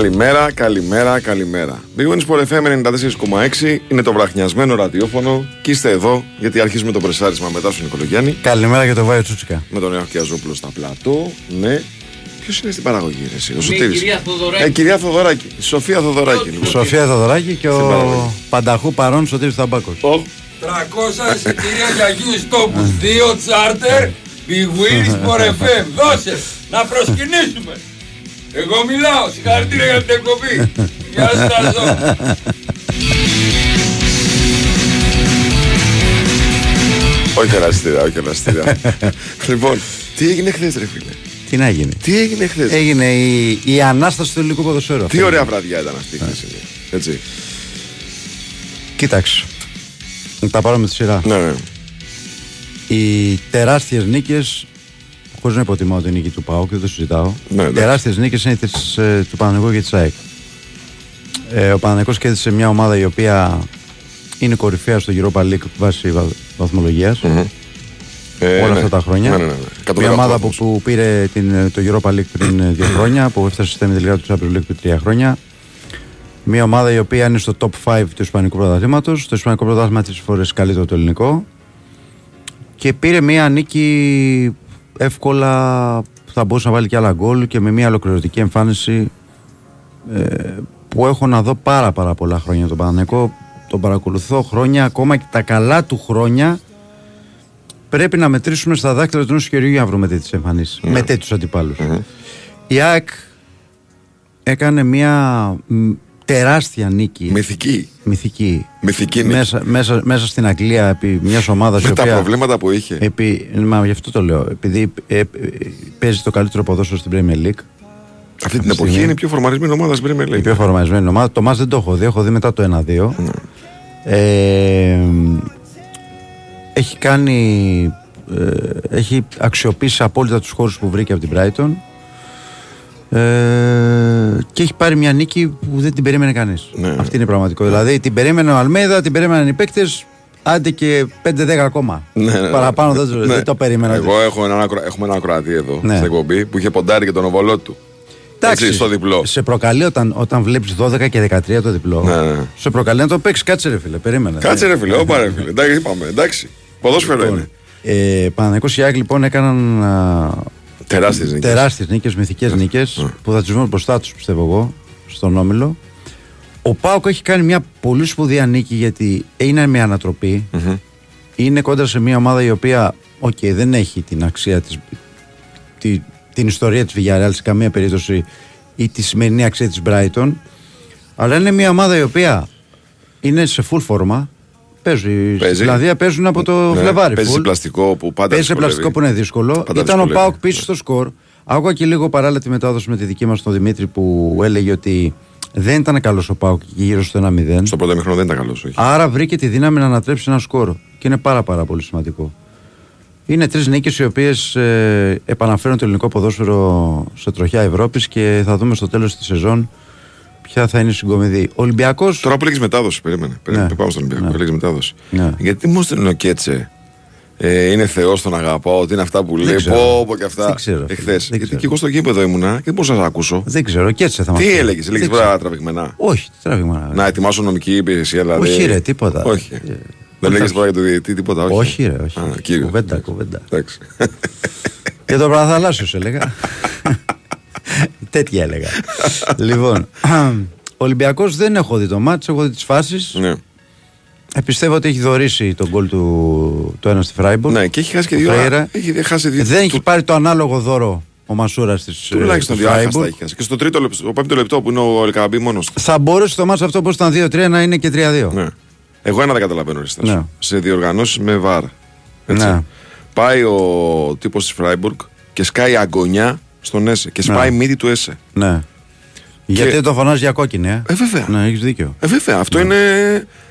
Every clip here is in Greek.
Καλημέρα, καλημέρα, καλημέρα. Big Wings Sport FM 94,6 είναι το βραχνιασμένο ραδιόφωνο και είστε εδώ γιατί αρχίζουμε το πρεσάρισμα μετά στον Νικολογιάννη. Καλημέρα για το Βάιο Τσούτσικα. Με τον Νέο Κιαζόπουλο στα πλατό. Ναι. Ποιος είναι στην παραγωγή, ρε, εσύ, ο η Σωτήρης; κυρία Θοδωράκη. Ε, κυρία Θοδωράκη. Η Σοφία Θοδωράκη. λοιπόν. Σοφία Θοδωράκη και ο παραγωγή. Πανταχού παρόν Σωτήρης Θαμπάκος. Ω, 300 εισιτήρια για Γιου τόπου. Δύο τσάρτερ. Big Wheels for FM. Δώσε να προσκυνήσουμε. Εγώ μιλάω. Συγχαρητήρια για την εκπομπή. Γεια σας δω. όχι εραστήρα, όχι εραστήρα. λοιπόν, τι έγινε χθες, ρε φίλε; Τι να γίνει; Τι έγινε χθες; Έγινε η, η ανάσταση του ελληνικού ποδοσφαίρου. Τι ωραία βραδιά ήταν αυτή η χθεσινή. Έτσι. Κοίταξε. Να τα πάρουμε με τη σειρά. Ναι, ναι. Οι τεράστιες νίκες χωρίς να υποτιμάω την νίκη του ΠΑΟΚ, δεν το συζητάω. Ναι, οι εντάξει. τεράστιες νίκες είναι τις, ε, του Παναγενικού και της ΑΕΚ. Ε, ο Παναγενικός κέρδισε μια ομάδα η οποία είναι κορυφαία στο Europa League βάσει βα- βαθμολογίας. Ε, όλα ναι. αυτά τα χρόνια. Ναι, ναι, ναι. ναι. Μια 118 ομάδα που, βαθμούς. που πήρε την, το Europa League πριν ε, δύο χρόνια, που έφτασε στα τελικά του Champions League πριν τρία χρόνια. Μια ομάδα η οποία είναι στο top 5 του Ισπανικού πρωταθλήματος. Το Ισπανικό πρωτάθλημα τρει φορές καλύτερο το ελληνικό. Και πήρε μια νίκη εύκολα. Θα μπορούσε να βάλει και άλλα γκολ και με μια ολοκληρωτική εμφάνιση ε, που έχω να δω πάρα πάρα πολλά χρόνια τον Παναγενικό. Τον παρακολουθώ χρόνια, ακόμα και τα καλά του χρόνια πρέπει να μετρήσουμε στα δάχτυλα του νου χεριού για να βρούμε τέτοιες εμφανίσεις. Με τέτοιους αντιπάλους. Η ΑΕΚ έκανε μια μ, τεράστια νίκη. Μυθική. Μυθική. Μυθική νίκη. Μέσα, μέσα, μέσα στην Αγγλία επί μιας ομάδας Με τα προβλήματα που είχε. Επί, μα, γι' αυτό το λέω. Επειδή ε, ε, παίζει το καλύτερο ποδόσφαιρο στην Premier League. Αυτή την στιγμή. εποχή είναι η πιο φορμαρισμένη ομάδα στην Premier Η League. πιο φορμαρισμένη ομάδα. Το μάτς δεν το έχω δει. Έχω δει μετά το 1-2. Ε, έχει κάνει. ε, έχει αξιοποιήσει απόλυτα τους χώρους που βρήκε από την Brighton. Ε, και έχει πάρει μια νίκη που δεν την περίμενε κανείς. Ναι. Αυτή είναι η πραγματικότητα. Δηλαδή την περίμενε ο Αλμέδα, την περίμεναν οι παίκτες, άντε και 5-10 ακόμα. Ναι, ναι, ναι. Παραπάνω δεν, το- Ναι. δεν το περίμενα. Εγώ έχω έναν ακρο... έχουμε έναν ακροατή εδώ Ναι. στην εκπομπή που είχε ποντάρει και τον οβολό του. Έτσι, στο διπλό. Σε προκαλεί όταν, όταν βλέπεις 12 και 13 το διπλό. Ναι, ναι. Σε προκαλεί να το παίξεις. Κάτσε ρε φίλε, περίμενε. Κάτσε ρε φίλε, όπα ρε φίλε. Εντάξει, είπαμε, εντάξει. Ποδόσφαιρο είναι. Ε, Παναθηναϊκός και η ΑΕΚ λοιπόν έκαναν Τεράστιες νίκες. τεράστιες νίκες, μυθικές νίκες που θα τι βρουν μπροστά τους πιστεύω εγώ στον Όμιλο. Ο Πάοκ έχει κάνει μια πολύ σπουδαία νίκη γιατί είναι μια ανατροπή. Είναι κόντρα σε μια ομάδα η οποία, οκ, δεν έχει την αξία της, τη, την ιστορία της Villarreal σε καμία περίπτωση ή τη σημερινή αξία της Brighton αλλά είναι μια ομάδα η οποία είναι σε full φόρμα Παίζει. Στην Παίζει. Φιλανδία παίζουν από το Ναι, Φλεβάρι. παίζει full. σε πλαστικό που πάντα Παίζει σε δυσκολεύει. πλαστικό που είναι δύσκολο. Πάντα Ήταν ο δυσκολεύει. ΠΑΟΚ πίσω στο σκορ. Άκουγα και λίγο παράλληλα τη μετάδοση με τη δική μας τον Δημήτρη που έλεγε ότι δεν ήταν καλός ο ΠΑΟΚ γύρω στο 1-0. Στο πρώτο ημίχρονο δεν ήταν καλός, όχι. Άρα βρήκε τη δύναμη να ανατρέψει ένα σκορ. Και είναι πάρα πάρα πολύ σημαντικό. Είναι τρεις νίκες οι οποίες ε, επαναφέρουν το ελληνικό ποδόσφαιρο σε τροχιά Ευρώπης και θα δούμε στο τέλος της σεζόν ποια θα είναι η συγκομιδή. Ο Ολυμπιακό. Τώρα που λέγεις μετάδοση, περίμενε. περίμενε Ναι. Πάμε στον Ολυμπιακό. Ναι. που λέγεις μετάδοση. Ναι. Γιατί μου στέλνει ο Κέτσε. Ε, είναι Θεός, τον αγαπάω. Ότι είναι αυτά που λέει. ξέρω. Πω, πω και αυτά. Δεν ξέρω, φίλε. Εχθές. Δεν Γιατί ξέρω. και εγώ στο γήπεδο ήμουνα και δεν μπορούσα να σα ακούσω. Δεν ξέρω, και έτσι θα μας Τι πει. έλεγες, έλεγε Δεν πράγματα ξέρω. τραβηγμένα. Όχι, τι τραβήγμα. Να ετοιμάσω νομική υπηρεσία, δηλαδή. Όχι, ρε, τίποτα. Όχι. Ε, Δεν θα- έλεγε πράγματα για το διαιτητή, τίποτα. Όχι, Όχι, ρε, όχι. Α, κύριο. Κουβέντα, κουβέντα. Εντάξει. Και το Παραθαλάσσιο έλεγα. Τέτοια έλεγα. λοιπόν, ο Ολυμπιακός δεν έχω δει το μάτσο, έχω δει τις φάσεις. ναι. Ε, πιστεύω ότι έχει δωρήσει τον γκολ του το ένα στη Φράιμπουργκ. ναι, και έχει χάσει και Ο δύο. Φρέιρα. Έχει χάσει δύο. Δεν έχει του- πάρει το ανάλογο δώρο ο Μασούρας της Τουλάχιστον δύο άχαστα έχει χάσει. Και στο τρίτο λεπτό, στο πέμπτο λεπτό που είναι ο Ελκαμπή μόνος του. Θα μπορούσε το μάτσο αυτό όπω ήταν 2-3 να είναι και 3-2. Ναι. Εγώ ένα δεν καταλαβαίνω, Ριστά. Ναι. Σε διοργανώσεις με βαρ. Έτσι. Ναι. Πάει ο τύπος της Φράιμπουργκ και σκάει αγωνιά στον Έσε και σπάει μύτη του Έσε. Ναι. Γιατί τον φωνάζει για κόκκινη, ε. Ε, βέβαια. Ναι, έχεις δίκιο. Ε, βέβαια. Αυτό είναι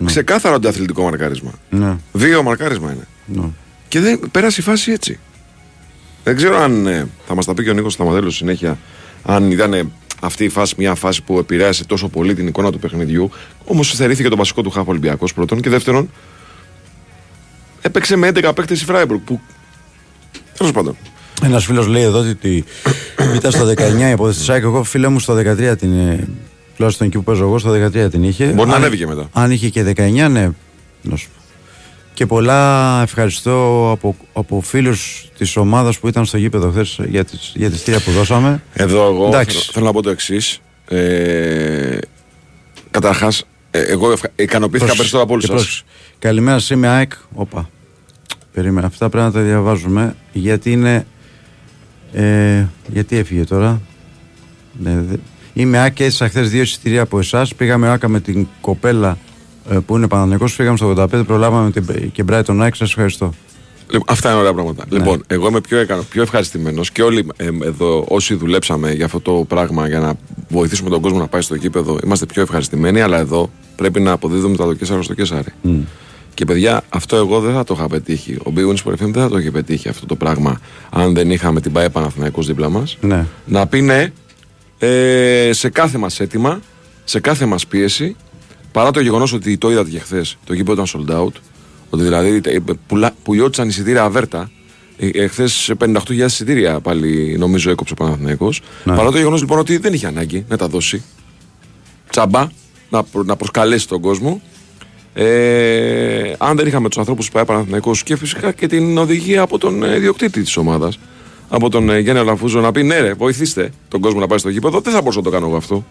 ξεκάθαρο αντιαθλητικό μαρκάρισμα. Ναι. Δύο μαρκάρισμα είναι. ναι. Και δεν πέρασε η φάση έτσι. Δεν ξέρω αν ε, θα μας τα πει και ο Νίκος Σταμαδέλο συνέχεια, αν ήταν αυτή η φάση μια φάση που επηρέασε τόσο πολύ την εικόνα του παιχνιδιού. Όμως στερήθηκε το βασικό του χάφ Ολυμπιακός πρώτον. Και δεύτερον, έπαιξε με 11 παίκτες η Φράιμπουργκ που. Τέλος πάντων. Ένας φίλος λέει εδώ ότι ήταν στο 19 η υπόθεση της ΑΕΚ. Εγώ φίλε μου στο 13 την. ε, Τουλάχιστον εκεί που παίζω εγώ στο 13 την είχε. Μπορεί να Αν- ανέβει και μετά. Αν είχε και 19, ναι. Να σου πω. Και πολλά ευχαριστώ από, από φίλους της ομάδας που ήταν στο γήπεδο χθες για, τις, για τη στήρια που δώσαμε. Εδώ εγώ Εντάξει. θέλω, θέλω να πω το εξής. Ε, Καταρχάς, εγώ ευχα... ικανοποιήθηκα Προς- περισσότερο από όλους και σας. πρόσεξε. Καλημέρα, σας, είμαι ΑΕΚ. Όπα. Περίμενα. Αυτά πρέπει να τα διαβάζουμε. Γιατί είναι. Ε, γιατί έφυγε τώρα; Ναι, δε- Είμαι ΑΕΚ και έζησα χθες δύο εισιτήρια από εσάς. Πήγαμε άκα με την κοπέλα ε, που είναι Παναναναϊκό. Πήγαμε στο 85. Προλάβαμε την, και Brighton ΑΕΚ. Σας ευχαριστώ. Λοιπόν, αυτά είναι ωραία πράγματα. Λοιπόν, εγώ είμαι πιο, εκα- πιο ευχαριστημένος και όλοι ε, εδώ, όσοι δουλέψαμε για αυτό το πράγμα, για να βοηθήσουμε τον κόσμο να πάει στο γήπεδο, είμαστε πιο ευχαριστημένοι. Αλλά εδώ πρέπει να αποδίδουμε τα δοκέσαρα στο κέσαρι. Και παιδιά, αυτό εγώ δεν θα το είχα πετύχει. Ο Big Wins for FM δεν θα το είχε πετύχει αυτό το πράγμα αν δεν είχαμε την ΠαΕ Παναθηναϊκός δίπλα μας. Ναι. Να πει ναι ε, σε κάθε μας αίτημα, σε κάθε μας πίεση, παρά το γεγονός ότι το είδατε και χθες, το γήπεδο ήταν sold out, ότι δηλαδή ε, πουλα- πουλιώτησαν εισιτήρια αβέρτα. Ε, Χθες 58.000 εισιτήρια πάλι νομίζω έκοψε ο Παναθηναϊκός. Ναι. Παρά το γεγονός λοιπόν ότι δεν είχε ανάγκη να τα δώσει τσάμπα, να, προ- να προσκαλέσει τον κόσμο. Ε, αν δεν είχαμε τους ανθρώπους που πάει Παναθηναϊκός και φυσικά και την οδηγία από τον ε, ιδιοκτήτη της ομάδας, από τον ε, Γιάννη Αλαφούζο, να πει ναι, ρε, βοηθήστε τον κόσμο να πάει στο γήπεδο, δεν θα μπορούσα να το κάνω εγώ αυτό.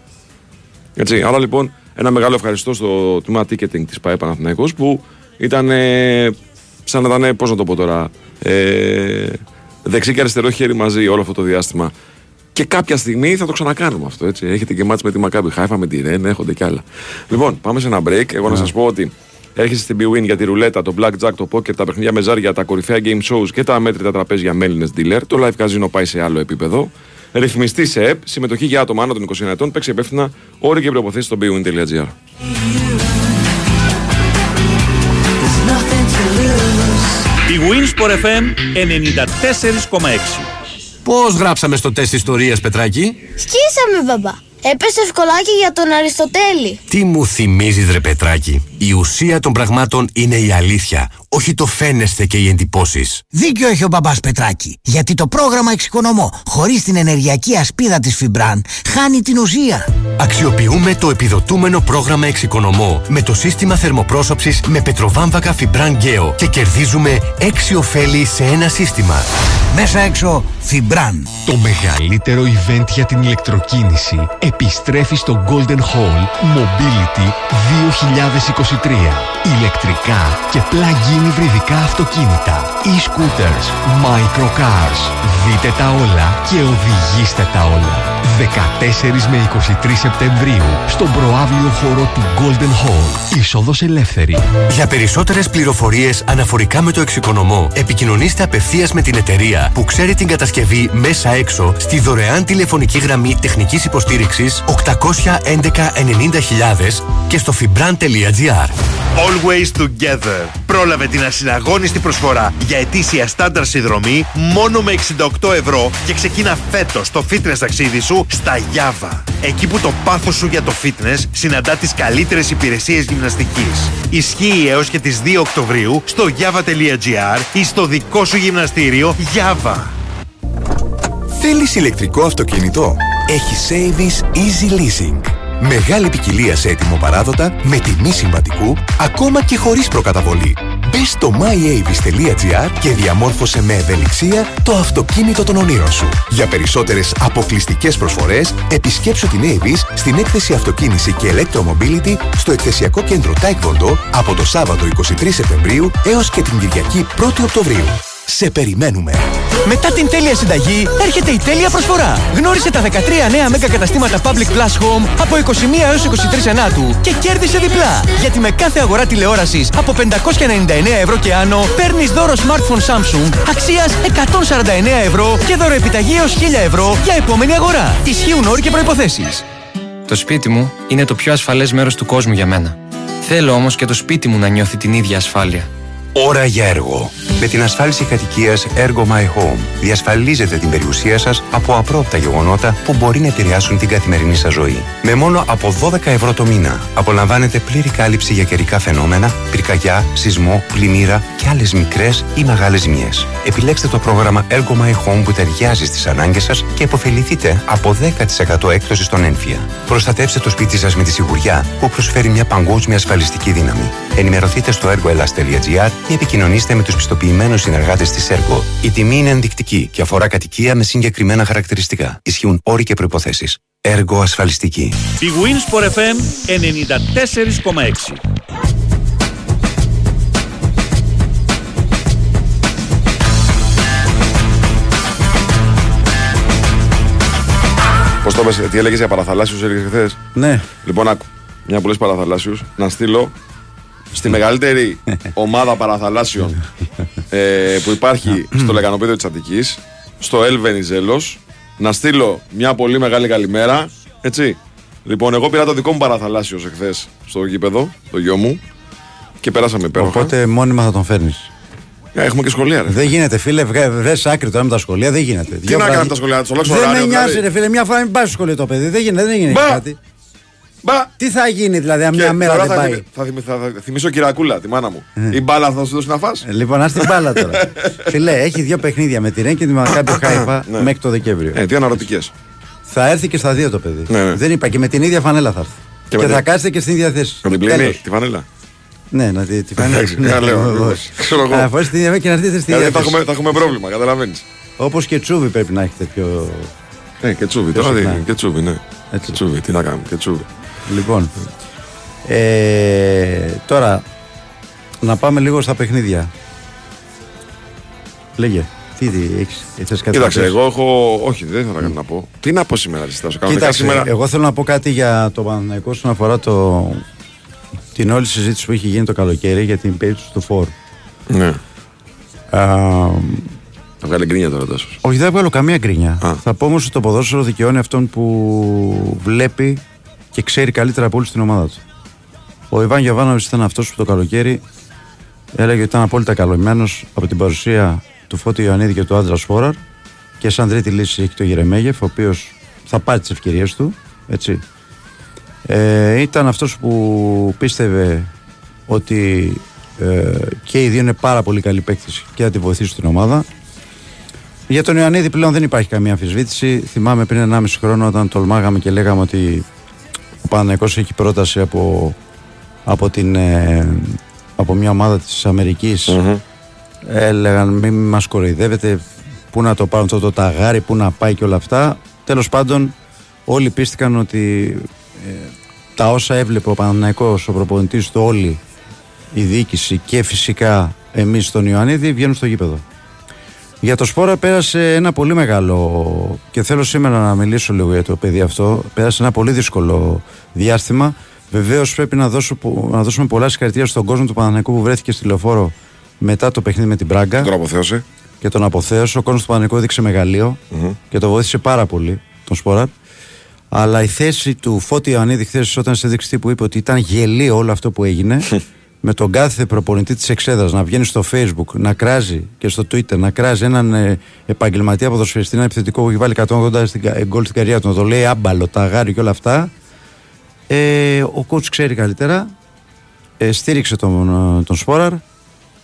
Έτσι, άρα λοιπόν ένα μεγάλο ευχαριστώ στο τμήμα ticketing της ΠαΕ Παναθηναϊκός που ήταν ε, σαν να ήταν, πώς να το πω τώρα, ε, δεξί και αριστερό χέρι μαζί όλο αυτό το διάστημα. Και κάποια στιγμή θα το ξανακάνουμε αυτό. Έτσι. Έχετε και μάτς με τη Μακάμπη Χάιφα, με τη Ρεν, έχονται κι άλλα. Λοιπόν, πάμε σε ένα break. Εγώ να σας πω ότι έρχεσαι στην BWIN για τη ρουλέτα, το blackjack, το poker, τα παιχνίδια με ζάρια, τα κορυφαία game shows και τα αμέτρητα τραπέζια με Έλληνες dealer. Το live casino πάει σε άλλο επίπεδο. Ρυθμιστή σε ΕΠ, συμμετοχή για άτομα άνω των 21 ετών, παίξει υπεύθυνα όροι και προποθέσει στο bwin.gr. Η Winsport FM 94,6. Πώς γράψαμε στο τεστ ιστορίας, Πετράκη; Σκίσαμε, μπαμπά. Έπεσε ευκολάκι για τον Αριστοτέλη. Τι μου θυμίζεις ρε Πετράκη; Η ουσία των πραγμάτων είναι η αλήθεια, όχι το φαίνεστε και οι εντυπώσεις. Δίκιο έχει ο μπαμπάς Πετράκη. Γιατί το πρόγραμμα Εξοικονομώ, χωρίς την ενεργειακή ασπίδα της Φιμπραν, χάνει την ουσία. Αξιοποιούμε το επιδοτούμενο πρόγραμμα Εξοικονομώ με το σύστημα θερμοπρόσωψης με πετροβάμβακα Φιμπραν Γκέο και κερδίζουμε 6 ωφέλη σε ένα σύστημα. Μέσα έξω, Φιμπραν. Το μεγαλύτερο event για την ηλεκτροκίνηση επιστρέφει στο Golden Hall Mobility 2023. Ηλεκτρικά και plug-in υβριδικά αυτοκίνητα, e-scooters, microcars. Δείτε τα όλα και οδηγήστε τα όλα. 14 με 23 Σεπτεμβρίου στον προάβλιο χώρο του Golden Hall. Είσοδος ελεύθερη. Για περισσότερες πληροφορίες αναφορικά με το εξοικονομώ, επικοινωνήστε απευθείας με την εταιρεία που ξέρει την κατασκευή μέσα έξω στη δωρεάν τηλεφωνική γραμμή τεχνικής υποστήριξης 811 90.000 και στο fibran.gr. Always Together. Πρόλαβε την ασυναγώνιστη προσφορά για ετήσια στάνταρ συνδρομή μόνο με 68 ευρώ και ξεκίνα φέτος το fitness ταξίδι σου στα Java. Εκεί που το πάθος σου για το fitness συναντά τις καλύτερες υπηρεσίες γυμναστικής. Ισχύει έως και τις 2 Οκτωβρίου στο java.gr ή στο δικό σου γυμναστήριο Java. Θέλεις ηλεκτρικό αυτοκίνητο; Έχει Savings Easy Leasing. Μεγάλη ποικιλία σε έτοιμο παράδοτα, με τιμή συμβατικού, ακόμα και χωρίς προκαταβολή. Μπες στο myavis.gr και διαμόρφωσε με ευελιξία το αυτοκίνητο των ονείρων σου. Για περισσότερες αποκλειστικές προσφορές, επισκέψου την Avis στην έκθεση Αυτοκίνηση και Electromobility στο εκθεσιακό κέντρο Taekwondo από το Σάββατο 23 Σεπτεμβρίου έως και την Κυριακή 1η Οκτωβρίου. Σε περιμένουμε! Μετά την τέλεια συνταγή έρχεται η τέλεια προσφορά. Γνώρισε τα 13 νέα μέγα καταστήματα Public Plus Home από 21 έως 23 Ενάτου και κέρδισε διπλά. Γιατί με κάθε αγορά τηλεόρασης από 599 ευρώ και άνω παίρνεις δώρο smartphone Samsung αξίας 149 ευρώ και δώρο επιταγή έως 1000 ευρώ για επόμενη αγορά. Ισχύουν όροι και προϋποθέσεις. Το σπίτι μου είναι το πιο ασφαλές μέρος του κόσμου για μένα. Θέλω όμως και το σπίτι μου να νιώθει την ίδια ασφάλεια. Ώρα για έργο. Με την ασφάλιση κατοικίας Ergo My Home διασφαλίζετε την περιουσία σας από απρόπτα γεγονότα που μπορεί να επηρεάσουν την καθημερινή σας ζωή. Με μόνο από 12 ευρώ το μήνα απολαμβάνετε πλήρη κάλυψη για καιρικά φαινόμενα, πυρκαγιά, σεισμό, πλημμύρα και άλλες μικρές ή μεγάλες ζημιές. Επιλέξτε το πρόγραμμα Ergo My Home που ταιριάζει στις ανάγκες σας και υποφεληθείτε από 10% έκπτωση στον ένφια. Προστατεύστε το σπίτι σας με τη σιγουριά που προσφέρει μια παγκόσμια ασφαλιστική δύναμη. Ενημερωθείτε στο ergoelas.gr ή επικοινωνήστε με τους πιστοποιημένους συνεργάτες της Ergo. Η τιμή είναι ενδεικτική και αφορά κατοικία με συγκεκριμένα χαρακτηριστικά. Ισχύουν όροι και προποθέσει. Ergo ασφαλιστική. Η Winsport FM 94,6. Πώς το πες, τι έλεγες για παραθαλάσσιους, έλεγες χθες; Ναι. Λοιπόν, άκου. Μια που λες παραθαλάσσιους, να στείλω στη μεγαλύτερη ομάδα παραθαλάσσιων ε, που υπάρχει στο λεκανοπέδιο της Αττικής, στο Ελ Βενιζέλο, να στείλω μια πολύ μεγάλη καλημέρα. Έτσι. Λοιπόν, εγώ πήρα το δικό μου παραθαλάσσιο εχθές στο γήπεδο, το γιο μου, και πέρασαμε υπέροχα. Οπότε μόνιμα θα τον φέρνεις. Ε, Έχουμε και σχολεία, ρε. Δεν γίνεται, φίλε, βρε άκρη τώρα με τα σχολεία, δεν γίνεται. Τι να κάνω με τα σχολεία, το αλλάξω Δεν ωράριο, με νοιάζει, δηλαδή. ρε φίλε, μια φορά μην πάει στο σχολείο το παιδί. Δεν γίνεται, δεν γίνεται Μπα! κάτι. Μπα! Τι θα γίνει δηλαδή, αν Και μια μέρα τώρα δεν θα, πάει; θυμι- θα, θυμι- θα, θα θυμίσω Κυρακούλα, τη μάνα μου. Η μπάλα θα σου δώσει να φας. Ε, Λοιπόν, ας την μπάλα τώρα. Φιλέ, έχει δύο παιχνίδια με τη Ρέν και τη Μακάμπι Χάιφα Ναι. μέχρι το Δεκέμβριο. Ε, δύο αναρωτικές. Θα έρθει και στα δύο το παιδί. Ναι, ναι. Δεν είπα και με την ίδια φανέλα θα έρθει. Και Και, με θα την- κάθεται και στην ίδια θέση. Να την πλύνει Τέλος. τη φανέλα. Ναι, να τη, τη φανέλα. Εντάξει, να λέω, ακριβώς. Ξέρω εγώ. Να φορέσει την ίδια και να έρθετε στην Δηλαδή ίδια θα θέση. έχουμε, θα έχουμε πρόβλημα, καταλαβαίνεις. Όπως και τσούβι πρέπει να έχετε πιο. Ε, και τσούβι, Πιο τώρα συχνά. δει. Και τσούβι, ναι. Έτσι. Και τσούβι, τι να κάνουμε, και τσούβι. Λοιπόν. Ε, τώρα, να πάμε λίγο στα παιχνίδια. Λέγε, τι, τι έχεις, θες κάτι Κοίταξε, να πεις; εγώ έχω. Όχι, δεν θα κάνω να πω. Τι να πω σήμερα, Ριστάσο. Κανονικά Κοίταξε, σήμερα. εγώ θέλω να πω κάτι για το Παναθηναϊκό όσον αφορά το, την όλη συζήτηση που έχει γίνει το καλοκαίρι για την περίπτωση του φόρ. Ναι. Α, Θα βγάλει γκρίνια τώρα, Τάσος. όχι, δεν βγάλω καμία γκρίνια. Α. Θα πω όμως ότι το ποδόσφαιρο δικαιώνει αυτόν που βλέπει και ξέρει καλύτερα από όλους την ομάδα του. Ο Ιβάν Γιαβάνοβιτ ήταν αυτός που το καλοκαίρι έλεγε ότι ήταν απόλυτα καλωμένο από την παρουσία του Φώτη Ιωαννίδη και του άντρα Φόραρ και σαν τρίτη λύση έχει το Γερεμέγεφ, ο οποίος θα πάρει τις ευκαιρίες του. Έτσι. Ε, ήταν αυτός που πίστευε ότι ε, και οι δύο είναι πάρα πολύ καλοί παίκτες και θα τη βοηθήσουν την ομάδα. Για τον Ιωαννίδη πλέον δεν υπάρχει καμία αμφισβήτηση. Θυμάμαι πριν 1,5 χρόνο όταν τολμάγαμε και λέγαμε ότι ο Παναθηναϊκός έχει πρόταση από, από, την, ε, από μια ομάδα της αμερικης Έλεγαν μην μας κοροϊδεύετε, πού να το πάρουν αυτό το ταγάρι, πού να πάει και όλα αυτά. Τέλος πάντων όλοι πίστηκαν ότι ε, τα όσα έβλεπε ο Παναθηναϊκός, ο προπονητής του όλοι, η διοίκηση και φυσικά εμείς στον Ιωαννίδη βγαίνουν στο γήπεδο. Για το Σπόρα πέρασε ένα πολύ μεγάλο και θέλω σήμερα να μιλήσω λίγο για το παιδί αυτό. Πέρασε ένα πολύ δύσκολο διάστημα. Βεβαίως πρέπει να, δώσω, πο- να δώσουμε πολλά συγχαρητήρια στον κόσμο του Παναθηναϊκού που βρέθηκε στη λεωφόρο μετά το παιχνίδι με την Μπράγκα Τον αποθέωσε. και τον αποθέωσε. Ο κόσμος του Παναθηναϊκού έδειξε μεγαλείο και το βοήθησε πάρα πολύ τον Σπόρα. Αλλά η θέση του Φώτη Ιωαννίδη χθες όταν σε δείξει που είπε ότι ήταν γελίο όλο αυτό που έγινε με τον κάθε προπονητή της εξέδρας να βγαίνει στο facebook, να κράζει και στο twitter, να κράζει έναν ε, επαγγελματία ποδοσφαιριστή, ένα επιθετικό που έχει βάλει 180 στην, κα- γκολ στην καριέρα του, να το λέει άμπαλο, ταγάρι και όλα αυτά. Ε, ο coach ξέρει καλύτερα. Ε, στήριξε τον, ε, τον Σπόραρ.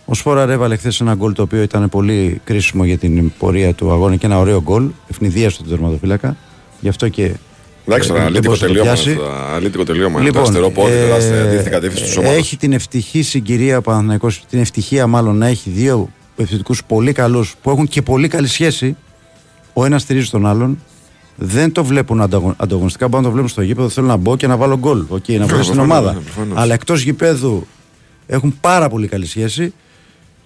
Ο Σπόραρ έβαλε χθες ένα γκολ το οποίο ήταν πολύ κρίσιμο για την πορεία του αγώνα και ένα ωραίο γκολ. Αιφνιδίασε τον τερματοφύλακα. Γι' αυτό και. Εντάξει τώρα, ε, δεν αλήτικο μπορούσε να το τελείωμα. πιάσει. αυτό, Αλήτικο τελείωμα. Λοιπόν, το αριστερό πόδι, ε, τεράστια αντίθετη κατεύθυνση τη ομάδα. Έχει την ευτυχή συγκυρία ο Παναθηναϊκός, την ευτυχία μάλλον να έχει δύο επιθετικούς πολύ καλούς που έχουν και πολύ καλή σχέση. Ο ένας στηρίζει τον άλλον. Δεν το βλέπουν ανταγων, ανταγωνιστικά. Μπορούν να το βλέπουν στο γήπεδο. Θέλω να μπω και να βάλω γκολ. Οκ, να βγω στην προφανώς, ομάδα. ναι, προφανώς. Αλλά εκτός γηπέδου έχουν πάρα πολύ καλή σχέση.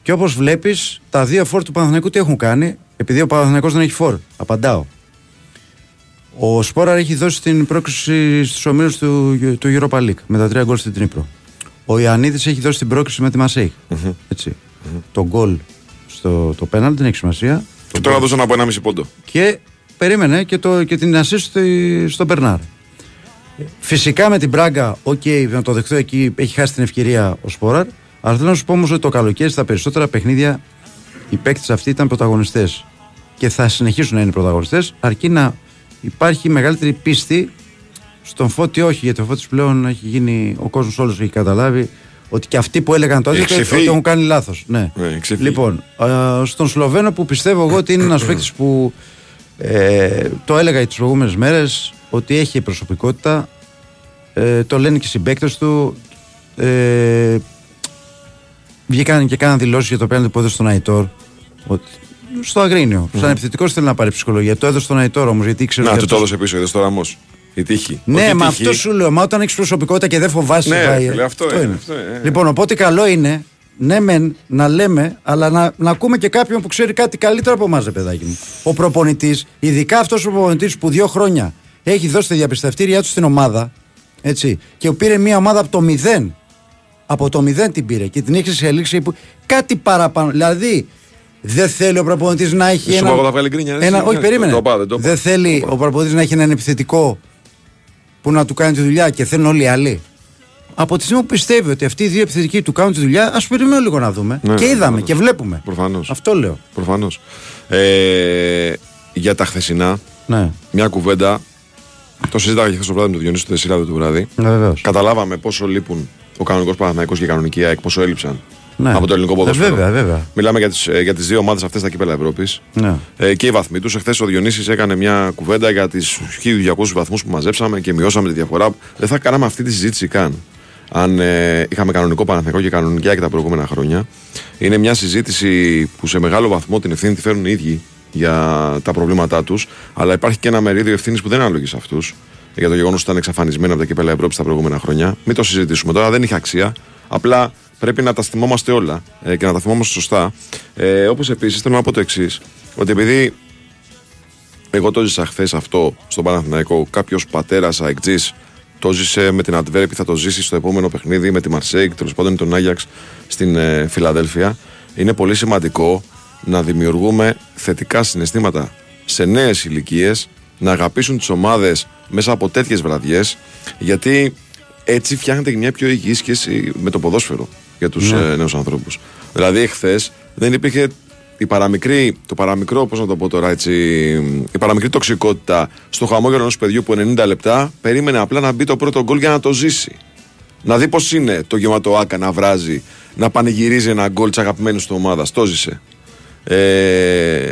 Και όπως βλέπεις, τα δύο φόρ του Παναθηναϊκού τι έχουν κάνει, επειδή ο Παναθηναϊκός δεν έχει φόρ. Απαντάω. Ο Σπόραρ έχει δώσει την πρόκληση στους ομίλους του, του Europa League με τα τρία γκολ στην Τρίπρο. Ο Ιωαννίδη έχει δώσει την πρόκληση με τη μασεη Έτσι. Το γκολ στο το πέναλ δεν έχει σημασία. Και τώρα δώσω να πω ένα μισή πόντο. Και περίμενε και, το, και την assist στη- στον Μπερνάρ. Φυσικά με την Μπράγκα, οκ, να το δεχτώ εκεί, έχει χάσει την ευκαιρία ο Σπόραρ. Αλλά θέλω να σου πω όμως ότι το καλοκαίρι στα περισσότερα παιχνίδια οι παίκτες αυτοί ήταν πρωταγωνιστές. Και θα συνεχίσουν να είναι πρωταγωνιστές, αρκεί να υπάρχει μεγαλύτερη πίστη στον Φώτη, όχι, γιατί ο Φώτης πλέον έχει γίνει, ο κόσμος όλος έχει καταλάβει ότι και αυτοί που έλεγαν το Έχει ότι, ξεφύγει. ότι έχουν κάνει λάθος. Ναι. Ναι, έχει ξεφύγει. Λοιπόν, α, στον Σλοβένο που πιστεύω εγώ ότι είναι ένας παίκτης που ε, το έλεγα τις προηγούμενες μέρες ότι έχει προσωπικότητα. Ε, το λένε και οι συμπαίκτες του. Ε, βγήκαν και κάναν δηλώσεις για το πέναντι που έδωσε στον Αϊτόρ. Ότι, στο Αγρίνιο. Σαν επιθετικός θέλει να πάρει ψυχολογία. Το έδωσε στον Αϊτόρ όμως γιατί ήξερε Να, ότι του το αυτός- έδωσε πίσω, είδες τώρα όμως. Η τύχη. ναι, Ότι μα τύχη- αυτό σου λέω. Μα όταν έχεις προσωπικότητα και δεν φοβάσαι. Ναι, πάει- φίλε, αυτό είναι, αυτό είναι. Λοιπόν, οπότε καλό είναι ναι, μεν να λέμε, αλλά να, να ακούμε και κάποιον που ξέρει κάτι καλύτερο από εμάς, παιδάκι μου. Ο προπονητής, ειδικά αυτός ο προπονητής που δύο χρόνια έχει δώσει τα διαπιστευτήριά του στην ομάδα, έτσι, και πήρε μια ομάδα από το μηδέν. Από το μηδέν την πήρε και την έχει εξελίξει που- κάτι παραπάνω. Δηλαδή, δεν θέλει ο προπονητής να έχει Σου ένα. πω εγώ θα βγάλει γκρίνια, ρε, ένα εσύ, όχι, ναι, περίμενε. το είπα, δεν το είπα. δεν θέλει ο προπονητής να έχει έναν επιθετικό που να του κάνει τη δουλειά και θέλουν όλοι οι άλλοι. Από τη στιγμή που πιστεύει ότι αυτοί οι δύο επιθετικοί του κάνουν τη δουλειά, ας περιμένουμε λίγο να δούμε. Ναι, και ναι, είδαμε προφανώς. και βλέπουμε. Προφανώς. Αυτό λέω. Προφανώς. Ε, για τα χθεσινά, Ναι, μια κουβέντα. Το συζήταγα και χθες το βράδυ με τον Διονύση του 4 το βράδυ. βεβαίως. Καταλάβαμε πόσο λείπουν ο κανονικός Παναθηναϊκός και η κανονική ΑΕΚ, πόσο έλειψαν Ναι. από το ελληνικό Ε, ποδόσφαιρο. βέβαια, βέβαια. Μιλάμε για τις, ε, για τις δύο ομάδες αυτές στα κύπελα Ευρώπης Ναι. ε, και οι βαθμοί τους. Εχθές ο Διονύσης έκανε μια κουβέντα για τις 1200 βαθμούς που μαζέψαμε και μειώσαμε τη διαφορά. Δεν θα κάναμε αυτή τη συζήτηση καν. Αν ε, είχαμε κανονικό Παναθηναϊκό και κανονική ΑΕΚ τα προηγούμενα χρόνια. Είναι μια συζήτηση που σε μεγάλο βαθμό την ευθύνη τη φέρουν οι ίδιοι για τα προβλήματά τους. Αλλά υπάρχει και ένα μερίδιο ευθύνης που δεν ανάλογε σε αυτούς. Για το γεγονός ότι ήταν εξαφανισμένοι από τα κύπελα Ευρώπης τα προηγούμενα χρόνια. Μην το συζητήσουμε τώρα, δεν είχε αξία. Απλά πρέπει να τα θυμόμαστε όλα ε, και να τα θυμόμαστε σωστά. Ε, Όπως επίσης θέλω να πω το εξής. Ότι επειδή εγώ το ζήσα χθες αυτό στον Παναθηναϊκό, κάποιος πατέρας αεκτζή το ζήσε με την Αντβέρπη, θα το ζήσει στο επόμενο παιχνίδι με τη Μαρσέικ, τέλος πάντων τον Άγιαξ στην ε, Φιλαδέλφια. Είναι πολύ σημαντικό να δημιουργούμε θετικά συναισθήματα σε νέες ηλικίες, να αγαπήσουν τις ομάδες μέσα από τέτοιες βραδιές, γιατί έτσι φτιάχνεται και μια πιο υγιή σχέση με το ποδόσφαιρο για τους Ναι. ε, νέους ανθρώπους. Δηλαδή, εχθέ δεν υπήρχε η παραμικρή, το παραμικρό, πώς να το πω τώρα έτσι, η παραμικρή τοξικότητα στο χαμόγελο ενός παιδιού που 90 λεπτά περίμενε απλά να μπει το πρώτο γκολ για να το ζήσει. Να δει πώς είναι το γεμάτο άκα να βράζει, να πανηγυρίζει ένα γκολ της αγαπημένης του ομάδας. Το ζήσε. Ε,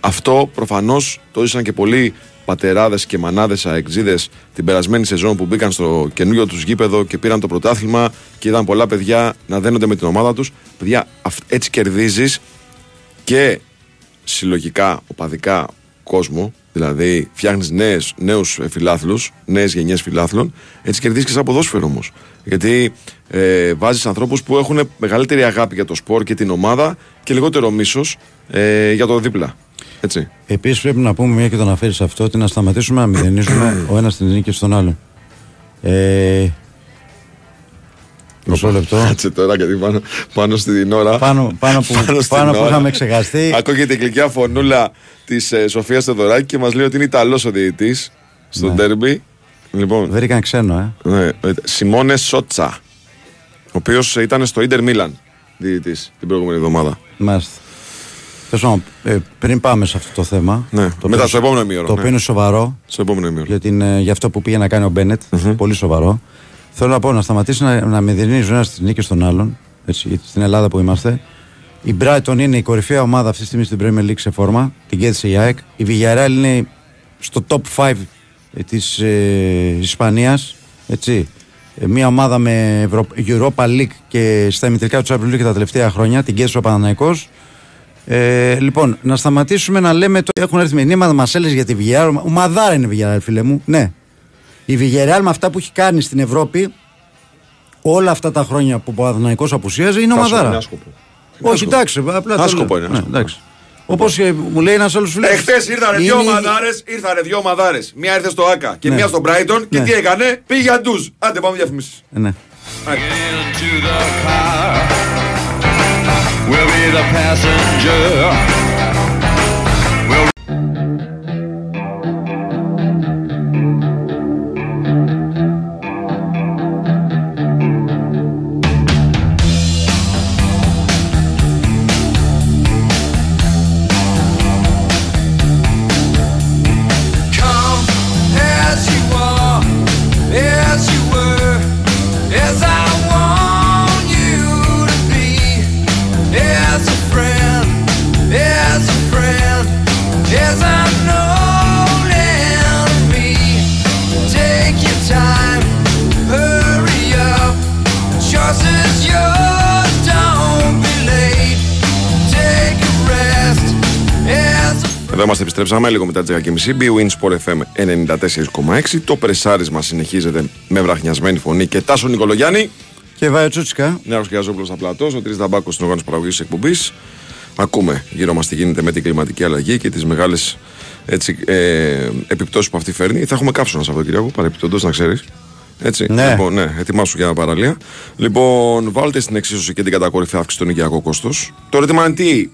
αυτό προφανώς το ζήσαν και πολλοί πατεράδες και μανάδες αεξίδες την περασμένη σεζόν που μπήκαν στο καινούριο τους γήπεδο και πήραν το πρωτάθλημα και είδαν πολλά παιδιά να δένονται με την ομάδα τους. Παιδιά, αυ- έτσι κερδίζεις και συλλογικά, οπαδικά κόσμο, δηλαδή φτιάχνεις νέους φιλάθλους, νέες γενιές φιλάθλων, έτσι κερδίζεις και σαν ποδόσφαιρο όμως. Γιατί ε, βάζεις ανθρώπους που έχουν μεγαλύτερη αγάπη για το σπορ και την ομάδα και λιγότερο μίσος ε, για το δίπλα. Έτσι. Επίσης πρέπει να πούμε, μια και το αναφέρεις αυτό, ότι να σταματήσουμε να μηδενίζουμε ο ένας την νίκη στον άλλον. Ε, μισό λεπτό. Κάτσε τώρα γιατί πάνω, πάνω στην ώρα. Πάνω, πάνω που, στην πάνω που ώρα. είχαμε ξεχαστεί. Ακούγεται η γλυκιά φωνούλα της ε, Σοφίας Θεοδωράκη και μας λέει ότι είναι Ιταλός ο διαιτητής στο Ναι. ντέρμπι. Λοιπόν, Βρήκαν ξένο, ε. Ναι, ε, Σιμώνε Σότσα. Ο οποίος ήταν στο Ιντερ Μίλαν διαιτητής την προηγούμενη εβδομάδα. Μάλιστα. Τέλος πάντων, ε, πριν πάμε σε αυτό το θέμα. Ναι, το μετά οποίο- στο επόμενο ημίωρο, Το ναι. οποίο είναι σοβαρό. Στο επόμενο ημίωρο. Για, την, ε, για αυτό που πήγε να κάνει ο μπενετ Πολύ σοβαρό. Θέλω να πω να σταματήσει να, να μηδενίζει ο ένας τις νίκες των άλλων. Έτσι, γιατί στην Ελλάδα που είμαστε. Η Brighton είναι η κορυφαία ομάδα αυτή τη στιγμή στην Premier League σε φόρμα. Την κέρδισε η ΑΕΚ. Η Villarreal είναι στο top 5 της ε, Ισπανίας. Έτσι. Ε, μια ομάδα με Ευρω... Europa League και στα ημιτελικά του Champions League τα τελευταία χρόνια. Την κέρδισε ο Παναναϊκός. Ε, λοιπόν, να σταματήσουμε να λέμε. Το... Έχουν έρθει μηνύματα, μας έλεγες για τη Villarreal. Ο Μαδάρα είναι η Villarreal, φίλε μου. Ναι. Η Villarreal με αυτά που έχει κάνει στην Ευρώπη όλα αυτά τα χρόνια που ο Παναθηναϊκός απουσίαζε είναι ο Άσχοπο, Μαδάρα. είναι άσκοπο. Όχι, εντάξει, απλά το Άσκοπο λέω. είναι, άσκοπο. εντάξει. Όπως μου λέει ένας άλλος φίλος. Εχθέ ήρθανε δύο ομαδάρες, ήρθανε δύο ομαδάρες. Μία ήρθε στο Άκα και Ναι. μία στο Brighton και Ναι. τι έκανε, πήγε για ντουζ. Άντε πάμε διαφημίσεις. Ναι. We'll be the passenger. Είμαστε, επιστρέψαμε λίγο μετά τι 10.30. BWIN Sport FM 94,6. Το πρεσάρισμα συνεχίζεται με βραχνιασμένη φωνή και Τάσο Νικολογιάννη. Και Βάιο Τσούτσικα. Νέο Κιαζόπουλος στα πλατός. Ο Τρεις Δαμπάκος στην οργάνωση παραγωγής της εκπομπής. Ακούμε γύρω μας τι γίνεται με την κλιματική αλλαγή και τις μεγάλες ε, επιπτώσεις που αυτή φέρνει. Θα έχουμε κάψονα Σαββατοκύριακο, παρεπιπτόντω να ξέρεις. Έτσι. Ναι. Λοιπόν, ναι, ετοιμάσου για παραλία. Λοιπόν, βάλτε στην εξίσωση και την κατακόρυφη αύξηση των οικιακό κόστος. Το ερώτημα είναι τι;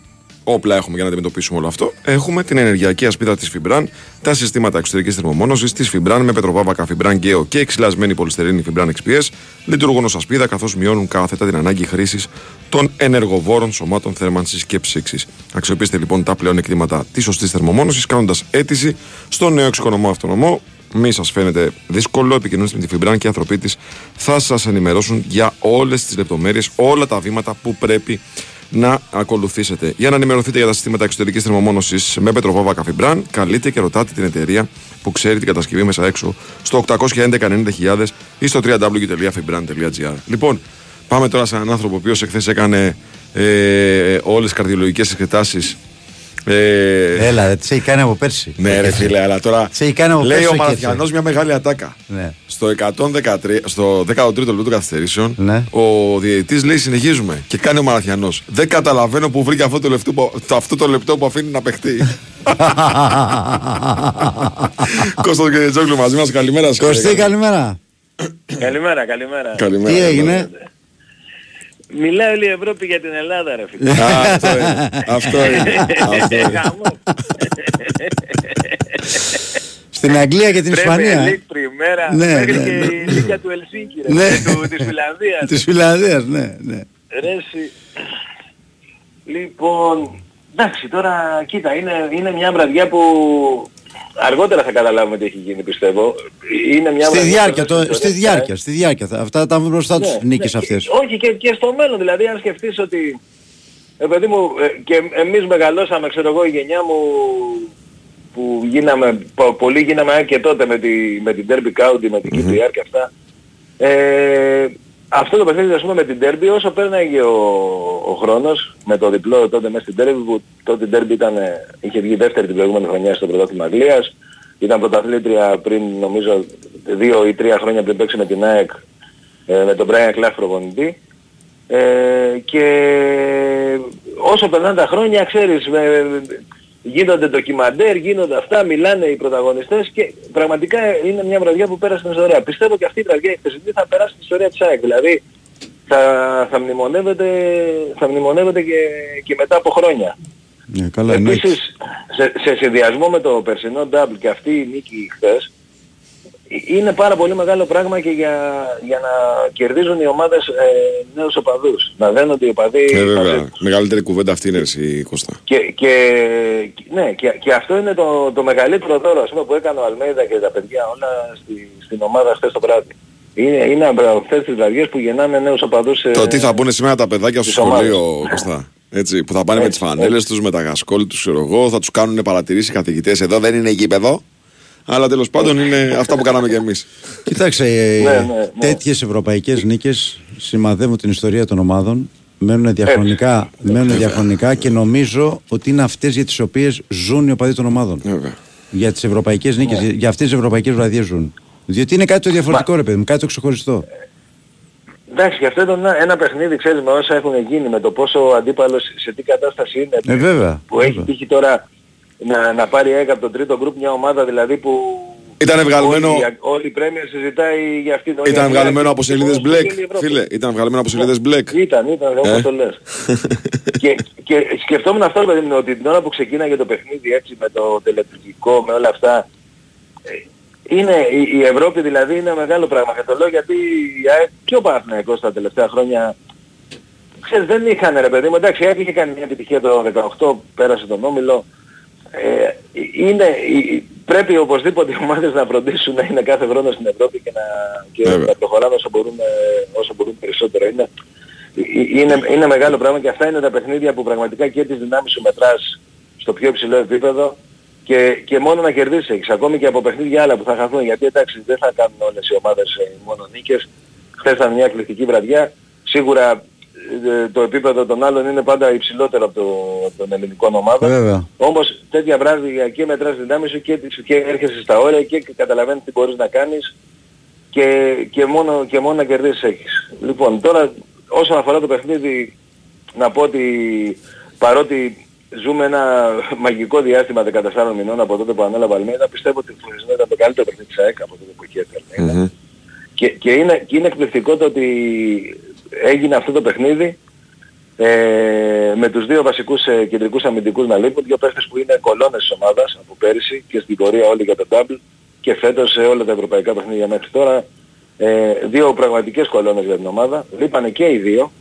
Όπλα έχουμε για να αντιμετωπίσουμε όλο αυτό. Έχουμε την ενεργειακή ασπίδα της Φιμπραν, τα συστήματα εξωτερικής θερμομόνωσης της Φιμπραν με πετροβάβακα Φιμπραν Γκέο και εξυλασμένη πολυστερίνη Φιμπραν XPS λειτουργούν ως ασπίδα καθώς μειώνουν κάθετα την ανάγκη χρήσης των ενεργοβόρων σωμάτων θέρμανσης και ψήξης. Αξιοποιήστε λοιπόν τα πλέον εκτήματα της σωστής θερμομόνωσης κάνοντας αίτηση στο νέο εξοικονομώ αυτονομό μη σας φαίνεται δύσκολο, επικοινωνήστε με τη Φιμπραν και οι άνθρωποι της θα σας ενημερώσουν για όλες τις λεπτομέρειες, όλα τα βήματα που πρέπει να ακολουθήσετε. Για να ενημερωθείτε για τα συστήματα εξωτερικής θερμομόνωσης με πετροβόβα Καφιμπραν, καλείτε και ρωτάτε την εταιρεία που ξέρει την κατασκευή μέσα έξω στο 811-90.000 ή στο www.fibran.gr. Λοιπόν, πάμε τώρα σε έναν άνθρωπο ο οποίος εχθές έκανε ε, όλες τις καρδιολογικές εξετάσεις ε... Έλα, δεν τι έχει κάνει από πέρσι. Ναι, ρε φίλε, αλλά τώρα. έχει κάνει από λέει ο Μαραθιανό μια μεγάλη ατάκα. Ναι. Στο, 113, στο 13ο λεπτό των καθυστερήσεων, ναι. ο διαιτητής λέει: Συνεχίζουμε. Και κάνει ο Μαραθιανό. Δεν καταλαβαίνω που βρήκε αυτό το, λεπτό, το, αυτό το λεπτό που αφήνει να παιχτεί. Κώστας και Τζόγλου μαζί μας, καλημέρα σας. Κωστή, καλημέρα. καλημέρα, καλημέρα. καλημέρα. Τι έγινε; Μιλάει όλη η Ευρώπη για την Ελλάδα ρε φίλε. αυτό είναι. Αυτό είναι. Αυτό είναι. Στην Αγγλία και την Ισπανία. Πρέπει League πριμέρα, ναι, μέχρι ναι, και ναι. η Λίγκα του Ελσίνκη ρε, Ναι. του, της Φιλανδίας. Της Φιλανδίας, ναι, ναι. Ρε, εσύ. Λοιπόν, εντάξει τώρα κοίτα είναι, είναι μια βραδιά που αργότερα θα καταλάβουμε τι έχει γίνει πιστεύω. Είναι μια Στη βραδιά διάρκεια, που το, στην στη ιστορία διάρκεια, στη διάρκεια. θα- Αυτά τα βρουν μπροστά τους ναι, νίκες ναι, αυτές. και- Όχι και, και στο μέλλον, δηλαδή αν σκεφτείς ότι ε, παιδί μου, ε, και εμείς μεγαλώσαμε, ξέρω εγώ, η γενιά μου που γίναμε, πο- πολλοί γίναμε και τότε με, τη, με την Derby County, με την KPR και αυτά. Ε, αυτό το παιχνίδι, ας πούμε, με την Derby, όσο πέρναγε ο, ο χρόνος, με το διπλό τότε μέσα στην Derby, που τότε η Derby ήταν, ε, είχε βγει δεύτερη την προηγούμενη χρονιά στο πρωτάθλημα Αγγλίας, ήταν πρωταθλήτρια πριν, νομίζω, δύο ή τρία χρόνια πριν παίξει με την ΑΕΚ, ε, με τον Brian Clough προπονητή. Ε, και όσο περνάνε τα χρόνια, ξέρεις, με, γίνονται ντοκιμαντέρ, γίνονται αυτά, μιλάνε οι πρωταγωνιστές και πραγματικά είναι μια βραδιά που πέρασε στην ιστορία. Πιστεύω και αυτή η βραδιά η χθεσινή θα περάσει στην ιστορία της ΑΕΚ. Δηλαδή θα, θα μνημονεύεται, θα μνημονεύεται και, και μετά από χρόνια. Ναι, καλά, εννοείται. Επίσης, σε, σε συνδυασμό με το περσινό double και αυτή η νίκη χθες, ε, είναι πάρα πολύ μεγάλο πράγμα και για, για να κερδίζουν οι ομάδες ε, νέους οπαδούς. Να δένονται οι οπαδοί Ε, μαζί βέβαια. τους. Μεγαλύτερη κουβέντα αυτή είναι εσύ, Κώστα. Και, και, ναι, και, και αυτό είναι το, το μεγαλύτερο δώρο ας πούμε, που έκανε ο Αλμέιδα και τα παιδιά όλα στη, στην ομάδα χθες το βράδυ. Είναι, είναι από αυτές τις βραδιές που γεννάνε νέους οπαδούς. ε, Το τι θα πούνε σήμερα τα παιδάκια στο τις ομάδες. σχολείο, Κωστά. Έτσι, που θα πάνε με τις Έτσι, φανέλες τους, με τα γασκόλ τους, ξέρω εγώ, θα τους κάνουν παρατηρήσεις οι καθηγητές. Εδώ δεν είναι γήπεδο, αλλά τέλος πάντων είναι αυτά που κάναμε κι εμείς. Κοίταξε, ε, Ναι, ναι, ναι. τέτοιες ευρωπαϊκές νίκες σημαδεύουν την ιστορία των ομάδων. Μένουν διαχρονικά, μένουν διαχρονικά και νομίζω ότι είναι αυτές για τις οποίες ζουν οι οπαδοί των ομάδων. Βέβαια. Για τις ευρωπαϊκές νίκες, Ναι. για αυτές τις ευρωπαϊκές βραδιές ζουν. Διότι είναι κάτι το διαφορετικό ρε παιδί μου, κάτι το ξεχωριστό. Εντάξει, και αυτό ήταν ένα, ένα παιχνίδι, ξέρεις, με όσα έχουν γίνει, με το πόσο ο αντίπαλος σε τι κατάσταση είναι. Ε, βέβαια. που έχει βέβαια. τύχει τώρα να, να πάρει ΑΕΚ από τον τρίτο γκρουπ μια ομάδα δηλαδή που... Ήταν βγαλμένο- Όλη, η- όλη η Πρέμιερ συζητάει για αυτήν. όλη η Ήταν Αγγλία βγαλμένο και από η σελίδες Ευρώπη, μπλεκ. όλη η Ευρώπης. Φίλε, ήταν βγαλμένο από σελίδες μπλεκ. Ήταν, ήταν, όπως Ε. το λες. και, και σκεφτόμουν αυτό, παιδί μου, ότι την ώρα που ξεκίναγε το παιχνίδι έτσι με το τελετουργικό, με όλα αυτά, ε, είναι, η, η Ευρώπη δηλαδή είναι μεγάλο πράγμα. Και το λέω γιατί η ΑΕΚ και ο Παναθηναϊκός τα τελευταία χρόνια ξέρεις, δεν είχαν ρε παιδί μου, εντάξει, η ΑΕΚ είχε κάνει μια επιτυχία το 18, πέρασε τον Όμιλο. Ε, είναι, η- πρέπει οπωσδήποτε οι ομάδες να φροντίσουν να είναι κάθε χρόνο στην Ευρώπη και να, και Βέβαια. να προχωράνε όσο μπορούν, ε, όσο μπορούν περισσότερο. Είναι, ε, είναι, είναι μεγάλο πράγμα και αυτά είναι τα παιχνίδια που πραγματικά και τις δυνάμεις σου μετράς στο πιο υψηλό επίπεδο και, και μόνο να κερδίσεις έχεις, ακόμη και από παιχνίδια άλλα που θα χαθούν, γιατί εντάξει δεν θα κάνουν όλες οι ομάδες ε, μόνο νίκες. Χθες ήταν μια εκπληκτική βραδιά, σίγουρα ε, το επίπεδο των άλλων είναι πάντα υψηλότερο από, το, από τον ελληνικό ομάδα. Βέβαια. Όμως τέτοια βράδια και μετράς δυνάμεις σου και, τις- και έρχεσαι στα όρια και καταλαβαίνεις τι μπορείς να κάνεις και, και, μόνο, και μόνο να κερδίσεις έχεις. Λοιπόν, τώρα όσον αφορά το παιχνίδι να πω ότι παρότι ζούμε ένα μαγικό διάστημα 14 μηνών από τότε που ανέλαβα Αλμέιδα, πιστεύω ότι το χθεσινό ήταν το καλύτερο παιχνίδι της ΑΕΚ από τότε που εκεί έρθει η Αλμέιδα. Και, και, είναι, και είναι εκπληκτικό το ότι έγινε αυτό το παιχνίδι ε, με τους δύο βασικούς ε, κεντρικούς αμυντικούς να λείπουν, δύο παίχτες που είναι κολόνες της ομάδας από πέρυσι και στην πορεία όλοι για το double και φέτος σε όλα τα ευρωπαϊκά παιχνίδια μέχρι τώρα. Ε, δύο πραγματικές κολόνες για την ομάδα, λείπανε και οι δύο.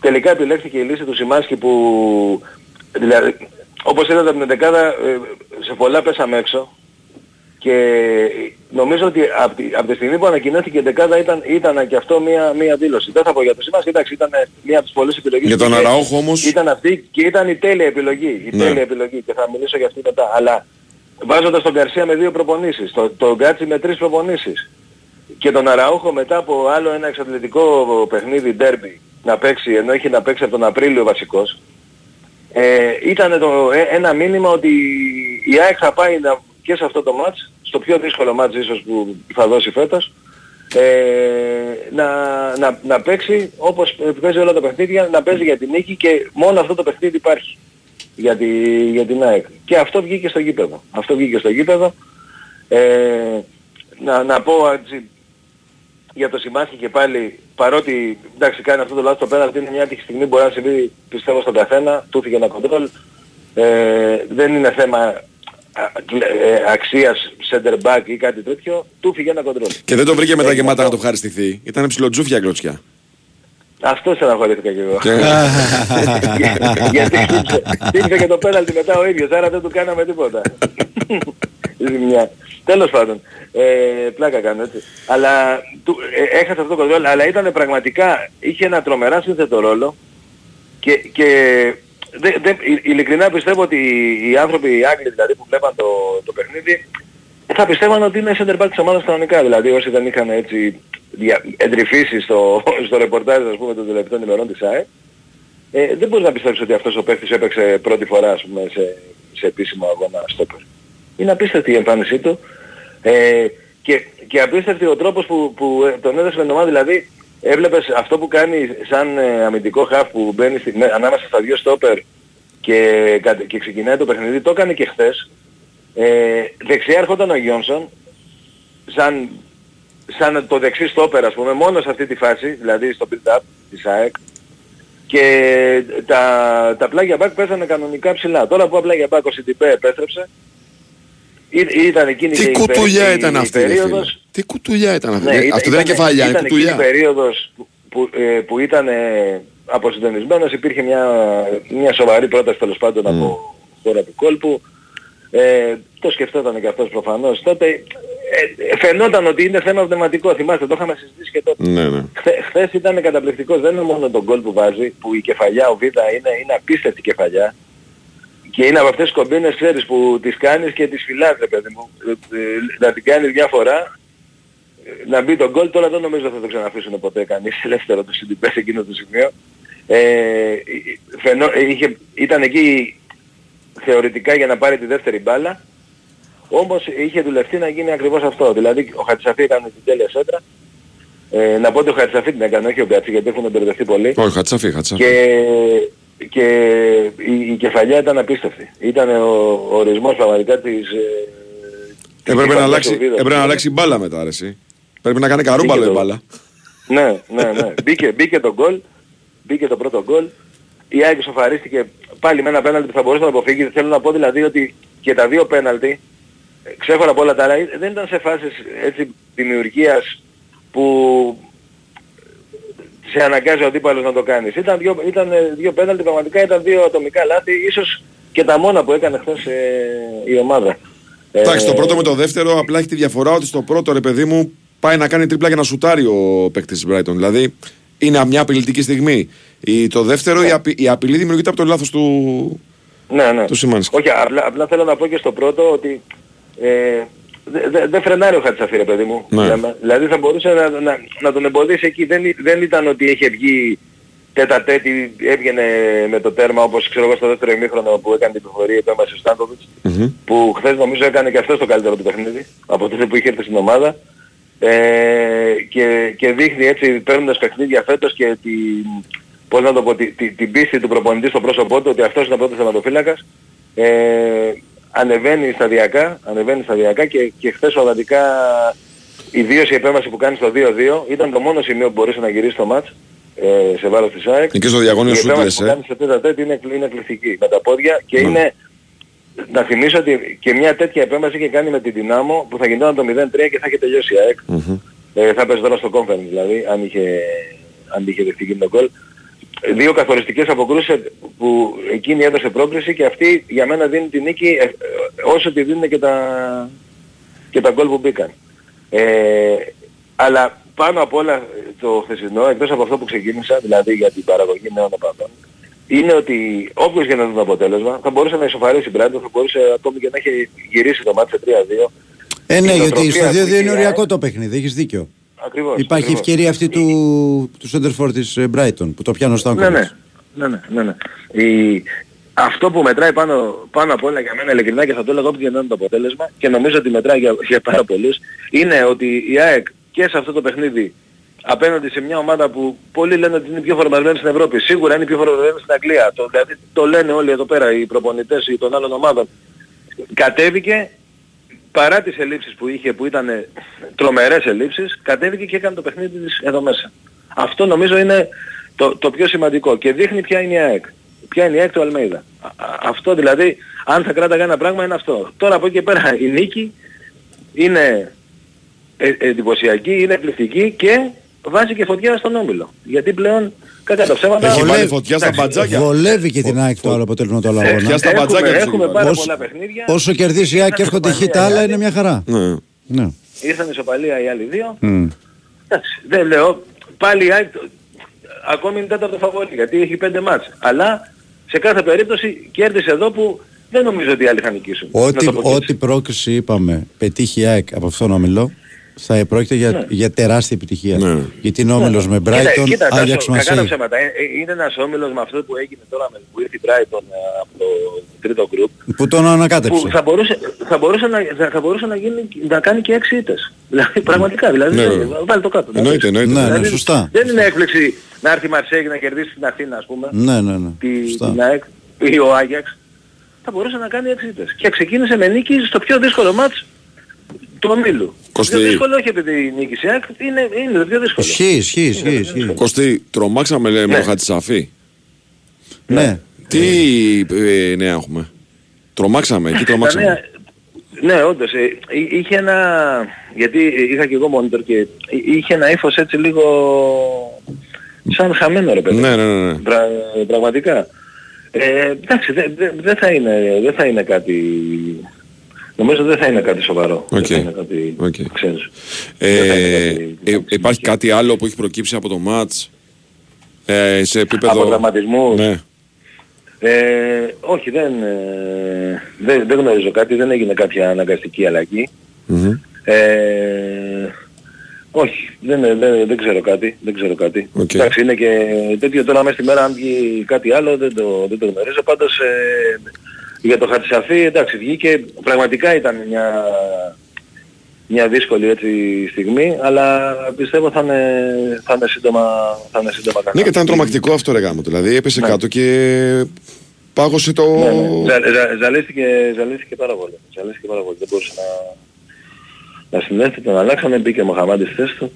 Τελικά επιλέχθηκε η λύση του Σιμάσκι που δηλαδή όπως είδατε από την δεκάδα ε, σε πολλά πέσαμε έξω και νομίζω ότι από τη, απ' τη στιγμή που ανακοινώθηκε η δεκάδα ήταν, ήταν και αυτό μία, μία δήλωση. Δεν θα πω για το Σιμάσκι, εντάξει ήταν μία από τις πολλές επιλογές. Για τον που είχε. Αραούχο όμως- Ήταν αυτή και ήταν η τέλεια επιλογή. Η Ναι. τέλεια επιλογή και θα μιλήσω για αυτή μετά. Αλλά βάζοντας τον Καρσία με δύο προπονήσεις, τον, τον Γκάτσι με τρεις προπονήσεις και τον Αραούχο μετά από άλλο ένα εξατλητικό παιχνίδι ντέρμπι να παίξει, ενώ είχε να παίξει από τον Απρίλιο βασικός, ε, ήταν το, ε, ένα μήνυμα ότι η ΑΕΚ θα πάει να, και σε αυτό το μάτς, στο πιο δύσκολο μάτς ίσως που θα δώσει φέτος, ε, να, να, να παίξει όπως παίζει όλα τα παιχνίδια, να παίζει για την νίκη και μόνο αυτό το παιχνίδι υπάρχει για, τη, για την ΑΕΚ. Και αυτό βγήκε στο γήπεδο. Αυτό βγήκε στο γήπεδο. Ε, να, να πω έτσι, για το Σιμάσκι και πάλι, παρότι εντάξει κάνει αυτό το λάθος το πέναλτι είναι μια άτυχη στιγμή, μπορεί να συμβεί πιστεύω στον καθένα, του φύγε ένα κοντρόλ. Ε, δεν είναι θέμα α, ε, αξίας center back ή κάτι τέτοιο, του φύγε ένα κοντρόλ. Και δεν το βρήκε με τα Έγινε γεμάτα να αυτό. το ευχαριστηθεί. Ήταν ψιλοτζούφια κλωτσιά. Αυτό στεναχωρήθηκα και εγώ. Και- Γιατί χτύπησε- χτύπησε και το πέναλτι μετά ο ίδιος, άρα δεν του κάναμε τίποτα. Ζημιά. Τέλος πάντων, ε, πλάκα κάνω έτσι. Αλλά του, ε, έχασε αυτό το κοντρόλ, αλλά ήταν πραγματικά, είχε ένα τρομερά σύνθετο ρόλο και, και δε, δε, ει- ειλικρινά πιστεύω ότι οι άνθρωποι, οι Άγγλοι δηλαδή που βλέπαν το, το παιχνίδι, θα πιστεύαν ότι είναι center back της ομάδας κανονικά. Δηλαδή όσοι δεν είχαν έτσι δια, εντρυφήσεις στο, στο ρεπορτάζ ας πούμε των τελευταίων ημερών της ΑΕ, ε, δεν μπορείς να πιστέψεις ότι αυτός ο παίχτης έπαιξε πρώτη φορά ας πούμε σε, σε επίσημο αγώνα στόπερ. Είναι απίστευτη η εμφάνισή του ε, και, και απίστευτη ο τρόπος που, που ε, τον έδωσε με την ομάδα. Δηλαδή έβλεπες αυτό που κάνει σαν ε, αμυντικό χαφ που μπαίνει στη, με- ανάμεσα στα δύο στόπερ και, κα- και ξεκινάει το παιχνίδι. Το έκανε και χθες. Ε, δεξιά έρχονταν ο Γιόνσον σαν, σαν το δεξί στόπερ ας πούμε μόνο σε αυτή τη φάση, δηλαδή στο build-up της ΑΕΚ και τα, τα πλάγια μπακ πέσανε κανονικά ψηλά. Τώρα που απλά για μπακ ο Σιντιπέ επέστρεψε ή- ήταν εκείνη και Τι η κουτουλιά περί- ήταν η αυτή, ρε φίλε. περίοδος Τι κουτουλιά ήταν αυτή. ναι, Ε, ήταν- Αυτό δεν είναι ήταν- κεφαλιά, είναι ήταν εκείνη η κουτουλιά. περίοδος που, που, ε, που ήταν ε, αποσυντονισμένος, υπήρχε μια, μια σοβαρή πρόταση τέλος πάντων από χώρα του κόλπου. Ε, το σκεφτόταν και αυτός προφανώς. Τότε ε, ε, φαινόταν ότι είναι θέμα πνευματικό. Θυμάστε, το είχαμε συζητήσει και τότε. Ναι, ναι. Χθε, χθες ήταν καταπληκτικός. Δεν είναι μόνο τον γκολ που βάζει, που η κεφαλιά, ο Βίδα είναι, είναι απίστευτη κεφαλιά. Και είναι από αυτές τις κομπίνες, ξέρεις, που τις κάνεις και τις φυλάς, ρε παιδί μου. Ε, ε, Να την κάνεις μια φορά, ε, να μπει τον γκολ, τώρα δεν νομίζω θα το ξαναφήσουν ποτέ κανείς ελεύθερο το συντυπές σε εκείνο το σημείο. Ε, φαινό, ε, είχε, ήταν εκεί θεωρητικά για να πάρει τη δεύτερη μπάλα, όμως είχε δουλευτεί να γίνει ακριβώς αυτό. Δηλαδή ο Χατσαφή έκανε την τέλεια σέντρα. Ε, να πω ότι ο Χατσαφή την έκανε, όχι ο Γκάτσι, γιατί έχουν μπερδευτεί πολύ. Όχι, χατσαφή, χατσαφή. Και, και η, η κεφαλιά ήταν απίστευτη. Ήταν ο, ο ορισμός πραγματικά της... Ε, της Έπρεπε να, κεφαλιάς αλλάξει, του Βίδα. έπρεπε να αλλάξει μπάλα μετά, ρε, εσύ. Πρέπει να κάνει καρούμπαλο η το- μπάλα. Ναι, ναι, ναι. μπήκε, μπήκε το γκολ, μπήκε το πρώτο γκολ. Η ΑΕΚ σοφαρίστηκε πάλι με ένα πέναλτι που θα μπορούσε να το αποφύγει. Θέλω να πω δηλαδή ότι και τα δύο πέναλτι, ε, ξέχωρα από όλα τα άλλα, δεν ήταν σε φάσεις έτσι δημιουργίας που σε αναγκάζει ο αντίπαλος να το κάνεις. Ήταν δύο, ήταν ε, δύο πέναλτι, πραγματικά ήταν δύο ατομικά λάθη, ίσως και τα μόνα που έκανε χθες ε, η ομάδα. Εντάξει, Ε, το πρώτο με το δεύτερο απλά έχει τη διαφορά ότι στο πρώτο ρε παιδί μου πάει να κάνει τρίπλα και να σουτάρει ο παίκτης της Brighton. Δηλαδή είναι μια απειλητική στιγμή. Η, το δεύτερο, η, απει, η απειλή δημιουργείται από το λάθος του, Ναι, ναι. του Σιμάνσκι. Όχι, απλά, απλά θέλω να πω και στο πρώτο ότι ε, δεν δε, δεν φρενάρει ο Χατσαφή, ρε παιδί μου. Ναι. Για με- Δηλαδή θα μπορούσε να, να, να τον εμποδίσει εκεί. Δεν, ή- δεν ήταν ότι είχε βγει τέτα τέτη έβγαινε με το τέρμα όπως ξέρω εγώ στο δεύτερο ημίχρονο που έκανε την πληροφορία επέμβαση ο Στάντοβιτς που χθες νομίζω έκανε και αυτό το καλύτερο του παιχνίδι από τότε που είχε έρθει στην ομάδα ε, και, και δείχνει έτσι παίρνοντας παιχνίδια φέτος και τη, πώς να το πω, τη, τη- την πίστη του προπονητή στο πρόσωπό του ότι αυτός είναι ο πρώτος θεματοφύλακας ε, ανεβαίνει σταδιακά, ανεβαίνει σταδιακά και, και χθες πραγματικά ιδίως η επέμβαση που κάνεις στο 2-2 ήταν το μόνο σημείο που μπορούσε να γυρίσεις το μάτς ε, σε βάρος της ΑΕΚ. Και στο διαγώνιο η σου επέμβαση λες, που ε. κάνεις στο τέτα τέτη είναι, είναι εκπληκτική με τα πόδια και Ναι. είναι να θυμίσω ότι και μια τέτοια επέμβαση είχε κάνει με την Δυνάμο που θα γινόταν το 0-3 και θα είχε τελειώσει η ΑΕΚ. Ε, θα παίζει τώρα στο conference δηλαδή, αν είχε, αν είχε δεχτεί εκείνο το γκολ. Ε, Δύο καθοριστικές αποκρούσεις που εκείνη έδωσε πρόκριση και αυτή για μένα δίνει τη νίκη ε, ε, όσο τη δίνουν και τα, και τα γκολ που μπήκαν. Ε, αλλά πάνω απ' όλα το χθεσινό, εκτός από αυτό που ξεκίνησα, δηλαδή για την παραγωγή νέων οπαδών, είναι ότι όποιος για να δει το αποτέλεσμα θα μπορούσε να ισοφαρίσει η Μπράντο, θα μπορούσε ακόμη και να έχει γυρίσει το μάτι σε 3-2. Ε, ναι, Η γιατί νοοτροπία στο 2-2 που είχε η είναι ΑΕΚ- οριακό το παιχνίδι, έχεις δίκιο. Ακριβώς. Υπάρχει ακριβώς. ευκαιρία αυτή του, του Σέντερφορ της ε, Brighton που το πιάνω στα Ναι, ναι. Ναι, ναι, ναι, ναι. Η... Αυτό που μετράει πάνω, πάνω απ' όλα για μένα ειλικρινά και θα το έλεγα όποτε είναι το αποτέλεσμα και νομίζω ότι μετράει για, για πάρα πολλούς είναι ότι η ΑΕΚ και σε αυτό το παιχνίδι απέναντι σε μια ομάδα που πολλοί λένε ότι είναι πιο φορμασμένη στην Ευρώπη. Σίγουρα είναι πιο φορμασμένη στην Αγγλία. Το, δηλαδή το λένε όλοι εδώ πέρα οι προπονητές των άλλων ομάδων. Κατέβηκε παρά τις ελλείψεις που είχε που ήταν τρομερές ελλείψεις κατέβηκε και έκανε το παιχνίδι της εδώ μέσα. Αυτό νομίζω είναι το, το πιο σημαντικό και δείχνει ποια είναι η ΑΕΚ. Ποια είναι η ΑΕΚ του Αλμέιδα. Α- α- Αυτό δηλαδή, αν θα κράταγα ένα πράγμα είναι αυτό. Τώρα από εκεί και πέρα η νίκη είναι ε, εντυπωσιακή, είναι εκπληκτική και βάζει και φωτιά στον Όμιλο. Γιατί πλέον, κατά τα ψέματα... Έχει βάλει Βολεύει- φωτιά στα μπατζάκια. Βολεύει και την ΑΕΚ το άλλο αποτέλεσμα του άλλου Ε, αγώνα. στα έχουμε, μπατζάκια τους έχουμε έχει πάρα Όσο- πολλά παιχνίδια. Όσο κερδίσει η ΑΕΚ και έρχονται χ τα άλλα είναι μια χαρά. Ναι. Ναι. Ήρθαν ισοπαλία οι άλλοι δύο. Μμ. Εντάξει, δεν λέω, πάλι η ΑΕΚ ακόμη είναι τέταρτο φαβορή γιατί έχει πέντε μάτς. Αλλά σε κάθε περίπτωση κέρδισε εδώ που δεν νομίζω ότι οι άλλοι θα νικήσουν. Να Ό,τι, το πω και έτσι. ό,τι πρόκριση είπαμε πετύχει η ΑΕΚ από αυτόν τον όμιλο θα πρόκειται για, Ναι. για τεράστια επιτυχία. Ναι. Γιατί είναι όμιλος με Κοίτα, Brighton, κοίτα, Ajax Τάσο, κακά τα Marseille. ψέματα. Ε, ε, Είναι ένας όμιλος με αυτό που έγινε τώρα με που ήρθε η Brighton ε, από το τρίτο γκρουπ Που τον που ανακάτεψε. θα μπορούσε, θα μπορούσε, να, θα, θα μπορούσε να, γίνει, να κάνει και έξι ήττες. Δηλαδή πραγματικά, δηλαδή Ναι, ε, βέβαια. βάλει το κάτω. Εννοείται, εννοείται. Ναι, ναι, Δηλαδή, σωστά. Δεν είναι έκπληξη να έρθει η Μαρσέγγι να κερδίσει την Αθήνα ας πούμε. Ναι, ναι, ναι. τη, Σωστά. την ΑΕΚ ή ο Άγιαξ θα μπορούσε να κάνει εξήτες. Και ξεκίνησε με νίκη στο πιο δύσκολο μάτς του ομίλου. Κωστή. Το πιο δύσκολο όχι επειδή νίκησε η ΑΕΚ, είναι, είναι το πιο δύσκολο. Ισχύει, ισχύει, ισχύει. ισχύει. Κωστή, τρομάξαμε λέμε Ναι. ο Χατσαφή. Ναι. Τι ε, νέα έχουμε. Τρομάξαμε, εκεί Τα τρομάξαμε; νέα- Ναι, όντως. ε, εί- είχε ένα... Γιατί είχα και εγώ monitor και εί- είχε ένα ύφος έτσι λίγο σαν χαμένο ρε παιδί. Ναι, ναι, ναι. ναι. Πρα, πραγματικά. Ε, εντάξει, δεν δε, δεν θα, είναι, δεν θα είναι κάτι... Νομίζω δεν θα είναι κάτι σοβαρό. Οκ. Δεν θα είναι κάτι, Οκ. ξέρεις. Ε, Δεν θα είναι κάτι- ε, υπάρχει κάτι άλλο που έχει προκύψει από το ματς ε, σε επίπεδο... Από τραυματισμούς. Ναι. Ε, όχι, δεν, ε, δεν, δεν γνωρίζω κάτι, δεν έγινε κάποια αναγκαστική αλλαγή. Μμμ. Ε, όχι, δεν, δεν, δεν ξέρω κάτι, δεν ξέρω κάτι. Οκ. Εντάξει, είναι και τέτοιο τώρα μέσα στη μέρα αν βγει κάτι άλλο δεν το, δεν το γνωρίζω. Πάντως ε, για το Χατζισαφί, εντάξει, βγήκε, πραγματικά ήταν μια, μια δύσκολη έτσι στιγμή, αλλά πιστεύω θα είναι, θα είναι σύντομα, θα είναι σύντομα καλά. Ναι, και ήταν τρομακτικό αυτό ρε γαμώ. Δηλαδή έπεσε Ναι. κάτω και πάγωσε το... Ναι, ναι. Ζα, ζα, ζαλίστηκε, ζαλίστηκε πάρα πολύ. Ζαλίστηκε πάρα πολύ. Δεν μπορούσε να, να συνέλθει. Τον αλλάξανε, μπήκε ο Μοχαμαντί στη θέση του.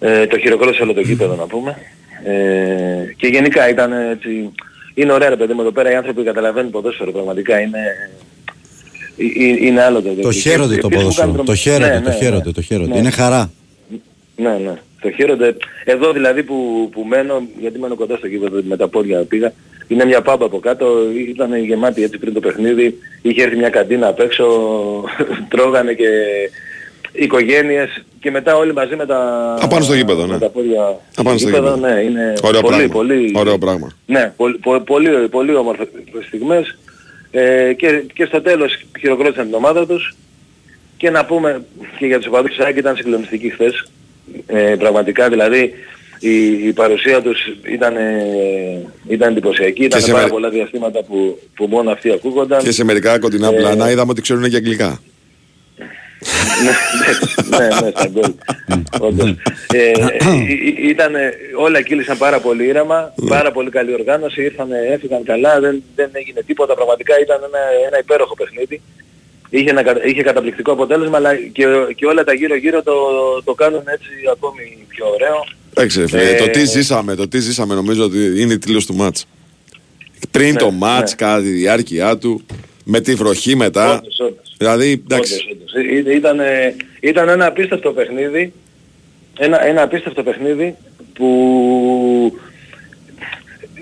Ε, το χειροκρότησε όλο το γήπεδο να πούμε. Ε, και γενικά ήταν έτσι... Είναι ωραία ρε παιδί μου εδώ πέρα οι άνθρωποι καταλαβαίνουν ποδόσφαιρο πραγματικά είναι... ε, ε, Είναι άλλο το Το χαίρονται το ποδόσφαιρο. Το χαίρονται, το χαίρονται, το χαίρονται. Είναι χαρά. Ναι, ναι. Το χαίρονται. Εδώ δηλαδή που, που μένω, γιατί μένω κοντά στο γήπεδο, με τα πόδια πήγα, είναι μια πάμπα από κάτω, ήταν γεμάτη έτσι πριν το παιχνίδι, είχε έρθει μια καντίνα απ' έξω, τρώγανε και οικογένειες και μετά όλοι μαζί με τα, Απάνω στο γήπεδο, ναι. με τα πόδια Απάνω στο γήπεδο, γήπεδο. ναι, είναι Ωραίο πολύ, πράγμα. πολύ, Ωραίο πράγμα. ναι, πολύ, πο- πολύ, πολύ όμορφες στιγμές ε, και, και στο τέλος χειροκρότησαν την ομάδα τους και να πούμε και για τους οπαδούς της ΑΕΚ ήταν συγκλονιστική χθες. Ε, πραγματικά δηλαδή η, η παρουσία τους ήταν, ήταν εντυπωσιακή. Ήταν σε πάρα μερι- πολλά διαστήματα που, που μόνο αυτοί ακούγονταν. Και σε μερικά κοντινά Ε, πλάνα είδαμε ότι ξέρουν και αγγλικά. Ναι, ναι, ναι, στα γκολ. Όντως. Ε, ε, ε, ήταν, όλα κύλησαν πάρα πολύ ήρεμα, Ναι. πάρα πολύ καλή οργάνωση, ήρθαν, έφυγαν καλά, δεν, δεν έγινε τίποτα. Πραγματικά ήταν ένα, ένα υπέροχο παιχνίδι. Είχε, ένα, κα- είχε καταπληκτικό αποτέλεσμα, αλλά και, και όλα τα γύρω-γύρω το, το κάνουν έτσι ακόμη πιο ωραίο. Εντάξει, ρε φίλε, Ε, το τι ζήσαμε, το τι ζήσαμε νομίζω ότι είναι η τέλος του μάτς. Πριν Ναι, το μάτς, ναι. κατά τη διάρκεια του, με τη βροχή μετά. Όντως, όντως. Δηλαδή, εντάξει. Όντως, όντως. Ή- Ήταν, ε, ήταν ένα απίστευτο παιχνίδι, ένα, ένα απίστευτο παιχνίδι που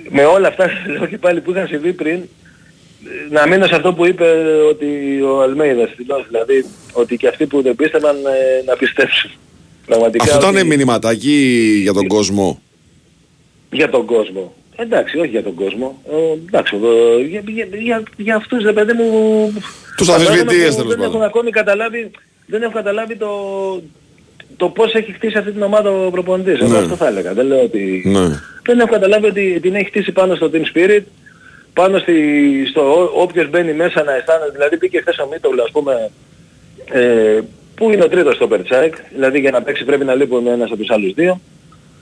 με όλα αυτά λέω και πάλι που είχαν συμβεί πριν να μείνω σε αυτό που είπε ότι ο Αλμέιδας στην Λόφ, δηλαδή ότι και αυτοί που δεν πίστευαν ε, να πιστέψουν. Πραγματικά Αυτό ήταν ότι- μηνυματάκι για τον κόσμο. για τον κόσμο. Εντάξει, όχι για τον κόσμο. Ε, εντάξει, ε, για, για, για, για αυτούς, ρε παιδί μου... Τους τα πράγματα αμφισβητείες, που τέλος Δεν πάντων. έχουν ακόμη καταλάβει, δεν έχουν καταλάβει το, το πώς έχει χτίσει αυτή την ομάδα ο προπονητής. Εγώ Ναι. αυτό θα έλεγα. Δεν λέω ότι... Ναι. Δεν έχω καταλάβει ότι την έχει χτίσει πάνω στο team spirit, πάνω στη, στο ό- όποιος μπαίνει μέσα να αισθάνεται. Δηλαδή πήγε χθες ο Μίτογλου, ας πούμε, ε, που είναι ο τρίτος στο Περτσάικ, δηλαδή για να παίξει πρέπει να λείπουν ένας από τους άλλους δύο.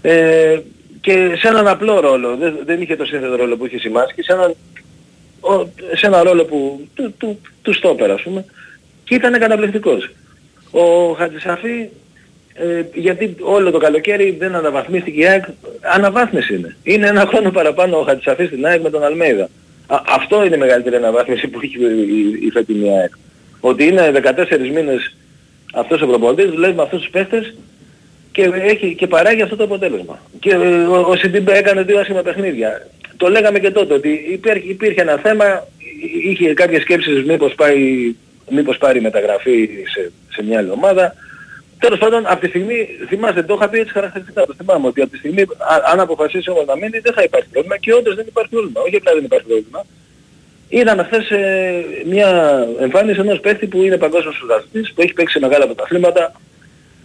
Ε, και σε έναν απλό ρόλο, δεν, δεν είχε το σύνθετο ρόλο που είχε σημάσει, σε έναν, ο, σε ένα ρόλο που, του, του, του στόπερ ας πούμε, και ήταν καταπληκτικός. Ο Χατζησαφή, ε, γιατί όλο το καλοκαίρι δεν αναβαθμίστηκε η ΑΕΚ, αναβάθμιση είναι. Είναι ένα χρόνο παραπάνω ο Χατζησαφής στην ΑΕΚ με τον Αλμέιδα. Α, αυτό είναι η μεγαλύτερη αναβάθμιση που έχει η, η φετινή ΑΕΚ. Ότι είναι 14 μήνες αυτός ο προπονητής, δουλεύει με αυτούς τους παίχτες και, έχει, και παράγει αυτό το αποτέλεσμα. Και ε, ο, ο Σιντίμπε έκανε δύο άσχημα παιχνίδια. Το λέγαμε και τότε ότι υπήρχε, υπήρχε ένα θέμα, εί- είχε κάποιες σκέψεις μήπως, πάει, μήπως πάρει μεταγραφή σε, σε μια άλλη ομάδα. Τέλος πάντων, από τη στιγμή, θυμάστε, το είχα πει έτσι χαρακτηριστικά, το θυμάμαι, ότι από τη στιγμή, α- αν αποφασίσει όμως να μείνει, δεν θα υπάρχει πρόβλημα και όντως δεν υπάρχει πρόβλημα. Όχι απλά δεν υπάρχει πρόβλημα. Είδαμε χθες ε, μια εμφάνιση ενός παίχτη που είναι παγκόσμιος πρωταθλητής, που έχει παίξει σε μεγάλα πρωταθλήματα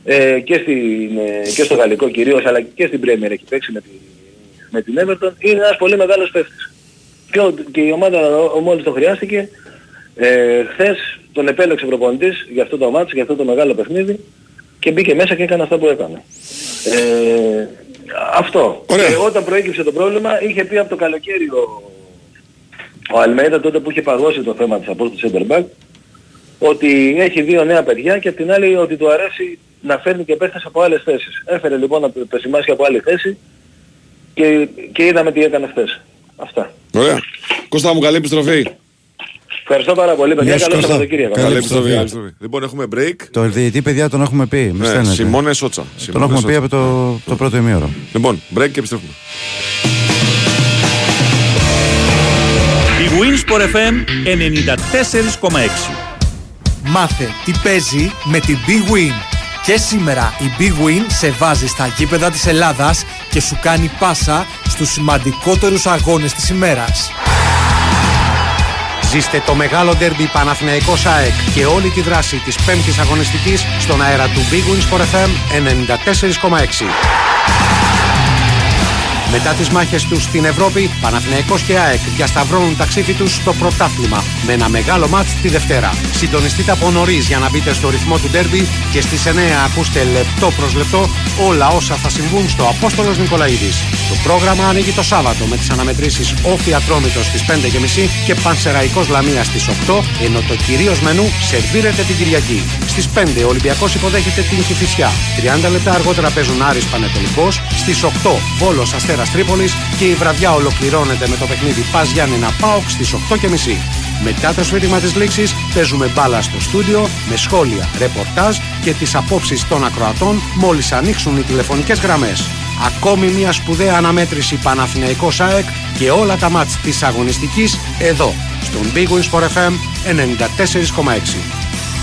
ε, και, στην, ε, και στο γαλλικό κυρίως, αλλά και στην Premier έχει παίξει με, τη, με την Everton. Είναι ένας πολύ μεγάλος παίχτης. Και, ο- και η ομάδα ο, μόλις το χρειάστηκε, ε, χθες τον επέλεξε ο προπονητής για αυτό το μάτς, για αυτό το μεγάλο παιχνίδι και μπήκε μέσα και έκανε αυτό που έκανε. Ε, αυτό. Και όταν προέκυψε το πρόβλημα είχε πει από το καλοκαίρι ο, ο Αλμέιδα τότε που είχε παγώσει το θέμα της απόστασης center back ότι έχει δύο νέα παιδιά και απ' την άλλη ότι του αρέσει να φέρνει και παίχτες από άλλες θέσεις. Έφερε λοιπόν να το σημάσει από άλλη θέση και, και είδαμε τι έκανε χθες. Αυτά. Ωραία. Κώστα μου, καλή επιστροφή. Ευχαριστώ πάρα πολύ παιδιά. Γεια σου, Καλό Κώστα. Σαββατοκύριακο. Καλή επιστροφή. καλή επιστροφή. Λοιπόν, έχουμε break. Το διαιτή, παιδιά, τον έχουμε πει. Μη Ναι, στέλνετε. Σιμώνε Σότσα. Τον Σιμώνε έχουμε πει Σότσα. από το, το πρώτο ημίωρο. Λοιπόν, break και επιστρέφουμε. Η Winsport FM 94,6. Μάθε τι παίζει με την Big Win. Και σήμερα η Big Win σε βάζει στα γήπεδα της Ελλάδας και σου κάνει πάσα στους σημαντικότερους αγώνες της ημέρας. Ζήστε το μεγάλο ντέρμπι Παναθηναϊκός ΑΕΚ και όλη τη δράση της πέμπτης αγωνιστικής στον αέρα του Big Wins for FM 94,6. Μετά τις μάχες τους στην Ευρώπη, Παναθηναϊκός και ΑΕΚ διασταυρώνουν τα ξύφη τους στο πρωτάθλημα με ένα μεγάλο μάτς τη Δευτέρα. Συντονιστείτε από νωρίς για να μπείτε στο ρυθμό του ντέρμπι και στις 9 ακούστε λεπτό προς λεπτό όλα όσα θα συμβούν στο Απόστολος Νικολαίδης. Το πρόγραμμα ανοίγει το Σάββατο με τις αναμετρήσεις Όφη Ατρόμητος στις 5.30 και Πανσεραϊκός Λαμία στις 8, ενώ το κυρίως μενού σερβίρεται την Κυριακή. Στις 5 ο Ολυμπιακός υποδέχεται την Κηφισιά. 30 λεπτά αργότερα παίζουν Άρης Πανετολικός. Στις 8 Βόλος Αστέρας Τρίπολης και η βραδιά ολοκληρώνεται με το παιχνίδι Πας Γιάννενα Πάοξ στις 8.30. Μετά το σφύριγμα της λήξης παίζουμε μπάλα στο στούντιο με σχόλια, ρεπορτάζ και τις απόψεις των ακροατών μόλις ανοίξουν οι τηλεφωνικές γραμμές. Ακόμη μια σπουδαία αναμέτρηση Παναθηναϊκός ΑΕΚ και όλα τα μάτς της αγωνιστικής εδώ στον Big Wins for FM 94,6.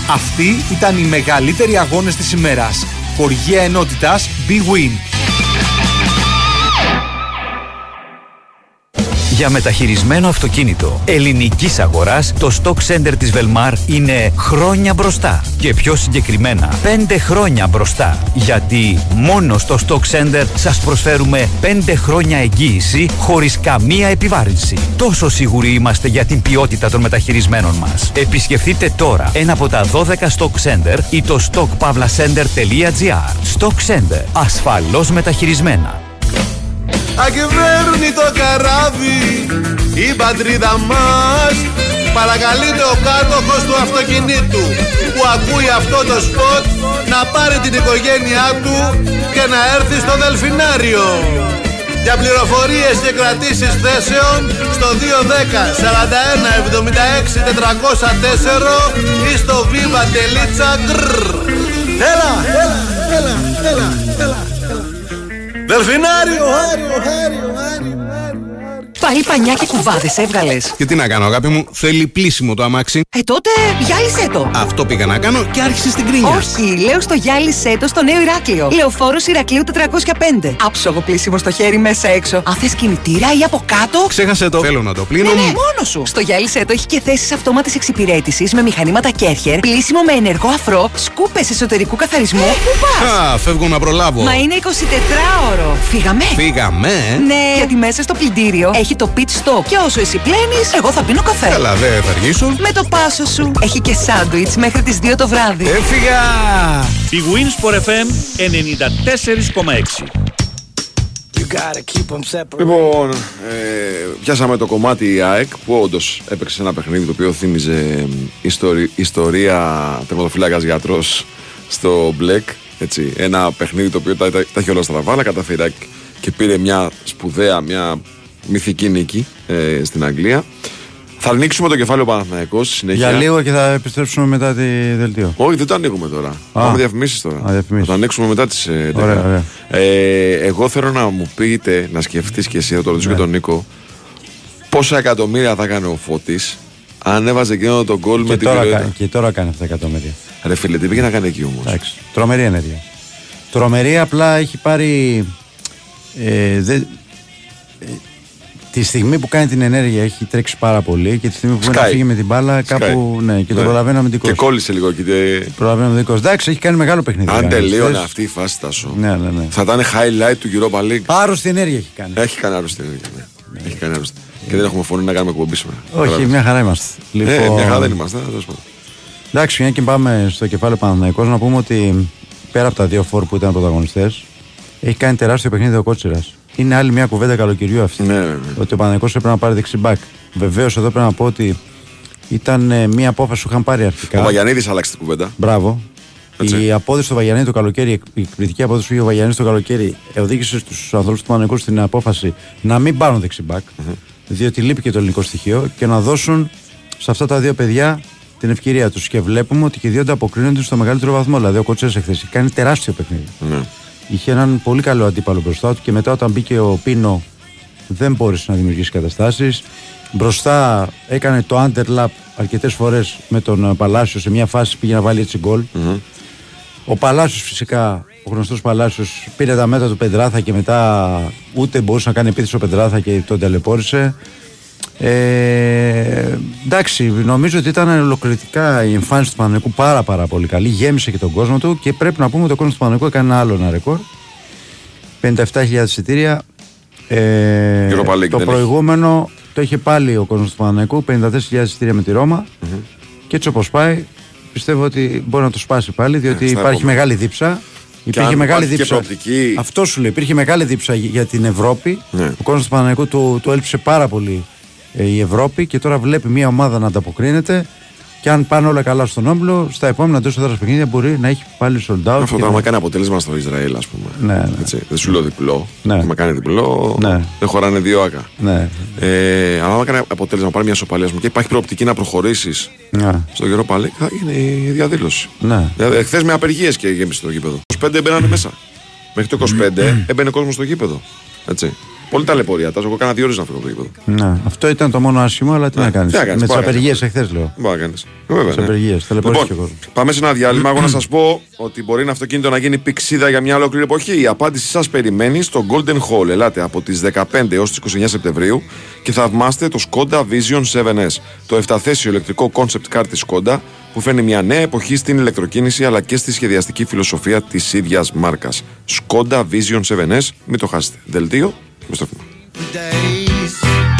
Αυτοί ήταν οι μεγαλύτεροι αγώνες της ημέρας. Χοργία ενότητας Big Win. Για μεταχειρισμένο αυτοκίνητο ελληνικής αγοράς, το Stock Center της Velmar είναι χρόνια μπροστά. Και πιο συγκεκριμένα, 5 χρόνια μπροστά. Γιατί μόνο στο Stock Center σας προσφέρουμε 5 χρόνια εγγύηση χωρίς καμία επιβάρυνση. Τόσο σίγουροι είμαστε για την ποιότητα των μεταχειρισμένων μας. Επισκεφτείτε τώρα ένα από τα 12 Stock Center ή το stockpavlacenter.gr. Stock Center. Ασφαλώς μεταχειρισμένα. Ακυβέρνει το καράβι η πατρίδα μας Παρακαλείται ο κάτοχος του αυτοκινήτου που ακούει αυτό το σποτ να πάρει την οικογένειά του και να έρθει στο Δελφινάριο. Για πληροφορίες και κρατήσεις θέσεων στο 210 41 76 404 ή στο viva.gr Έλα, έλα, έλα, έλα, έλα. Delfinário, Binario, Harry, Binario, Πάλι πανιά και κουβάδες έβγαλες. Και τι να κάνω, αγάπη μου, θέλει πλήσιμο το αμάξι. Ε, τότε γυάλισέ το. Αυτό πήγα να κάνω και άρχισε στην κρίνια. Όχι, λέω στο γυάλισέ το στο νέο Ηράκλειο. Λεωφόρος Ηρακλείου 405. Άψογο πλήσιμο στο χέρι μέσα έξω. Αν θες κινητήρα ή από κάτω. Ξέχασε το. Θέλω να το πλύνω. Ναι, ναι, μόνος σου. Στο γυάλισέ το έχει και θέσεις αυτόματη εξυπηρέτησης με μηχανήματα Κέρχερ, πλήσιμο με ενεργό αφρό, σκούπες εσωτερικού καθαρισμού. Πού πας; Α, φεύγω να προλάβω. Μα είναι 24ωρο. Φύγαμε. Φύγαμε. Ναι, γιατί μέσα στο πλυντήριο έχει το pit stop. Και όσο εσύ πλένεις, εγώ θα πίνω καφέ. Καλά, δεν θα αργήσω. Με το πάσο σου. Έχει και σάντουιτς μέχρι τις 2 το βράδυ. Έφυγα! Η Winsport FM 94,6. Λοιπόν, ε, πιάσαμε το κομμάτι ΑΕΚ που όντως έπαιξε ένα παιχνίδι το οποίο θύμιζε ε, ιστορι- ιστορία τερματοφύλακα γιατρός στο Μπλεκ. Έτσι, ένα παιχνίδι το οποίο τα, τα, τα είχε όλα στραβά, αλλά καταφέρει και πήρε μια σπουδαία, μια μυθική νίκη ε, στην Αγγλία. Θα ανοίξουμε το κεφάλαιο Παναθηναϊκός στη συνέχεια. Για λίγο και θα επιστρέψουμε μετά τη δελτίο. Όχι, δεν το ανοίγουμε τώρα. Πάμε διαφημίσεις τώρα. Α, διαφημίσεις. Θα το ανοίξουμε μετά τις. Ε, Ωραία, 10. ωραία. Ε, εγώ θέλω να μου πείτε, να σκεφτείς και εσύ, θα το ρωτήσω Ναι. και τον Νίκο, πόσα εκατομμύρια θα έκανε ο Φώτης αν έβαζε εκείνο τον γκολ με Και την τώρα, πυροίδα. κάνει, και τώρα κάνει αυτά τα εκατομμύρια. Ρε φίλε, τι πήγε να κάνει εκεί όμως; Εντάξει. Τρομερή ενέργεια. Τρομερή απλά έχει πάρει. Ε, δεν- ε, τη στιγμή που κάνει την ενέργεια έχει τρέξει πάρα πολύ και τη στιγμή που πρέπει να Σκάει. φύγει με την μπάλα κάπου. Ναι, και το Ναι. προλαβαίνει αμυντικό. Και κόλλησε λίγο εκεί. τε- Προλαβαίνει αμυντικό. Εντάξει, έχει κάνει μεγάλο παιχνίδι. Αν κάνει. τελείωνε Χθες- αυτή η φάση, Τάσο, Ναι, ναι, ναι. θα ήταν highlight του Europa League. Άρρωστη ενέργεια έχει κάνει. Έχει κάνει άρρωστη ενέργεια. Ναι. Έχει κάνει άρρωστη. Και δεν έχουμε φωνή να κάνουμε εκπομπή σήμερα. Όχι, Κατάλαβες. μια χαρά είμαστε. Ε, μια χαρά δεν είμαστε. θα σας πω. Εντάξει, μια και πάμε στο κεφάλαιο Παναθηναϊκός να πούμε ότι πέρα από τα δύο φόρ που ήταν πρωταγωνιστές, έχει κάνει τεράστιο παιχνίδι ο Κότσιρας. Είναι άλλη μια κουβέντα καλοκαιριού αυτή. Ναι, ναι, ναι. Ότι ο Παναθηναϊκός έπρεπε να πάρει δεξιμπάκ. Βεβαίως εδώ πρέπει να πω ότι ήταν ε, μια απόφαση που είχαν πάρει αρχικά. Ο Βαγιανίδης άλλαξε την κουβέντα. Μπράβο. Έτσι. Η απόδοση του Βαγιανίδη το καλοκαίρι, η εκπληκτική απόδοση που είχε ο Βαγιανίδης το καλοκαίρι, οδήγησε στους ανθρώπους του Παναγικού στην απόφαση να μην πάρουν δεξιμπάκ, διότι λείπει και το ελληνικό στοιχείο και να δώσουν σε αυτά τα δύο παιδιά την ευκαιρία τους. Και βλέπουμε ότι και οι δύο ανταποκρίνονται στο μεγαλύτερο βαθμό. Δηλαδή, ο Κοτσές εχθές έχει κάνει τεράστιο παιχνίδι. Ναι. Είχε έναν πολύ καλό αντίπαλο μπροστά του και μετά όταν μπήκε ο Πίνο δεν μπόρεσε να δημιουργήσει καταστάσεις. Μπροστά έκανε το underlap αρκετές φορές με τον ε, Παλάσιος σε μια φάση πήγε να βάλει έτσι γκολ. Ο Παλάσιος φυσικά, ο γνωστός Παλάσιος, πήρε τα μέτρα του Πεντράθα και μετά ούτε μπορούσε να κάνει επίθεση ο Πεντράθα και τον ταλαιπώρησε. Ε, εντάξει, νομίζω ότι ήταν ολοκληρωτικά η εμφάνιση του Παναγικού πάρα πάρα πολύ καλή. Γέμισε και τον κόσμο του και πρέπει να πούμε ότι ο κόσμος του Παναγικού έκανε ένα άλλο ένα ρεκόρ. 57.000 εισιτήρια. Ε, Europa League το δεν προηγούμενο το είχε πάλι ο κόσμος του Παναγικού, 54.000 εισιτήρια με τη ρωμα Και έτσι όπως πάει, πιστεύω ότι μπορεί να το σπάσει πάλι, διότι Ε, στα υπάρχει επόμενα. μεγάλη δίψα. Υπήρχε αν μεγάλη υπάρχει και δίψα. προοπτική- Αυτό σου λέει. Υπήρχε μεγάλη δίψα για- για την Ευρώπη. Ναι. Ο κόσμος του Παναγικού του, του έλειψε πάρα πολύ ε, η Ευρώπη και τώρα βλέπει μια ομάδα να ανταποκρίνεται. Και αν πάνε όλα καλά στον όμιλο, στα επόμενα εντό έδρα παιχνίδια μπορεί να έχει πάλι sold out. Αυτό και το να- άμα κάνει αποτέλεσμα στο Ισραήλ, ας πούμε. Ναι, ναι. Έτσι, δεν σου λέω διπλό. Ναι. Άμα κάνει διπλό, Ναι. δεν χωράνε δύο άκα. Ναι. Ε, αλλά άμα κάνει αποτέλεσμα, πάρει μια σοπαλία ας πούμε, και υπάρχει προοπτική να προχωρήσεις Ναι. στο Europa League, θα είναι η διαδήλωση. Ναι. Δηλαδή, εχθές με απεργίες και γέμισε το γήπεδο. 25 μπαίνανε μέσα. Μέχρι το 25 έμπαινε κόσμος στο γήπεδο. Έτσι. Πολύ ταλαιπωρία. Τάσο, εγώ κάνα δύο ώρες να φύγω από το γήπεδο. Ναι, αυτό ήταν το μόνο άσχημο, αλλά τι να κάνεις. τι να κάνεις, Με τις μπορεί να απεργίες κάνεις. εχθές λέω. Μπορεί να κάνεις. Βέβαια. Τις απεργίες, ταλαιπωρήθηκε ο κόσμος. Λοιπόν, πάμε σε ένα διάλειμμα. Εγώ να σας πω ότι μπορεί ένα αυτοκίνητο να γίνει πηξίδα για μια ολόκληρη εποχή. Η απάντηση σας περιμένει στο Golden Hall. Ελάτε από τις 15 έως τις 29 Σεπτεμβρίου και θαυμάστε το Skoda Vision 7S. Το 7θέσιο ηλεκτρικό concept car της Skoda που φέρνει μια νέα εποχή στην ηλεκτροκίνηση αλλά και στη σχεδιαστική φιλοσοφία της ίδιας μάρκας. Skoda Vision 7S, μην το χάσετε. Δελτίο, επιστρέφουμε. All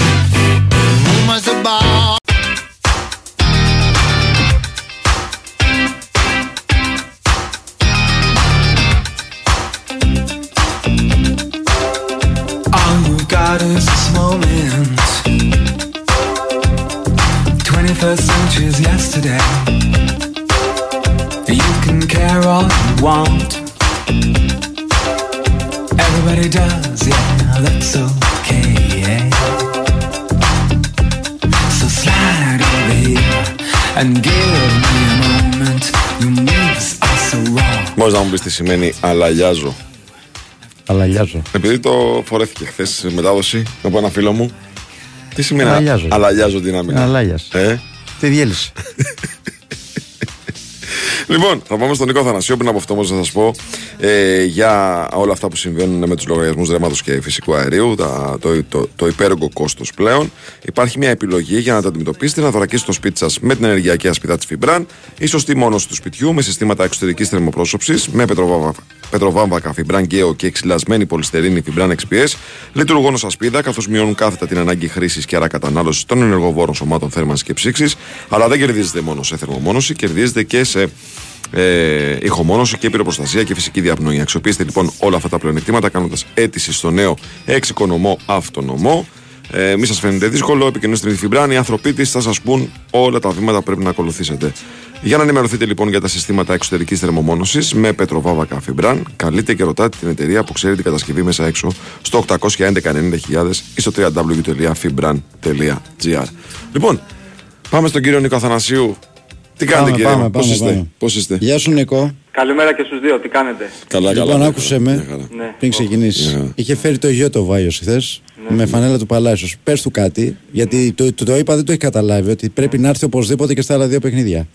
Μπορείς να μου πεις τι σημαίνει αλαγιάζω. Αλαγιάζω. Επειδή το φορέθηκε χθες στη μετάδοση από ένα φίλο μου. Τι σημαίνει Αλαγιάζω. αλαγιάζω δυναμικά. Αλάγιας. Ε; Τι διέλυσε. Λοιπόν, θα πάμε στον Νίκο Θανασιό πριν από αυτό όμως να σας πω ε, για όλα αυτά που συμβαίνουν με τους λογαριασμούς ρεύματος και φυσικού αερίου, τα, το, το, το υπέρογκο κόστος πλέον. Υπάρχει μια επιλογή για να τα αντιμετωπίσετε, να δωρακίσετε το σπίτι σας με την ενεργειακή ασπίδα της Φιμπραν ή σωστή μόνωση του σπιτιού με συστήματα εξωτερικής θερμοπρόσωψης, με πετροβάμβα- πετροβάμβακα Φιμπραν Geo και εξυλασμένη πολυστερίνη Φιμπραν XPS, λειτουργούν ως ασπίδα καθώς μειώνουν κάθετα την ανάγκη χρήσης και άρα κατανάλωσης των ενεργοβόρων σωμάτων θέρμανσης και ψήξης. Αλλά δεν κερδίζετε μόνο σε θερμομόνωση, κερδίζετε και σε ε, ηχομόνωση και πυροπροστασία και φυσική διαπνοή. Αξιοποιήστε λοιπόν όλα αυτά τα πλεονεκτήματα κάνοντας αίτηση στο νέο εξοικονομό αυτονομό. Ε, μη σας φαίνεται δύσκολο, επικοινωνήστε με τη Φιμπράν. Οι άνθρωποι της θα σας πούν όλα τα βήματα που πρέπει να ακολουθήσετε. Για να ενημερωθείτε λοιπόν για τα συστήματα εξωτερικής θερμομόνωσης με πετροβάβακα Φιμπράν, καλείτε και ρωτάτε την εταιρεία που ξέρει την κατασκευή μέσα έξω στο 811 90.000 ή στο www.fibran.gr. Λοιπόν, πάμε στον κύριο Νίκο Αθανασίου. Τι κάνετε Πάμε, κύριε, πάμε, μου, πώς πάμε, είστε, πάμε. πώς είστε; Γεια σου Νικό. Καλημέρα και στους δύο, τι κάνετε; Καλά, λοιπόν, καλά. άκουσε με Ναι. πριν ξεκινήσεις. Είχε φέρει το γιο το Βάιος χθες με φανέλα του Παλάσιος. Πες του κάτι, γιατί το, το, το είπα δεν το έχει καταλάβει ότι πρέπει να έρθει οπωσδήποτε και στα άλλα δύο παιχνίδια.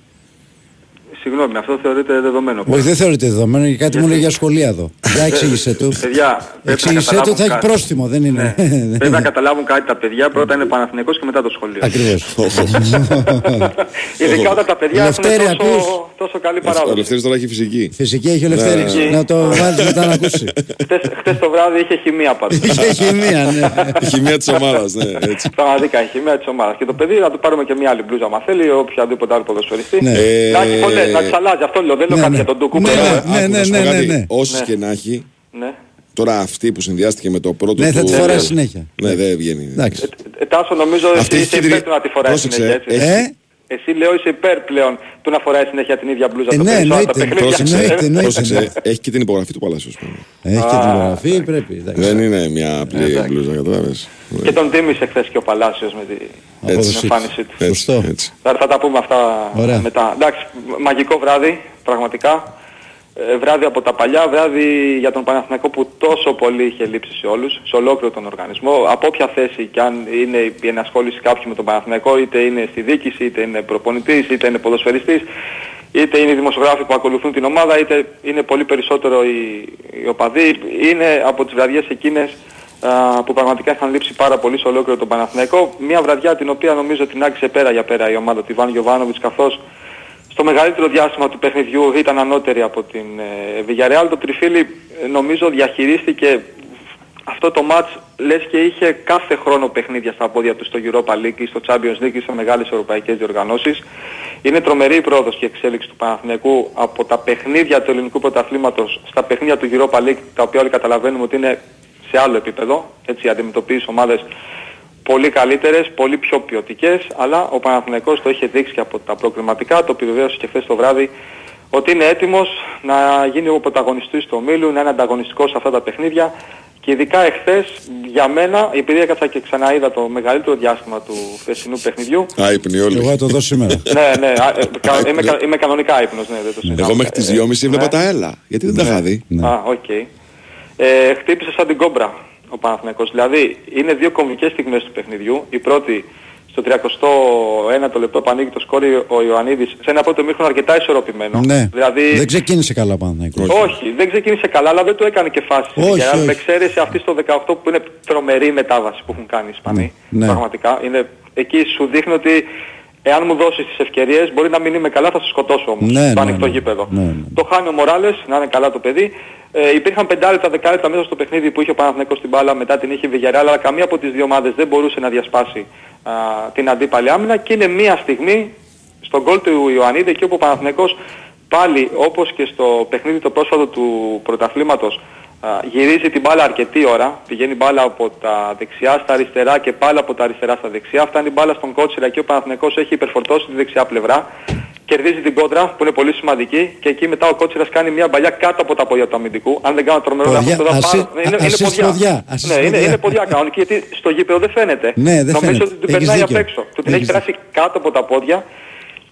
Συγγνώμη, αυτό θεωρείται δεδομένο. Όχι, δεν θεωρείται δεδομένο γιατί κάτι μου λέει για σχολεία εδώ. Για εξήγησε του. Παιδιά, πρέπει να Εξήγησε του, καταλάβουν θα έχει κάτι. πρόστιμο, δεν είναι. Πρέπει να καταλάβουν κάτι τα παιδιά, πρώτα είναι Παναθηναϊκός και μετά το σχολείο. Ακριβώς. Ειδικά όταν τα παιδιά έχουν Λευτέρη, τόσο, ακούς; τόσο καλή Ο παράδοση. Λευτέρης τώρα έχει φυσική. Φυσική έχει ο Λευτέρης. Ναι. Να το βάλεις μετά να ακούσει. Χτες, χτες το βράδυ είχε χημεία πάντως. Είχε χημεία, ναι. Η χημεία της ομάδας, ναι, έτσι. Πραγματικά η χημεία της ομάδας. Και το παιδί να του πάρουμε και μια άλλη μπλούζα αν θέλει, οποιαδήποτε άλλο ποδοσφαιριστή. Ναι. Να έχει Ε, πολλές, να τις αλλάζει. Αυτό λέω, δεν λέω ναι, κάτι ναι. για τον Τούκου. Ναι, που λέω, ναι, ε. ναι, Άκου, να σου πω ναι, ναι, κάτι. ναι. Όσες Ναι. και να έχει, Ναι. τώρα αυτή που συνδυάστηκε με το πρώτο Ναι, θα του- τη φοράει συνέχεια. Ναι, δεν βγαίνει. Εντάξει. Ε, Τάσο, νομίζω Αυτή εσύ έχει είσαι κεντρι- υπέρ του να τη φοράει Πρόσεξε, συνέχεια, έτσι. έχει- Ε, Εσύ λέω είσαι υπέρ πλέον του να φοράει συνέχεια την ίδια μπλούζα Ε, το ναι, περισσότερο εννοείται. τα παιχνίδια. Πρόσεξε, Εννοείται, εννοείται. πρόσεξε, έχει και την υπογραφή του Παλάσιου. ας πούμε. έχει και την υπογραφή, πρέπει. εντάξει. Δεν είναι μια απλή Εντάξει. μπλούζα, κατάλαβες. Και τον τίμησε χθες και ο Παλάσιος με τη- την Έτσι. εμφάνισή του. Έτσι, Σωστό. έτσι. Θα, θα τα πούμε αυτά Ωραία. μετά. Εντάξει, μαγικό βράδυ, πραγματικά. Ε, βράδυ από τα παλιά, βράδυ για τον Παναθηναϊκό που τόσο πολύ είχε λείψει σε όλους, σε ολόκληρο τον οργανισμό. Από όποια θέση και αν είναι η ενασχόληση κάποιου με τον Παναθηναϊκό, είτε είναι στη δίκηση, είτε είναι προπονητής, είτε είναι ποδοσφαιριστής, είτε είναι οι δημοσιογράφοι που ακολουθούν την ομάδα, είτε είναι πολύ περισσότερο οι, οι οπαδοί. Είναι από τις βραδιές εκείνες α, που πραγματικά είχαν λείψει πάρα πολύ σε ολόκληρο τον Παναθηναϊκό. Μια βραδιά την οποία νομίζω την άξιζε πέρα για πέρα η ομάδα του Ιβάν Γιωβάνοβιτς καθώς στο μεγαλύτερο διάστημα του παιχνιδιού ήταν ανώτερη από την ε, Villarreal. Το Τριφύλι ε, νομίζω διαχειρίστηκε αυτό το μάτς λες και είχε κάθε χρόνο παιχνίδια στα πόδια του στο Europa League ή στο Champions League ή σε μεγάλες ευρωπαϊκές διοργανώσεις. Είναι τρομερή η πρόοδος και η εξέλιξη του Παναθηναϊκού από τα παιχνίδια του ελληνικού πρωταθλήματος στα παιχνίδια του Europa League τα οποία όλοι καταλαβαίνουμε ότι είναι σε άλλο επίπεδο. Έτσι αντιμετωπίζεις ομάδες πολύ καλύτερες, πολύ πιο ποιοτικές, αλλά ο Παναθηναϊκός το είχε δείξει και από τα προκριματικά, το επιβεβαίωσε και χθες το βράδυ, ότι είναι έτοιμος να γίνει ο πρωταγωνιστής του ομίλου, να είναι ανταγωνιστικός σε αυτά τα παιχνίδια και ειδικά εχθές για μένα, επειδή έκατσα και ξαναείδα το μεγαλύτερο διάστημα του χθεσινού παιχνιδιού, Άυπνοι όλοι. Εγώ θα το δω σήμερα. ναι, ναι, α, ε, κα- είμαι, κα- είμαι κανονικά άυπνος, ναι, δεν το συζητάμε. Εγώ μέχρι τις Ε, 2.30 έβλεπα ναι. τα έλα. Γιατί δεν τα είχα δει. Α, οκ. Ε, χτύπησε σαν την κόμπρα. Ο Παναθηναϊκός. Δηλαδή είναι δύο κομβικές στιγμές του παιχνιδιού. Η πρώτη στο 31ο λεπτό ανοίγει το σκορ ο Ιωαννίδης σε ένα πρώτο ημίχρονο αρκετά ισορροπημένο. Ναι. Δηλαδή, Δεν ξεκίνησε καλά ο Παναθηναϊκός. όχι, δεν ξεκίνησε καλά, αλλά δεν του έκανε και φάση. Όχι, Για- όχι. Με εξαίρεση αυτή στο 18 που είναι τρομερή μετάβαση που έχουν κάνει οι Ισπανοί. Ναι. Πραγματικά. Είναι, εκεί σου δείχνει ότι εάν μου δώσεις τις ευκαιρίες μπορεί να μην είμαι καλά, θα σε σκοτώσω όμως. Ναι, στο ναι, ανοιχτό ναι. γήπεδο. Ναι, ναι. Το χάνει ο Μοράλες, να είναι καλά το παιδί. Ε, υπήρχαν πεντάλεπτα, δεκάλεπτα μέσα στο παιχνίδι που είχε ο Παναθηναϊκός την μπάλα, μετά την είχε η Villarreal, αλλά καμία από τις δύο ομάδες δεν μπορούσε να διασπάσει α, την αντίπαλη άμυνα και είναι μία στιγμή στον γκολ του Ιωαννίδη εκεί όπου ο Παναθηναϊκός πάλι όπως και στο παιχνίδι το πρόσφατο του πρωταθλήματος α, γυρίζει την μπάλα αρκετή ώρα, πηγαίνει μπάλα από τα δεξιά στα αριστερά και πάλι από τα αριστερά στα δεξιά, φτάνει η μπάλα στον Κότσιρα και ο Παναθηναϊκός έχει υπερφορτώσει τη δεξιά πλευρά, κερδίζει την κόντρα που είναι πολύ σημαντική και εκεί μετά ο Κότσιρας κάνει μια μπαλιά κάτω από τα πόδια του αμυντικού. Αν δεν κάνω τρομερό Ποδιά, λάθος, ασι- τώρα πάρω- είναι, είναι assist ποδιά. ποδιά, assist Ναι, είναι, ποδιά. είναι ποδιά κανονική γιατί στο γήπεδο δεν φαίνεται. Ναι, δεν Νομίζω φαίνεται. ότι την Έχεις περνάει απ' δίκιο. έξω. Του την έχεις Έχεις περάσει κάτω από τα πόδια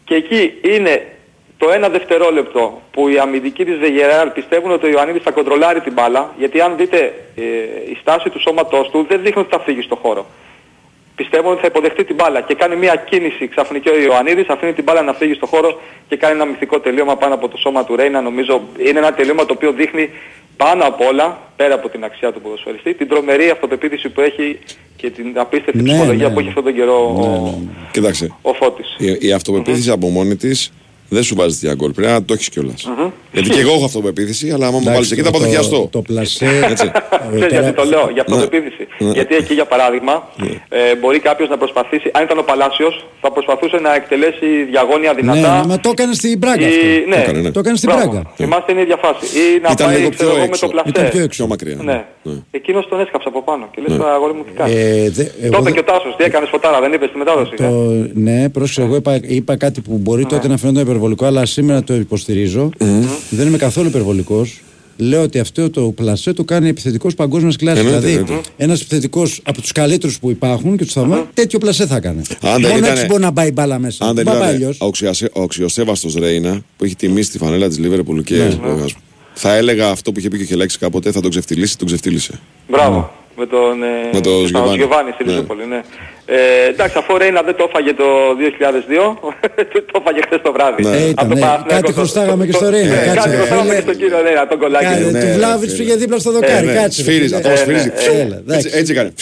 και εκεί είναι το ένα δευτερόλεπτο που οι αμυντικοί της Βεγεράλ πιστεύουν ότι ο Ιωαννίδης θα κοντρολάρει την μπάλα γιατί αν δείτε ε, η στάση του σώματός του δεν δείχνει ότι θα φύγει στο χώρο. Πιστεύω ότι θα υποδεχτεί την μπάλα και κάνει μια κίνηση ξαφνική ο Ιωαννίδης, αφήνει την μπάλα να φύγει στο χώρο και κάνει ένα μυθικό τελείωμα πάνω από το σώμα του Ρέινα. Νομίζω είναι ένα τελείωμα το οποίο δείχνει πάνω απ' όλα, πέρα από την αξία του ποδοσφαιριστή, την τρομερή αυτοπεποίθηση που έχει και την απίστευτη Ναι, ψυχολογία ναι, που έχει αυτόν τον καιρό ο, Κοίταξε. ο Φώτης. Η, η αυτοπεποίθηση από μόνη της δεν σου βάζεις για γκολ. Πρέπει να το έχεις κιόλας. Γιατί και εγώ έχω αυτοπεποίθηση, αλλά άμα μου βάλεις εκεί θα το- αποδιαστώ. Το, το πλασέ. Έτσι. Ξέρεις γιατί το λέω, για αυτοπεποίθηση. Ναι. Γιατί εκεί για παράδειγμα ε, μπορεί κάποιος να προσπαθήσει, αν ήταν ο Παλάσιος, θα προσπαθούσε να εκτελέσει διαγώνια Ναι, δυνατά. μα το έκανε στην Πράγκα. ή- αυτό. ναι. Το έκανε, ναι. Το έκανε στην Μπράβο. Πράγκα. Είμαστε στην ίδια φάση. Ή να Ήταν πάει λίγο ξέρω πιο εγώ, με έξω. το πλασέ. Ήταν πιο έξω. Πιο μακριά. Ναι. Εκείνος τον έσκαψε από πάνω και λες Ναι. αγόρι μου τι κάνεις; Ε, δε- εγώ Το είπε δεν- και ο Τάσος, τι έκανες φωτάρα, δεν είπες στη μετάδοση. ε; Το, ναι, πρόσεξε, εγώ είπα, είπα κάτι που μπορεί Ναι. τότε να φαίνεται υπερβολικό, αλλά σήμερα το υποστηρίζω. Δεν είμαι καθόλου υπερβολικός. Λέω ότι αυτό το πλασέ το κάνει επιθετικός παγκόσμιας κλάση. Εννοείται, Δηλαδή, εννοείται. ένας επιθετικός από τους καλύτερους που υπάρχουν και τους θαυμάζω, τέτοιο πλασέ θα έκανε. Αν δεν Μόνο ήτανε- έτσι μπορεί να πάει η μπάλα μέσα. Αν δεν Μα πάει ήταν αλλιώς. ο, αξιοσε- ο αξιοσέβαστος Ρέινα που έχει τιμήσει τη φανέλα της Λίβερπουλ και Ναι. Θα έλεγα αυτό που είχε πει και ο Χελέξης κάποτε θα τον ξεφτυλίσει, τον ξεφτύλισε. Μπράβο. Με τον, ε, Με τον με Γιωβάνι. Γιωβάνι στη Ναι. Ριζούπολη, ναι. Ε, εντάξει, αφού ο Ρέινα δεν το έφαγε το 2002, το έφαγε χθες το βράδυ. Ναι. Ε, Από ήταν, το ναι. Παναθηναϊκό Κάτι το- χρωστάγαμε το- και στο το- Ρέινα, ναι, κάτσε, Κάτι ρε, χρωστάγαμε φίλε. και στον κύριο Ρέινα, τον κολλάκι. Κάνε, του. του Βλάβιτ πήγε δίπλα στο δοκάρι. ναι, Κάτσε. ρε, σφύριζε, φίλε. αυτός Ε, σφύριζε. ναι, ε, Έλα, εντάξει. Έτσι, έτσι έκανε.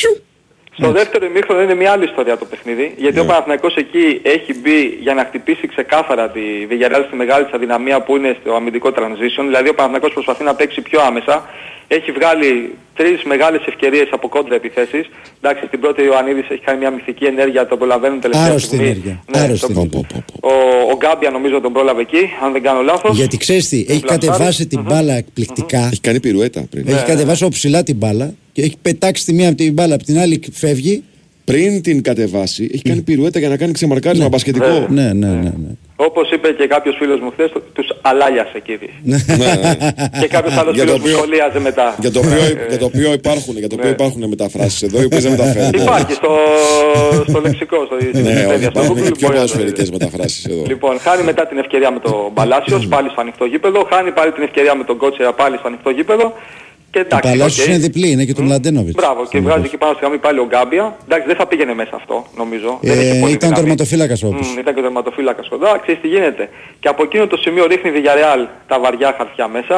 Φιου. Στο δεύτερο ημίχρονο είναι μια άλλη ιστορία το παιχνίδι, γιατί ο Παναθηναϊκός εκεί έχει μπει για να χτυπήσει ξεκάθαρα τη Villarreal στη μεγάλη της αδυναμία που είναι στο αμυντικό transition, δηλαδή ο Παναθηναϊκός προσπαθεί να παίξει πιο άμεσα, έχει βγάλει τρεις μεγάλες ευκαιρίες από κόντρα επιθέσεις, εντάξει στην πρώτη ο Ιωαννίδης έχει κάνει μια μυθική ενέργεια, τον προλαβαίνουν τελευταία Άρρωστη στιγμή. ενέργεια. Ναι, Άρρωστη το- ενέργεια. ο, ο Γκάμπια νομίζω τον πρόλαβε εκεί, αν δεν κάνω λάθος. Γιατί ξέρεις τι, έχει Πλασάρι. κατεβάσει την μπάλα εκπληκτικά. Έχει κάνει πυρουέτα πριν. Έχει κατεβάσει από ψηλά την μπάλα και έχει πετάξει τη μία από την μπάλα, από την άλλη φεύγει. Πριν την κατεβάσει, έχει κάνει πυρουέτα για να κάνει ξεμαρκάρισμα μπασκετικό. Ναι, ναι, ναι. ναι. Όπως είπε και κάποιος φίλος μου χθες, τους αλάγιασε κύριε. Ναι, ναι. και κάποιος άλλος Για το φίλος μου οποίο- σχολίαζε μετά. Για το οποίο, Ε, για το οποίο υπάρχουν, για το οποίο Ναι. υπάρχουν μεταφράσεις εδώ, οι οποίες δεν μεταφέρονται. Υπάρχει στο, στο λεξικό, στο Ναι, Wikipedia, όχι, στο υπάρχουν και Google πιο μπορεί να το ποδοσφαιρικές δει. μεταφράσεις εδώ. Λοιπόν, χάνει μετά την ευκαιρία με τον Παλάσιος, πάλι στο ανοιχτό γήπεδο, χάνει πάλι την ευκαιρία με τον Κότσερα πάλι στο ανοιχτό γήπεδο και Ο εντάξει, Παλάσιος οκ. είναι διπλή, είναι και του Μλαντένοβιτς. Μπράβο, και βγάζει εκεί πάνω στη γραμμή πάλι ο Γκάμπια. Εντάξει, δεν θα πήγαινε μέσα αυτό, νομίζω. δεν είχε Ε, πολύ ήταν δύναμη. τερματοφύλακας όμω. Μμ, ήταν και ο τερματοφύλακας κοντά. Ξέρεις τι γίνεται. Και από εκείνο το σημείο ρίχνει η Villarreal τα βαριά χαρτιά μέσα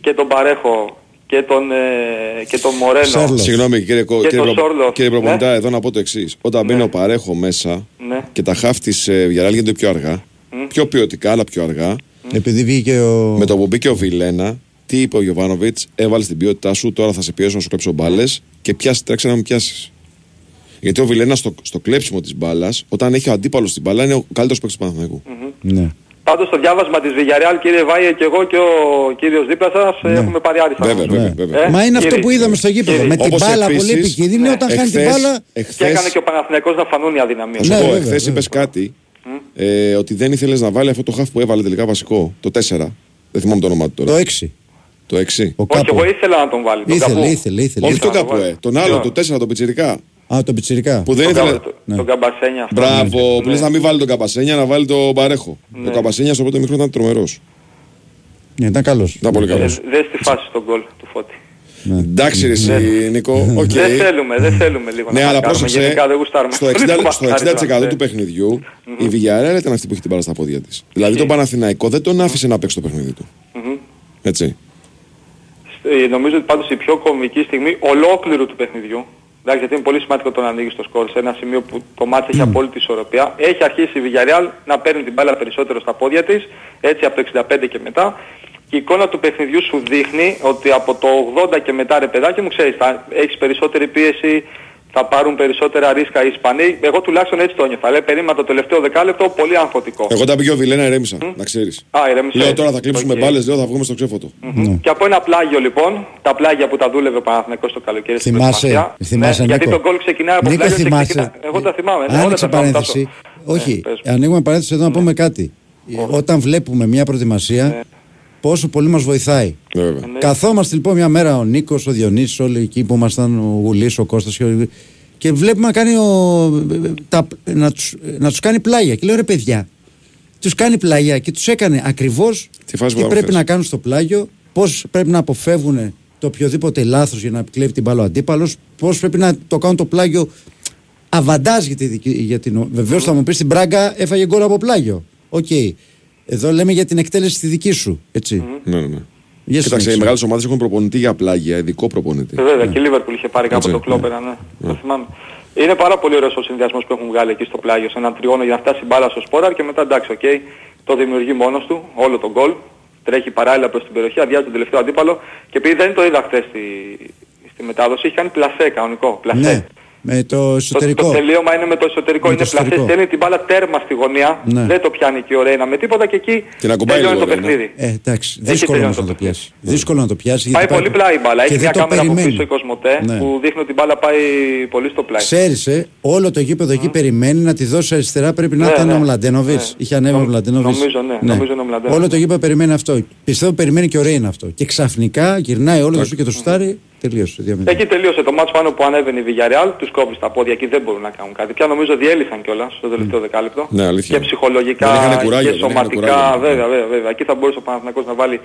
και τον Παρέχο και τον, ε, και τον Μορένο. Συγγνώμη κύριε, Κο- Και κύριε, το Προ- Σόρλοφ, κύριε Προπονητά, ναι. εδώ να πω το εξής. Όταν μπαίνει ο Παρέχο μέσα Ναι. και τα χάφη της Βιαράλ γίνονται πιο αργά, πιο ποιοτικά αλλά πιο αργά, Επειδή βγήκε ο. με το που μπήκε ο Βιλένα, τι είπε ο Γιωβάνοβιτς, έβαλε την ποιότητά σου, τώρα θα σε πιέσω να σου κλέψω μπάλες και πιάσεις, τρέξε να με πιάσεις. Γιατί ο Βιλένα στο, στο κλέψιμο της μπάλας, όταν έχει ο αντίπαλος την μπάλα, είναι ο καλύτερος παίκτης του Παναθηναϊκού. Ναι. Πάντως το διάβασμα της Villarreal, κύριε Βάιε και εγώ και ο κύριος δίπλα σας ε, έχουμε πάρει άριστα. Βέβαια, νομίζω. βέβαια, βέβαια. Ε, Μα είναι αυτό κύριε. που είδαμε στο γήπεδο. Κύριε. Με την Όπως μπάλα επίσης, πολύ επικίνδυνη, ναι, όταν χάνει την εχθές- μπάλα. Και εχθές- έκανε και ο Παναθηναϊκός να φανούν οι αδυναμίες. Να Ναι, σου πω, βέβαια, εχθές είπες κάτι ε, ότι δεν ήθελες να βάλει αυτό το χάφ που έβαλε τελικά βασικό. Το 4. Δεν θυμάμαι το όνομά του τώρα. Το 6. Το 6. Ο Όχι, Κάπου. εγώ ήθελα να τον βάλει. τον Ήθελε, Καπού. ήθελε, ήθελε. Όχι Ήθελα το να τον καπού, βάλει. ε. Τον άλλο, Ποιο; το 4, τον Πιτσυρικά. Α, το πιτσιρικά. Που δεν Τον ήθελε. Κα- το- Ναι. Τον Καμπασένια αυτό. Μπράβο, που Ναι. λες να μην βάλει τον Καπασένια, να βάλει τον Παρέχο. Ο Καπασένια στο πρώτο μικρό ήταν τρομερός. Ναι, ήταν καλός. Ήταν πολύ Ε, καλός. Δες τη φάση στον γκολ του Φώτη. Εντάξει, ρε, εσύ, Νίκο. οκ. Δεν θέλουμε, δεν θέλουμε λίγο Ναι, να αλλά μαρκάρουμε. πρόσεξε. Γενικά δεν γουστάρουμε. Στο 60%, Δεν στο μαρκάρει 60% τώρα, του ναι. παιχνιδιού η Villarreal ήταν αυτή που είχε την μπάλα στα πόδια της. Δηλαδή τον Παναθηναϊκό δεν τον άφησε να παίξει το παιχνίδι του. Μμμ. Έτσι. Ε, Νομίζω ότι πάντως η πιο κομβική στιγμή ολόκληρου του παιχνιδιού, εντάξει, γιατί είναι πολύ σημαντικό το να ανοίγεις το σκορ σε ένα σημείο που το ματς έχει απόλυτη ισορροπία, έχει αρχίσει η Villarreal να παίρνει την μπάλα περισσότερο στα πόδια της, έτσι από το 65 και μετά. Και η εικόνα του παιχνιδιού σου δείχνει ότι από το 80 και μετά ρε παιδάκι μου ξέρεις, θα έχεις περισσότερη πίεση, θα πάρουν περισσότερα ρίσκα οι Ισπανοί. Εγώ τουλάχιστον έτσι το ένιωθα. Λέει, περίμενα το τελευταίο δεκάλεπτο πολύ αγχωτικό. Εγώ τα πήγε ο Βιλένα, ηρέμησα. Να ξέρεις. Α, ηρέμησε. Λέω τώρα θα κλείψουμε Οκ. μπάλες, λέω θα βγούμε στο ξέφωτο. Και από ένα πλάγιο λοιπόν, τα πλάγια που τα δούλευε ο Παναθηναϊκός το καλοκαίρι στην Θυμάσαι, προετοιμασία. θυμάσαι, ναι, γιατί Νίκο; τον γκολ ξεκινάει από Νίκο, πλάγιο και θυμάσαι; ξεκινά. Εγώ τα θυμάμαι. ναι, όλα Άνοιξε τα θυμάμαι, παρένθεση. Τάσο. Όχι, πες ανοίγουμε παρένθεση εδώ να πούμε κάτι. Όταν βλέπουμε μια προετοιμασία, πόσο πολύ μας βοηθάει. Καθόμαστε λοιπόν μια μέρα ο Νίκος, ο Διονύσης, όλοι εκεί που ήμασταν, ο Γουλής, ο Κώστας και, όλοι, και βλέπουμε να, κάνει ο, τα, να, τους, να τους κάνει πλάγια. Και λέω ρε παιδιά, τους κάνει πλάγια και τους έκανε ακριβώς Τι φάση τι που πρέπει θες. να κάνουν στο πλάγιο, πώς πρέπει να αποφεύγουν το οποιοδήποτε λάθος για να κλέβει την μπάλα ο αντίπαλος, πώς πρέπει να το κάνουν το πλάγιο αβαντάζ για, τη, δική- για την. Βεβαίως θα μου πεις στην Μπράγκα έφαγε γκολ από πλάγιο. Οκ. Εδώ λέμε για την εκτέλεση τη δική σου. Έτσι. Ναι, ναι, ναι. Για Κοίταξε, οι συνέχισε. μεγάλες ομάδες έχουν προπονητή για πλάγια, ειδικό προπονητή. Ε, Βέβαια, και η Λίβερπουλ είχε πάρει κάποτε Έτσι, ο Κλοπ, ρε, ναι. Το θυμάμαι. Είναι πάρα πολύ ωραίος ο συνδυασμός που έχουν βγάλει εκεί στο πλάγιο, σε ένα τρίγωνο για να φτάσει η μπάλα στο Σπόραρ και μετά εντάξει, οκ, το δημιουργεί μόνος του, όλο τον γκολ, τρέχει παράλληλα προς την περιοχή, αδειάζει τον τελευταίο αντίπαλο και επειδή δεν το είδα χθες στη, στη μετάδοση, έχει κάνει πλασέ κανονικό, πλασέ. Ναι, με το Το, εσωτερικό. το τελείωμα είναι με το εσωτερικό, Με είναι το πλασέ, εσωτερικό. στέλνει την μπάλα τέρμα στη γωνία, Ναι. δεν το πιάνει και ο Ρέινα με τίποτα και εκεί Την ακουμπάει τελειώνει λίγο το ο Ρέινα. παιχνίδι. Ε, εντάξει, Έχει δύσκολο τελειώσει όμως να το το πιάσει. Δύσκολο να το πιάσει. Πάει γιατί πολύ πλάι η μπάλα. και Έχει δεν μια το κάμερα από περιμένει. πίσω η Κοσμοτέ Ναι. που δείχνει ότι η μπάλα πάει πολύ στο πλάι. Ξέρεις, ε, όλο το γήπεδο εκεί περιμένει να τη δώσει αριστερά. Πρέπει να Ναι, ήταν ναι. ο Μλαντένοβιτς. Ναι. Είχε ανέβει ο Νομ- Μλαντένοβιτς. νομίζω, ναι. Νομίζω είναι ο Μλαντένοβιτς. Όλο το γήπεδο περιμένει αυτό. Πιστεύω περιμένει και ο Ρέιν αυτό. Και ξαφνικά γυρνάει όλο το σου και το σουτάρι. Τελείωσε. δύο μηδέν. Εκεί τελείωσε το μάτς πάνω που ανέβαινε η Villarreal, τους κόβεις στα πόδια εκεί δεν μπορούν να κάνουν κάτι. Πια νομίζω διέλυσαν κιόλας στο τελευταίο δεκάλεπτο. Ναι, αλήθεια. Και ψυχολογικά Δεν είχανε κουράγιο, και δεν είχανε σωματικά, κουράγιο. βέβαια, βέβαια, βέβαια. Εκεί θα μπορούσε ο Παναθηναϊκός να βάλει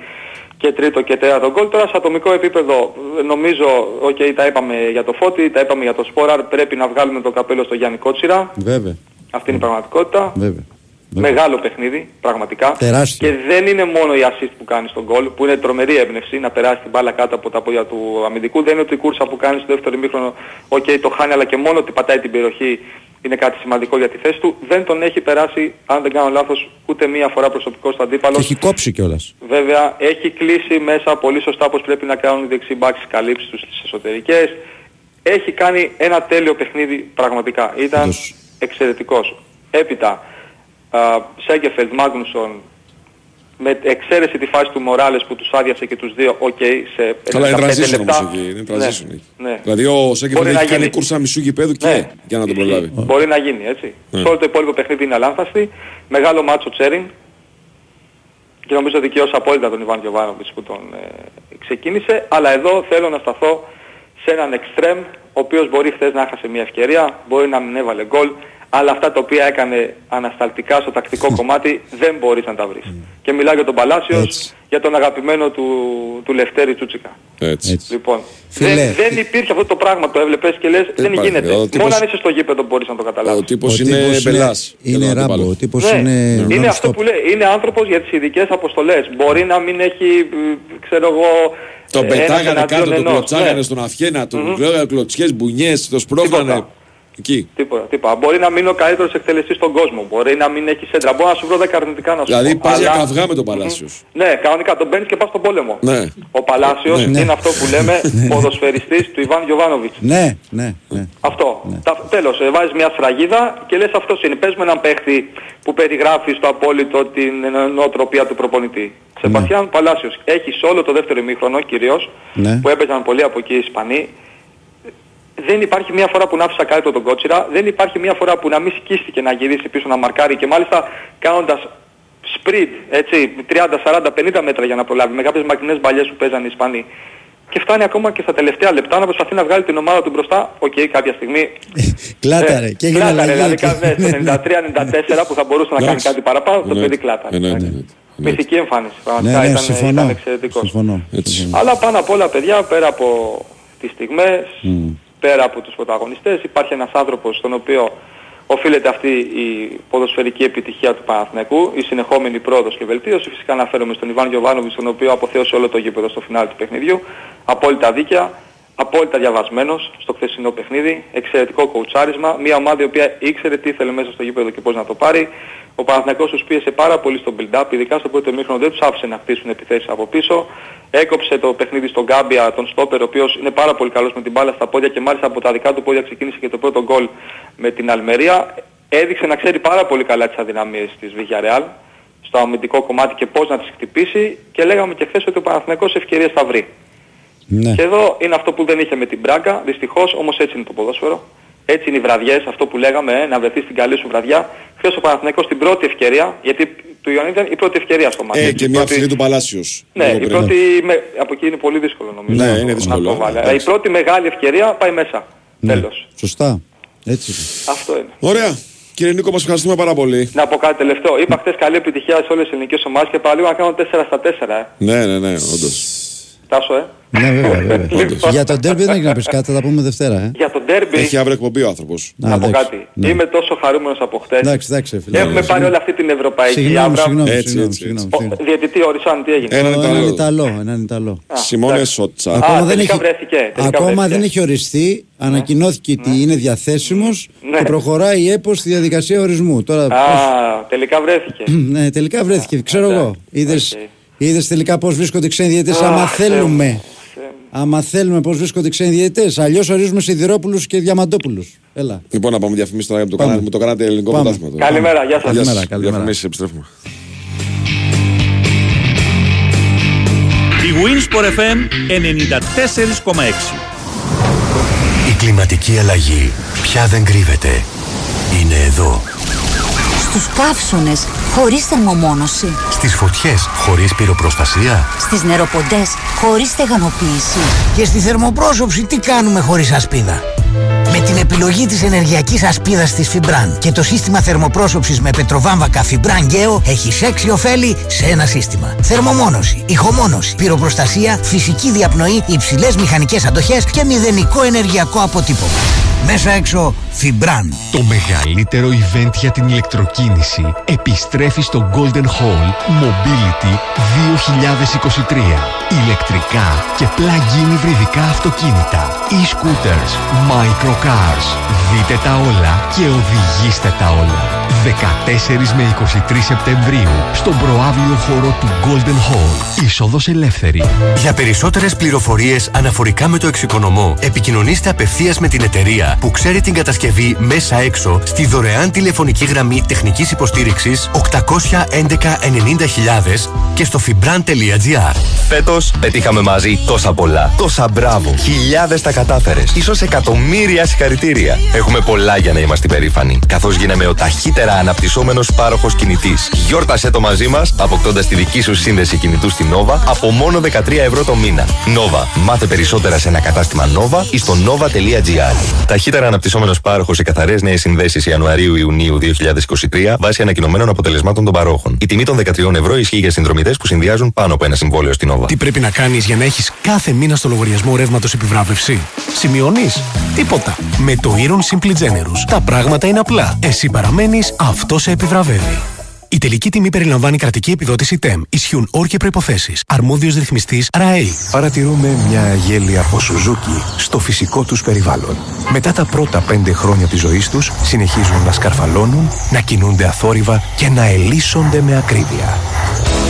και τρίτο και τέταρτο γκολ. Τώρα σε ατομικό επίπεδο ε, νομίζω, οκ, τα είπαμε για το Φώτη, τα είπαμε για το Σπόραρ, πρέπει να βγάλουμε το καπέλο στο Γιάννη Κότσιρα. Βέβαια. Αυτή είναι η πραγματικότητα. Βέβαια. Μεγάλο παιχνίδι, πραγματικά. Τεράστιο. Και δεν είναι μόνο η assist που κάνει στον γκολ, που είναι τρομερή έμπνευση να περάσει την μπάλα κάτω από τα πόδια του αμυντικού. Δεν είναι ότι η κούρσα που κάνει στο δεύτερο ημίχρονο, οκ, το χάνει, αλλά και μόνο ότι πατάει την περιοχή είναι κάτι σημαντικό για τη θέση του. Δεν τον έχει περάσει, αν δεν κάνω λάθος, ούτε μία φορά προσωπικός Και αντίπαλος. έχει κόψει κιόλας. Βέβαια, έχει κλείσει μέσα πολύ σωστά πως πρέπει να κάνουν οι δεξί μπακς τις καλύψεις τους στις εσωτερικές. Έχει κάνει ένα τέλειο παιχνίδι πραγματικά. Ήταν εξαιρετικός. Έπειτα, α, Σένκεφελντ, Μάγνουσον, με εξαίρεση τη φάση του Μοράλες που τους άδειασε και τους δύο, οκ, σε Καλά, είναι 95 transition λεπτά. όμως εκεί. Είναι transition εκεί. ναι. Δηλαδή ο Σένκεφελντ Μπορεί έχει να κάνει γίνει. κούρσα μισού γηπέδου και Ναι. για να τον προλάβει. Μπορεί να γίνει, έτσι. Ναι. Σε όλο το υπόλοιπο παιχνίδι είναι αλάνθαστοι. Μεγάλο μάτσο Τσέριν. Και νομίζω δικαίωσε απόλυτα τον Ιβάν Γιωβάνοβιτς που τον ε, ξεκίνησε. Αλλά εδώ θέλω να σταθώ σε έναν εξτρέμ, ο οποίος μπορεί χθες να έχασε μια ευκαιρία, μπορεί να μην έβαλε γκολ, αλλά αυτά τα οποία έκανε ανασταλτικά στο τακτικό κομμάτι δεν μπορείς να τα βρεις. Και μιλάω για τον Παλάσιος, για τον αγαπημένο του, του Λευτέρη Τσούτσικα. Έτσι. Λοιπόν, Φίλε. δεν, δεν υπήρχε αυτό το πράγμα, το έβλεπες και λες δεν υπάρχει. γίνεται. Ο Μόνο τύπος- αν είσαι στο γήπεδο μπορείς να το καταλάβεις. Ο τύπος Ο είναι τύπος μπελάς. είναι- για είναι τον ράμπο, αντίπαλο. ο τύπος Ναι, είναι είναι non-stop. αυτό που λέει. Είναι άνθρωπος για τις ειδικές αποστολές. Μπορεί να μην έχει, μ, ξέρω εγώ... Τον ε, πετάγανε ένας εναντίον κάτω, τον ενός. κλωτσάγανε Ναι. στον Αφιένα, τον Μμμ. λέγανε κλωτσιές, μπουνιές, το σπρώχνανε. Τίποτα. Εκεί. Τίποτα, τίποτα. Μπορεί να μην είναι ο καλύτερος εκτελεστής στον κόσμο. Μπορεί να μην έχει σέντρα. Μπορεί να σου βρω 10 αρνητικά να σου Δηλαδή πω. πας για Αλλά- καυγά με τον Παλάσιος. Ναι, κανονικά τον παίρνεις και πας στον πόλεμο. Ναι. Ο Παλάσιος Ναι. είναι αυτό που λέμε ποδοσφαιριστής του Ιβάν Γιωβάνοβιτς. Ναι, ναι, ναι. Αυτό. Τα, τέλος, ε, βάζεις μια σφραγίδα και λες αυτός είναι. Πες με έναν παίχτη που περιγράφει στο απόλυτο την ε, νοοτροπία του προπονητή. Σεπασιάν Παλάσιος. Έχεις σε όλο το δεύτερο ημίχρονο κυρίως, Ναι. που έπαιζαν πολύ από εκεί οι Ισπανοί, δεν υπάρχει μια φορά που να άφησε κάτω τον Κότσιρα, δεν υπάρχει μια φορά που να μην σκίστηκε να γυρίσει πίσω να μαρκάρει και μάλιστα κάνοντας sprint, έτσι, 30, 40, 50 μέτρα για να προλάβει, με κάποιες μακρινές μπαλιές που παίζαν οι Ισπανοί. Και φτάνει ακόμα και στα τελευταία λεπτά να προσπαθεί να βγάλει την ομάδα του μπροστά. Οκ, κάποια στιγμή. Κλάταρε Ε, και έγινε κλάταρε, αλλαγή. δηλαδή, εκεί. κα- ναι, στο 93-94 που θα μπορούσε να κάνει Εντάξει. κάτι παραπάνω, το Ναι, παιδί κλάταρε. εννοείται, εννοείται. Μυθική εμφάνιση. Ναι, Πραγματικά ναι, ήταν, συμφωνώ. ήταν εξαιρετικός. συμφωνώ. Αλλά πάνω απ' όλα παιδιά, πέρα από τις στιγμές, Μμ. Πέρα από τους πρωταγωνιστές, υπάρχει ένας άνθρωπος στον οποίο οφείλεται αυτή η ποδοσφαιρική επιτυχία του Παναθηναϊκού, η συνεχόμενη πρόοδος και βελτίωση. Φυσικά αναφέρομαι στον Ιβάν Γιωβάνοβιτς, τον οποίο αποθέωσε όλο το γήπεδο στο φινάλι του παιχνιδιού. Απόλυτα δίκαια, απόλυτα διαβασμένος στο χθεσινό παιχνίδι, εξαιρετικό κοουτσάρισμα, μια ομάδα η οποία ήξερε τι ήθελε μέσα στο γήπεδο και πώς να το πάρει. Ο Παναθηναϊκός τους πίεσε πάρα πολύ στο build-up, ειδικά στο πρώτο μήχρονο δεν τους άφησε να χτίσουν επιθέσεις από πίσω. Έκοψε το παιχνίδι στον Γκάμπια, τον Στόπερ, ο οποίος είναι πάρα πολύ καλός με την μπάλα στα πόδια και μάλιστα από τα δικά του πόδια ξεκίνησε και το πρώτο γκολ με την Αλμερία. Έδειξε να ξέρει πάρα πολύ καλά τις αδυναμίες της Villarreal στο αμυντικό κομμάτι και πώς να τις χτυπήσει και λέγαμε και χθες ότι ο Παναθηναϊκός ευκαιρίες θα βρει. Ναι. Και εδώ είναι αυτό που δεν είχε με την Μπράγκα, δυστυχώς όμως έτσι είναι το ποδόσφαιρο. Έτσι είναι οι βραδιές, αυτό που λέγαμε, ε, να βρεθείς την καλή σου βραδιά. Χθες ο Παναθηναϊκός την πρώτη ευκαιρία, γιατί του Ιωαννίδη ήταν η πρώτη ευκαιρία στο μάτι. Ε, Η και μια πρώτη- ψηλή του Παλάσιος. Ναι, Λίγο η πριν. πρώτη, με, από εκεί είναι πολύ δύσκολο νομίζω. Ναι, να είναι το- δύσκολο, να το ε, βάλει. εντάξει. η πρώτη μεγάλη ευκαιρία πάει μέσα. Ναι. Τέλος. Σωστά. Έτσι. είναι. Αυτό είναι. Ωραία. Κύριε Νίκο, μας ευχαριστούμε πάρα πολύ. Να πω κάτι τελευταίο. Είπα χθες καλή επιτυχία σε όλες τις ελληνικές ομάδες και παραλίγο να κάνω 4 στα 4. Ε. Ναι, ναι, ναι, όντως. Τάσο, ε. Ναι, βέβαια. βέβαια. Λοιπόν. Για τον τέρμπι δεν έχει να πεις κάτι, θα τα πούμε Δευτέρα. Ε. Για τον ντέρμπι, Έχει αύριο εκπομπή ο άνθρωπος. να πω εντάξει. κάτι. Ναι. Είμαι τόσο χαρούμενος από χθες. Εντάξει, εντάξει, φίλε. Έχουμε πάρει Συγγνώμη. όλη αυτή την ευρωπαϊκή Συγγνώμη, άβρα. συγγνώμη, Έτσι, συγγνώμη, έτσι, συγγνώμη, Ο, συγγνώμη. διαιτητή όρισαν τι έγινε; Έναν Έναν Ιταλό. Ιταλό, έναν Ιταλό. Σιμώνε εντάξει. Σότσα. Ακόμα δεν τελικά έχει, βρέθηκε, τελικά ακόμα βρέθηκε. δεν έχει οριστεί. Ανακοινώθηκε ότι είναι διαθέσιμος Ναι. και προχωράει η ΕΠΟ στη διαδικασία ορισμού. Τώρα, Α, πώς- τελικά βρέθηκε. ναι, τελικά βρέθηκε, ξέρω εντάξει. εγώ. Είδες, Οκ. είδες τελικά πώς βρίσκονται οι ξένοι διαιτητές, άμα Αχ, Θεέ θέλουμε. μου, Θεέ μου. Άμα θέλουμε πώς βρίσκονται οι ξένοι διαιτητές. Αλλιώς ορίζουμε Σιδηρόπουλους και Διαμαντόπουλους. Έλα. Λοιπόν, να πάμε διαφημίσεις τώρα για το Πάμε. κανάλι, μου το κάνατε ελληνικό Πάμε. πρωτάθλημα. τώρα. Καλημέρα, γεια σας. Γεια σας. Καλημέρα, καλημέρα. Διαφημίσεις, επιστρέφουμε. Η Winsport FM 94,6. Η κλιματική αλλαγή πια δεν κρύβεται. Είναι εδώ. Στους καύσονες χωρίς θερμομόνωση. Στις φωτιές χωρίς πυροπροστασία. Στις νεροποντές χωρίς στεγανοποίηση. Και στη θερμοπρόσωψη τι κάνουμε χωρίς ασπίδα; Με την επιλογή της ενεργειακής ασπίδας της Fibran και το σύστημα θερμοπρόσωψης με πετροβάμβακα Fibran Geo έχει έξι ωφέλη σε ένα σύστημα. Θερμομόνωση, ηχομόνωση, πυροπροστασία, φυσική διαπνοή, υψηλές μηχανικές αντοχές και μηδενικό ενεργειακό αποτύπωμα. Μέσα έξω Fibran. Το μεγαλύτερο event για την ηλεκτροκίνηση επιστρέφει στο Golden Hall Mobility 2023. Ηλεκτρικά και plug-in υβριδικά αυτοκίνητα, e-scooters, microcars. Δείτε τα όλα και οδηγήστε τα όλα. 14 με 23 Σεπτεμβρίου στον προάβλιο χώρο του Golden Hall. Είσοδος ελεύθερη. Για περισσότερες πληροφορίες αναφορικά με το εξοικονομώ, επικοινωνήστε απευθείας με την εταιρεία που ξέρει την κατασκευή μέσα έξω στη δωρεάν τηλεφωνική γραμμή τεχνικής υποστήριξης 811 90.000 και στο fibran.gr. Φέτος πετύχαμε μαζί τόσα πολλά. Τόσα μπράβο. Χιλιάδες τα κατάφερες. ίσως εκατομμύρια συγχαρητήρια. Έχουμε πολλά για να είμαστε περήφανοι. Καθώς γίναμε ο ταχύτερα αναπτυσσόμενος πάροχος κινητής. Γιόρτασε το μαζί μας, αποκτώντας τη δική σου σύνδεση κινητού στην Nova από μόνο 13 ευρώ το μήνα. Nova. Μάθε περισσότερα σε ένα κατάστημα Nova ή στο nova.gr. Ταχύτερα αναπτυσσόμενος πάροχος σε καθαρές νέες συνδέσεις Ιανουαρίου-Ιουνίου 2023 βάσει ανακοινωμένων αποτελεσμάτων των παρόχων. Η τιμή των 13 ευρώ ισχύει για συνδρομητές που συνδυάζουν πάνω από ένα συμβόλαιο στην Nova. Τι πρέπει να κάνεις για να έχεις κάθε μήνα στο λογαριασμό ρεύματος επιβράβευση; Σημειώνεις; Τίποτα. Με το Iron Simply Generous τα πράγματα είναι απλά. Εσύ παραμένεις, αυτό σε επιβραβεύει. Η τελική τιμή περιλαμβάνει κρατική επιδότηση TEM. Ισχύουν όροι και προποθέσει. Αρμόδιος ρυθμιστής RAE. Παρατηρούμε μια γέλια από Σουζούκι στο φυσικό τους περιβάλλον. Μετά τα πρώτα πέντε χρόνια της ζωής τους, συνεχίζουν να σκαρφαλώνουν, να κινούνται αθόρυβα και να ελίσσονται με ακρίβεια.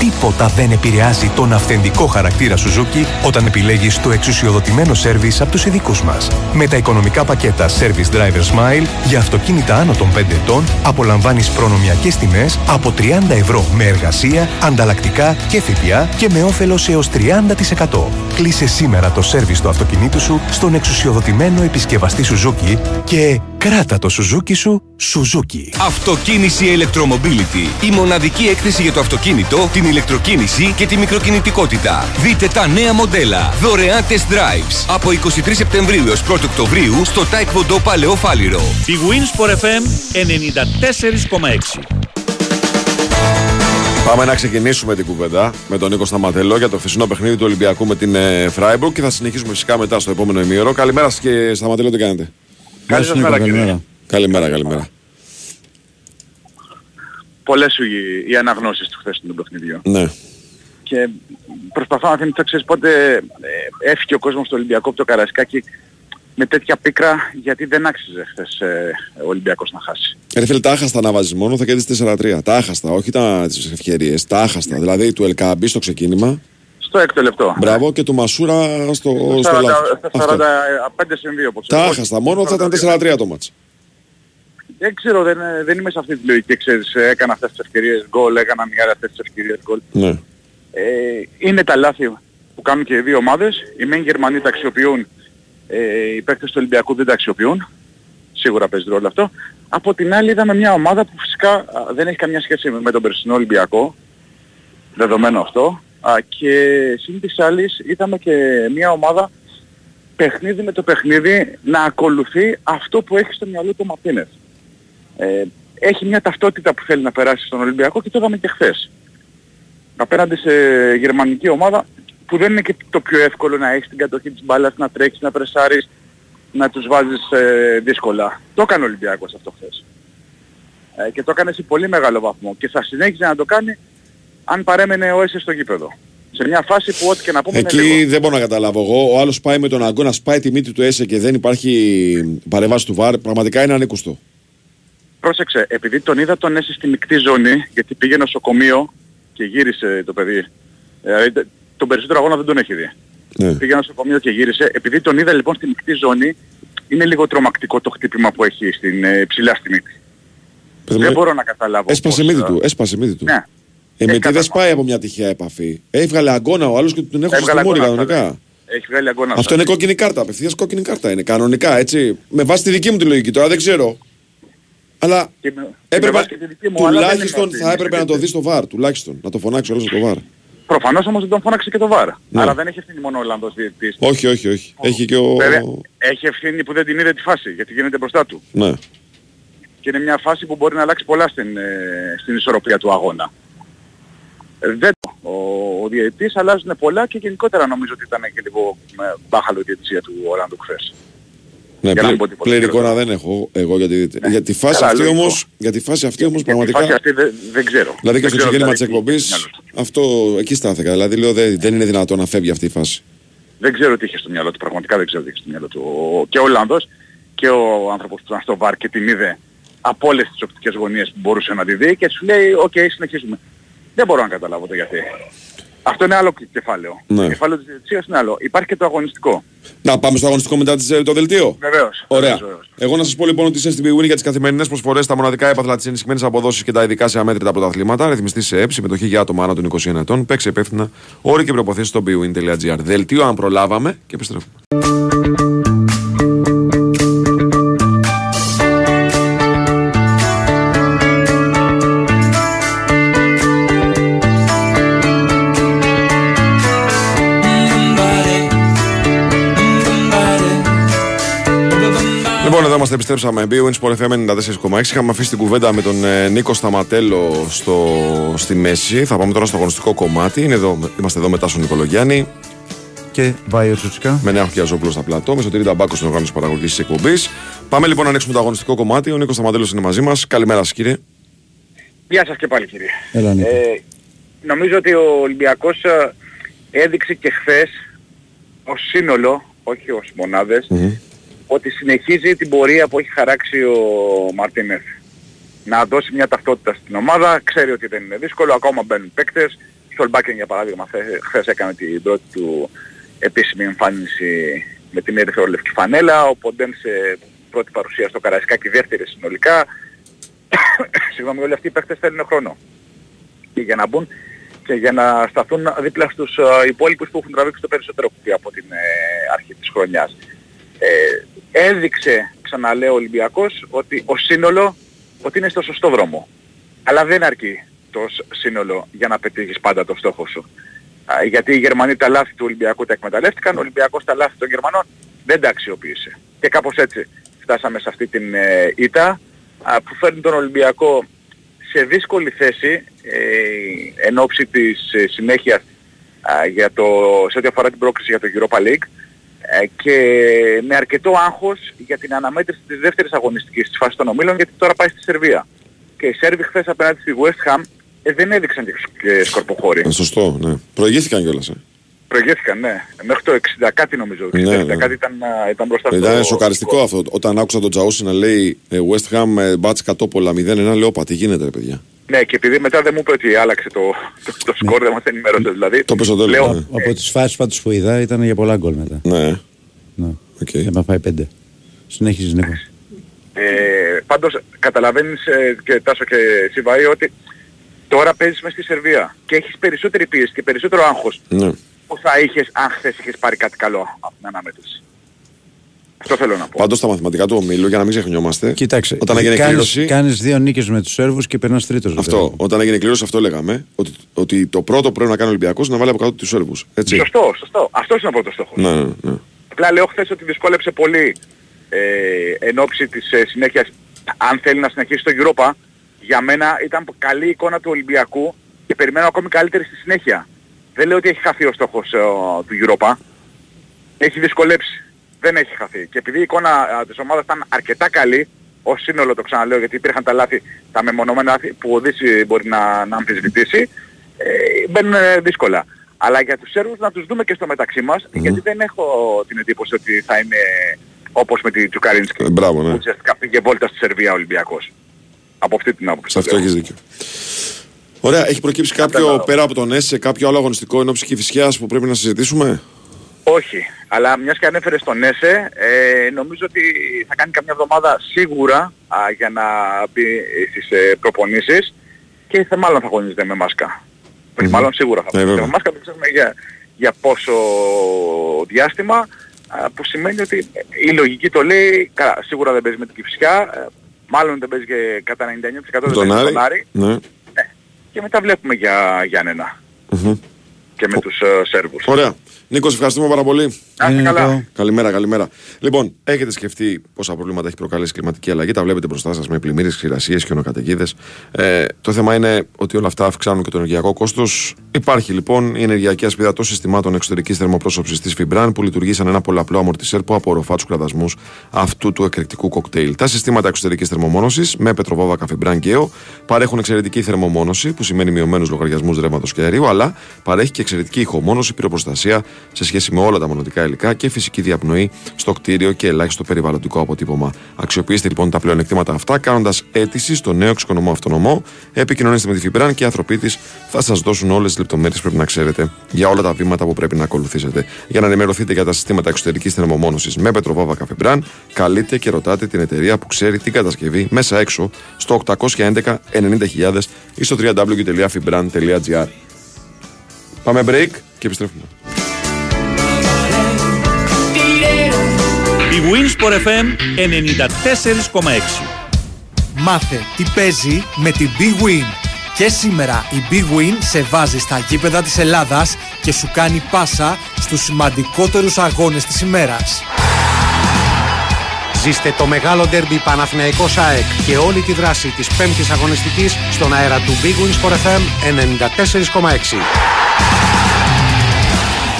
Τίποτα δεν επηρεάζει τον αυθεντικό χαρακτήρα Suzuki όταν επιλέγεις το εξουσιοδοτημένο σέρβις από τους ειδικούς μας. Με τα οικονομικά πακέτα Service Driver Smile για αυτοκίνητα άνω των 5 ετών απολαμβάνεις προνομιακές τιμές από 30 ευρώ με εργασία, ανταλλακτικά και ΦΠΑ και με όφελος έως 30%. Κλείσε σήμερα το σέρβις του αυτοκινήτου σου στον εξουσιοδοτημένο επισκευαστή Suzuki και κράτα το Suzuki σου Suzuki. Αυτοκίνηση Electromobility. Η μοναδική έκθεση για το αυτοκίνητο, την ηλεκτροκίνηση και τη μικροκινητικότητα. Δείτε τα νέα μοντέλα. Δωρεάν test drives. Από 23 Σεπτεμβρίου έως 1 Οκτωβρίου στο Taekwondo Παλαιό Φάληρο. Η Winsport FM 94,6. Πάμε να ξεκινήσουμε την κουβέντα με τον Νίκο Σταματελό για το χθεσινό παιχνίδι του Ολυμπιακού με την ε, Φράιμπουργκ και θα συνεχίσουμε φυσικά μετά στο επόμενο ημίωρο. Καλημέρα σας και Σταματελό, τι κάνετε; Καλή σας μέρα, κύριε. Καλημέρα, καλημέρα. Πολλές σου οι, οι αναγνώσεις του χθεσινού παιχνιδιού. Ναι. Και προσπαθώ να θυμηθώ, ξέρεις πότε ε, έφυγε ο κόσμος στο Ολυμπιακό από το Καρασκάκι με τέτοια πίκρα γιατί δεν άξιζε χθες ε, ο Ολυμπιακός να χάσει. Ρε φίλε, τα άχαστα να βάζεις μόνο, θα κερδίσεις 4-3. Τα άχαστα, όχι τα, τις ευκαιρίες. Τα άχαστα. Δηλαδή του Ελκαμπή στο ξεκίνημα. Στο έκτο λεπτό. Μπράβο και του Μασούρα στο, στο, Στα 40 λάθος. στα Αυτό. 45 συν 2 όπως Τα εγώ. άχαστα, μόνο θα ήταν 4-3 το μάτς. Δεν ξέρω, δεν, δεν είμαι σε αυτή τη λογική, ξέρεις, ε, έκανα αυτές τις ευκαιρίες γκολ, έκαναν οι άλλοι αυτές τις ευκαιρίες γκολ. Ναι. Ε, είναι τα λάθη που κάνουν και οι δύο ομάδες. Οι μεν Γερμανοί τα αξιοποιούν, ε, οι παίκτες του Ολυμπιακού δεν τα αξιοποιούν. Σίγουρα παίζει ρόλο αυτό. Από την άλλη είδαμε μια ομάδα που φυσικά α, δεν έχει καμιά σχέση με τον περσινό Ολυμπιακό. Δεδομένο αυτό. Α, και σύν της άλλης είδαμε και μια ομάδα παιχνίδι με το παιχνίδι να ακολουθεί αυτό που έχει στο μυαλό του ο Μαρτίνες. Ε, έχει μια ταυτότητα που θέλει να περάσει στον Ολυμπιακό και το είδαμε και χθες. Απέναντι σε γερμανική ομάδα που δεν είναι και το πιο εύκολο να έχεις την κατοχή της μπάλας, να τρέξεις, να πρεσάρεις, να τους βάζεις ε, δύσκολα. Το έκανε ο Ολυμπιακός αυτό χθες. Ε, και το έκανε σε πολύ μεγάλο βαθμό και θα συνέχιζε να το κάνει αν παρέμενε ο Έσαι στο γήπεδο. Σε μια φάση που ό,τι και να πούμε είναι λίγο. Εκεί δεν μπορώ να καταλάβω εγώ. Ο άλλος πάει με τον αγώνα, σπάει τη μύτη του ΕΣΕ και δεν υπάρχει παρεμβάση του ΒΑΡ. Πραγματικά είναι ανήκουστο. Πρόσεξε, επειδή τον είδα τον Έσαι στη μεικτή ζώνη, γιατί πήγε νοσοκομείο και γύρισε το παιδί. Δηλαδή τε- τον περισσότερο αγώνα δεν τον έχει δει. Ναι. Πήγε νοσοκομείο και γύρισε. Επειδή τον είδα λοιπόν στη μεικτή ζώνη, είναι λίγο τρομακτικό το χτύπημα που έχει στην, ε, ψηλά στη μύτη. Παιδί δεν μου, μπορώ να καταλάβω. Έσπασε πώς, μύτη ε, του. Έσπασε μύτη του. Ναι. Ε, με Ε, τι δεν κατά- σπάει από μια τυχαία επαφή; Έβγαλε αγκώνα ο άλλος και τον έχω Έβγαλε στο μούρι αγώνα, κανονικά. Έχει βγάλει αγώνα. Αυτό είναι κόκκινη κάρτα. Απευθείας κόκκινη κάρτα είναι. Κανονικά έτσι. Με βάση τη δική μου τη λογική τώρα δεν ξέρω. Αλλά Και με- και με έπρεπε, βάση και τη δική μου, αλλά δεν είναι τουλάχιστον αυτή η θα έπρεπε να το συζήτηση. δεις στο βαρ. Τουλάχιστον να το φωνάξει όλος στο βαρ. Προφανώς όμως δεν τον φώναξε και το ΒΑΡ. Ναι. Άρα δεν έχει ευθύνη μόνο ο Ολλανδός διαιτητής. Όχι, όχι, όχι. Έχει και ο. Βέβαια, έχει ευθύνη που δεν την είδε τη φάση, γιατί γίνεται μπροστά του. Ναι. Και είναι μια φάση που μπορεί να αλλάξει πολλά στην, ε, στην ισορροπία του αγώνα. Ε, δεν το. Ο, ο διαιτητής αλλάζουν πολλά και γενικότερα νομίζω ότι ήταν και λίγο ε, μπάχαλο η διαιτησία του Ολλανδού χθες. Ναι, Για να μην πλήρη, πω τίποτα πλήρη χειρότερο. εικόνα δεν έχω εγώ για τη, για τη φάση Καλά, αυτή λογικό. όμως, για τη φάση αυτή όμως Για τη πραγματικά, φάση αυτή δεν, δεν ξέρω. δηλαδή και Δεν στο ξέρω ξεκίνημα της δηλαδή τι εκπομπής, είχε στο μυαλό του. αυτό εκεί στάθηκα, δηλαδή λέω δεν, δεν είναι δυνατόν να φεύγει αυτή η φάση. Δεν ξέρω τι είχε στο μυαλό του, πραγματικά δεν ξέρω τι είχε στο μυαλό του. Ο, και ο Ολλανδός και ο άνθρωπος που ήταν στο VAR και την είδε από όλες τις οπτικές γωνίες που μπορούσε να τη δει και σου λέει οκ συνεχίζουμε. Δεν μπορώ να καταλάβω το γιατί. Αυτό είναι άλλο κεφάλαιο. Ναι. Το κεφάλαιο της διαιτησίας είναι άλλο. Υπάρχει και το αγωνιστικό. Να πάμε στο αγωνιστικό μετά τις, ε, το δελτίο; Βεβαίως. Ωραία. Βεβαίως, βεβαίως. Εγώ να σας πω λοιπόν ότι είσαι στην Big Win για τις καθημερινές προσφορές, τα μοναδικά έπαθλα, τις ενισχυμένες αποδόσεις και τα ειδικά σε αμέτρητα πρωταθλήματα. Ρυθμιστής ΕΕΕΠ, συμμετοχή για άτομα άνω των 21 ετών. Παίξε υπεύθυνα όροι και προποθέσει στο bwin.gr. Δελτίο αν προλάβαμε και επιστρέφουμε. Λοιπόν, εδώ είμαστε, επιστρέψαμε. BWIN Sport FM 94,6. Είχαμε αφήσει την κουβέντα με τον ε, Νίκο Σταματέλο στο, στη μέση. Θα πάμε τώρα στο αγωνιστικό κομμάτι. Είναι εδώ, είμαστε εδώ μετά στον Νικολογιάννη. Και Βάιο Τσουτσικά. Με Νέο Χιαζόπουλο στα πλατό. Με σωτήρι Ταμπάκο στην οργάνωση παραγωγής της εκπομπής. Πάμε λοιπόν να ανοίξουμε το αγωνιστικό κομμάτι. Ο Νίκος Σταματέλος είναι μαζί μας. Καλημέρα σας, κύριε. Γεια σας και πάλι κύριε. Έλα, Νίκο. Ε, νομίζω ότι ο Ολυμπιακός ε, έδειξε και χθες ως σύνολο, όχι ως μονάδες, ότι συνεχίζει την πορεία που έχει χαράξει ο Μαρτίνεθ. Να δώσει μια ταυτότητα στην ομάδα, ξέρει ότι δεν είναι δύσκολο, ακόμα μπαίνουν παίκτες. Σολμπάκεν για παράδειγμα χθε- χθες έκανε την πρώτη του επίσημη εμφάνιση με την ερυθρόλευκη φανέλα, ο Ποντέν σε πρώτη παρουσία στο Καραϊσκάκι δεύτερη συνολικά. Συγγνώμη, όλοι αυτοί οι παίκτες θέλουν χρόνο. Και για να μπουν και για να σταθούν δίπλα στους ε, υπόλοιπους που έχουν τραβήξει το περισσότερο κουτί από την ε, αρχή της χρονιάς. Ε, έδειξε, ξαναλέω ο Ολυμπιακός, ότι ο σύνολο ότι είναι στο σωστό δρόμο. Αλλά δεν αρκεί το σ- σύνολο για να πετύχεις πάντα το στόχο σου. Α, γιατί οι Γερμανοί τα λάθη του Ολυμπιακού τα εκμεταλλεύτηκαν, ο Ολυμπιακός τα λάθη των Γερμανών δεν τα αξιοποίησε. Και κάπως έτσι φτάσαμε σε αυτή την ε, ήττα α, που φέρνει τον Ολυμπιακό σε δύσκολη θέση ε, εν ώψη της ε, συνέχειας α, για το, σε ό,τι αφορά την πρόκληση για το Europa League ε, και με αρκετό άγχος για την αναμέτρηση της δεύτερης αγωνιστικής της φάσης των ομίλων γιατί τώρα πάει στη Σερβία. Και οι Σέρβοι χθες απέναντι στη West Ham ε, δεν έδειξαν και, και σκορποχώρη. Ε, Σωστό, ναι. Προηγήθηκαν κιόλας. Ε. Προηγήθηκαν, ναι. Μέχρι το 60 κάτι νομίζω. 60 Ναι, ναι. κάτι ήταν, α, ήταν μπροστά στο... Ήταν σοκαριστικό αυτό. Όταν άκουσα τον Τζαούσι να λέει ε, West Ham ε, μπάτς κατόπολα 0-1, λέω πα τι γίνεται ρε παιδιά. Ναι, και επειδή μετά δεν μου είπε ότι άλλαξε το, το, το σκορ, δεν μας ενημέρωσε δηλαδή. Το πες στο τέλος, Λέω, ναι. Από τις φάσεις πάντως που είδα ήταν για πολλά γκολ μετά. Ναι. Ναι. Okay. Για να φάει πέντε. Συνέχιζες Νίκο. Ε, πάντως καταλαβαίνεις ε, και Τάσο και Σιβαή ότι τώρα παίζεις μες στη Σερβία και έχεις περισσότερη πίεση και περισσότερο άγχος Ναι. που θα είχες αν χθες είχες πάρει κάτι καλό από την αναμέτρηση. Αυτό θέλω να πω. Πάντως τα μαθηματικά του ομίλου, για να μην ξεχνιόμαστε. Κοίταξε. Όταν έγινε κάνεις, κλήρωση. κάνεις δύο νίκες με τους Σέρβους και περνάς τρίτος. Αυτό. Όταν έγινε κλήρωση, αυτό λέγαμε. Ότι, ότι το πρώτο που πρέπει να κάνει ο Ολυμπιακός είναι να βάλει από κάτω τους Σέρβους. Έτσι. Σωστό, σωστό. Αυτός είναι ο πρώτος στόχος. Ναι, ναι, ναι. Απλά λέω χθες ότι δυσκόλεψε πολύ ε, εν ώψη της ε, συνέχειας αν θέλει να συνεχίσει το Europa. Για μένα ήταν καλή εικόνα του Ολυμπιακού και περιμένω ακόμη καλύτερη στη συνέχεια. Δεν λέω ότι έχει χαθεί ο στόχος ε, του Europa. Έχει δυσκολέψει. Δεν έχει χαθεί. Και επειδή η εικόνα α, της ομάδας ήταν αρκετά καλή, ως σύνολο το ξαναλέω γιατί υπήρχαν τα λάθη, τα μεμονωμένα λάθη που ο Δύση μπορεί να, να αμφισβητήσει, ε, μπαίνουν ε, δύσκολα. Αλλά για τους Σέρβους να τους δούμε και στο μεταξύ μας, γιατί δεν έχω την εντύπωση ότι θα είναι όπως με τη Τσουκαρίνσκι. Ε, μπράβο, ναι. Που ουσιαστικά πήγε βόλτα στη Σερβία ο Ολυμπιακός. Από αυτή την άποψη. Σε αυτό έχεις δίκιο. Ωραία, έχει προκύψει κάποιο πέρα από τον ΕΣΕ, κάποιο άλλο αγωνιστικό ενόψη Κηφισιάς που πρέπει να συζητήσουμε; Όχι, αλλά μιας και ανέφερες στον ΕΣΕ, ε, νομίζω ότι θα κάνει καμιά εβδομάδα σίγουρα α, για να μπει στις ε, προπονήσεις και θα, μάλλον θα αγωνίζεται με μάσκα. Όχι, μάλλον σίγουρα θα Ναι, αγωνίζεται βέβαια. με μάσκα, δεν ξέρουμε για, για πόσο διάστημα, α, που σημαίνει ότι η λογική το λέει, καλά, σίγουρα δεν παίζει με την Κυφσιά, ε, μάλλον δεν παίζει και κατά 99% δεν Με παίζει τον με Άρη. τον Άρη Ναι. και μετά βλέπουμε για Γιάννενα Μμμ. και με τους ε, Σέρβους. Ωραία. Νίκος, σε ευχαριστούμε πάρα πολύ. Να είστε καλά. Καλημέρα, καλημέρα. Λοιπόν, έχετε σκεφτεί πόσα προβλήματα έχει προκαλέσει η κλιματική αλλαγή; Τα βλέπετε μπροστά σας με πλημμύρες, ξηρασίες και ονοκατοικίδε. Ε, το θέμα είναι ότι όλα αυτά αυξάνουν και το ενεργειακό κόστος. Υπάρχει λοιπόν η ενεργειακή ασπίδα των συστημάτων εξωτερικής θερμοπρόσωψης της Φιμπραν που λειτουργεί σαν ένα πολλαπλό αμορτισέρ που απορροφά τους κραδασμούς αυτού του εκρηκτικού κοκτέιλ. Τα συστήματα εξωτερικής θερμομόνωσης με πετροβόβακα Φιμπραν Γκέο παρέχουν εξαιρετική θερμομόνωση που σημαίνει μειωμένους λογαριασμούς ρεύματος και αερίου, αλλά παρέχει και εξαιρετική ηχομόνωση, πυροπροστασία σε σχέση με όλα τα μονοτικά υλικά και φυσική διαπνοή στο κτίριο και ελάχιστο περιβαλλοντικό αποτύπωμα. Αξιοποιήστε λοιπόν τα πλεονεκτήματα αυτά κάνοντας αίτηση στο νέο εξοικονομώ αυτονομό. Επικοινωνήστε με τη Φιμπραν και οι άνθρωποι της θα σας δώσουν όλες τις λεπτομέρειες που πρέπει να ξέρετε για όλα τα βήματα που πρέπει να ακολουθήσετε. Για να ενημερωθείτε για τα συστήματα εξωτερικής θερμομόνωσης με πετροβόβακα Φιμπραν, καλείτε και ρωτάτε την εταιρεία που ξέρει την κατασκευή μέσα έξω στο 811 90.000 ή στο www.fibran.gr. Πάμε break και επιστρέφουμε. Η Winsport FM 94,6 Μάθε τι παίζει με την Big Win. Και σήμερα η Big Win σε βάζει στα γήπεδα της Ελλάδας και σου κάνει πάσα στους σημαντικότερους αγώνες της ημέρας. Ζήστε το μεγάλο ντέρμπι Παναθηναϊκός ΑΕΚ και όλη τη δράση της πέμπτης αγωνιστικής στον αέρα του Big Wins for FM 94,6.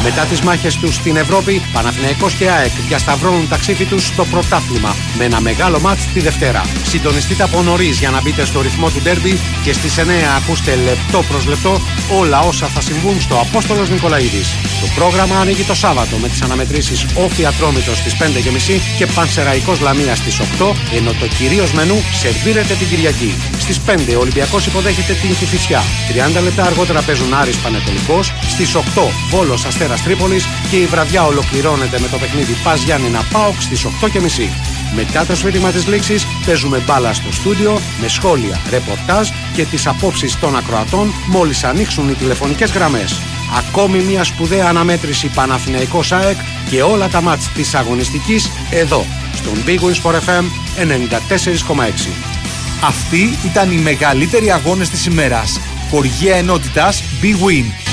Μετά τις μάχες τους στην Ευρώπη, Παναθηναϊκός και ΑΕΚ διασταυρώνουν τα ξύφη τους στο πρωτάθλημα με ένα μεγάλο μάτς τη Δευτέρα. Συντονιστείτε από νωρίς για να μπείτε στο ρυθμό του ντέρμπι και στις 9 ακούστε λεπτό προς λεπτό όλα όσα θα συμβούν στο Απόστολος Νικολαίδης. Το πρόγραμμα ανοίγει το Σάββατο με τις αναμετρήσεις Όφη Ατρόμητος στις 5.30 και Πανσεραϊκός Λαμίας στις 8, ενώ το κυρίως μενού σερβίρεται την Κυριακή. Στις 5 ο Ολυμπιακός υποδέχεται την Κηφισιά. 30 λεπτά αργότερα παίζουν Άρης Πανετολικός, στις 8 Βόλος Αστέρας Τρίπολης και η βραδιά ολοκληρώνεται με το παιχνίδι Πας Γιάννηνα Πάοξ στις 8.30. Μετά το σφύριγμα της λήξης παίζουμε μπάλα στο στούντιο με σχόλια, ρεπορτάζ και τις απόψεις των ακροατών μόλις ανοίξουν οι τηλεφωνικές γραμμές. Ακόμη μια σπουδαία αναμέτρηση Παναθηναϊκός ΑΕΚ και όλα τα μάτς της αγωνιστικής εδώ, στον Big Wins for FM 94,6. Αυτοί ήταν οι μεγαλύτεροι αγώνες της ημέρας. Χοργία ενότητας Big Win.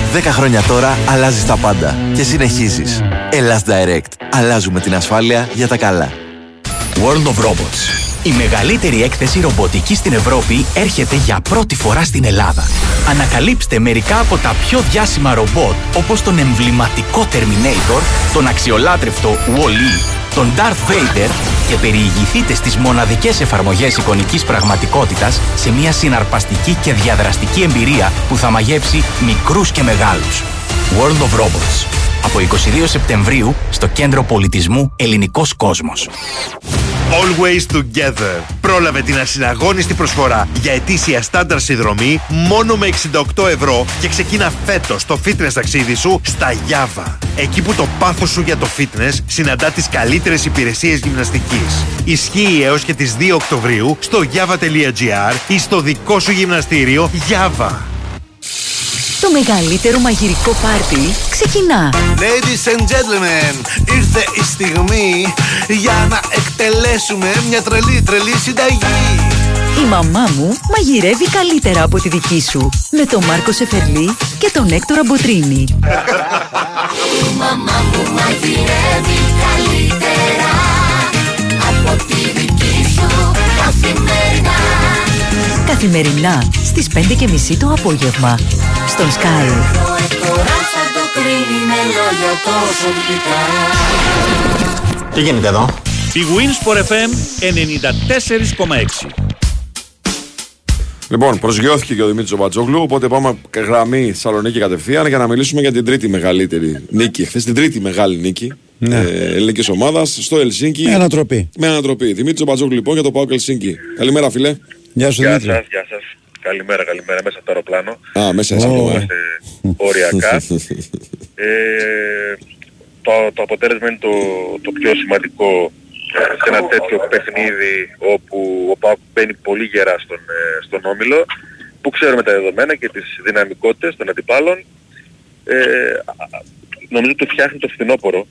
10 χρόνια τώρα αλλάζεις τα πάντα και συνεχίζεις. Ελλάς Direct. Αλλάζουμε την ασφάλεια για τα καλά. World of Robots. Η μεγαλύτερη έκθεση ρομποτικής στην Ευρώπη έρχεται για πρώτη φορά στην Ελλάδα. Ανακαλύψτε μερικά από τα πιο διάσημα ρομπότ όπως τον εμβληματικό Terminator, τον αξιολάτρευτο Wall-E, τον Darth Vader και περιηγηθείτε στις μοναδικές εφαρμογές εικονικής πραγματικότητας σε μια συναρπαστική και διαδραστική εμπειρία που θα μαγεύσει μικρούς και μεγάλους. World of Robots. Από 22 Σεπτεμβρίου στο Κέντρο Πολιτισμού Ελληνικός Κόσμος. Always Together. Πρόλαβε την ασυναγώνιστη προσφορά για ετήσια στάνταρ συνδρομή μόνο με 68 ευρώ και ξεκίνα φέτος το fitness ταξίδι σου στα Java. Εκεί που το πάθος σου για το fitness συναντά τις καλύτερες υπηρεσίες γυμναστικής. Ισχύει έως και τις 2 Οκτωβρίου στο java.gr ή στο δικό σου γυμναστήριο Java. Το μεγαλύτερο μαγειρικό πάρτι ξεκινά. Ladies and gentlemen, ήρθε η στιγμή για να εκτελέσουμε μια τρελή τρελή συνταγή. Η μαμά μου μαγειρεύει καλύτερα από τη δική σου. Με τον Μάρκο Σεφερλί και τον Έκτορα Μποτρίνη. Η μαμά μου μαγειρεύει Καθημερινά στις 5.30 το απόγευμα. Στον Sky. Τώρα θα το κρίνει με λόγια τόσο γλυκά. Τι γίνεται εδώ; Η Winsport FM 94,6 Λοιπόν, προσγειώθηκε και ο Δημήτρης Τζομπατζόγλου, οπότε πάμε γραμμή Θεσσαλονίκη κατευθείαν για να μιλήσουμε για την τρίτη μεγαλύτερη νίκη. Χθες την τρίτη μεγάλη νίκη Ναι. ε, ελληνικής ομάδας στο Ελσίνκι. Με ανατροπή. Με ανατροπή. Δημήτρης Τζομπατζόγλου λοιπόν για το Πάο Ελσίνκι. Καλημέρα, φιλέ. Γεια σου, Γεια Δημήτρη. σας, γεια σας. Καλημέρα, καλημέρα μέσα από το αεροπλάνο. Α, μέσα είσαι Ω. ακόμα. Είμαστε οριακά. ε, το, το αποτέλεσμα είναι το, το πιο σημαντικό σε ένα τέτοιο παιχνίδι όπου ο ΠΑΟΚ μπαίνει πολύ γερά στον, ε, στον Όμιλο που ξέρουμε τα δεδομένα και τις δυναμικότητες των αντιπάλων ε, α- α- νομίζω ότι φτιάχνει το φθινόπωρο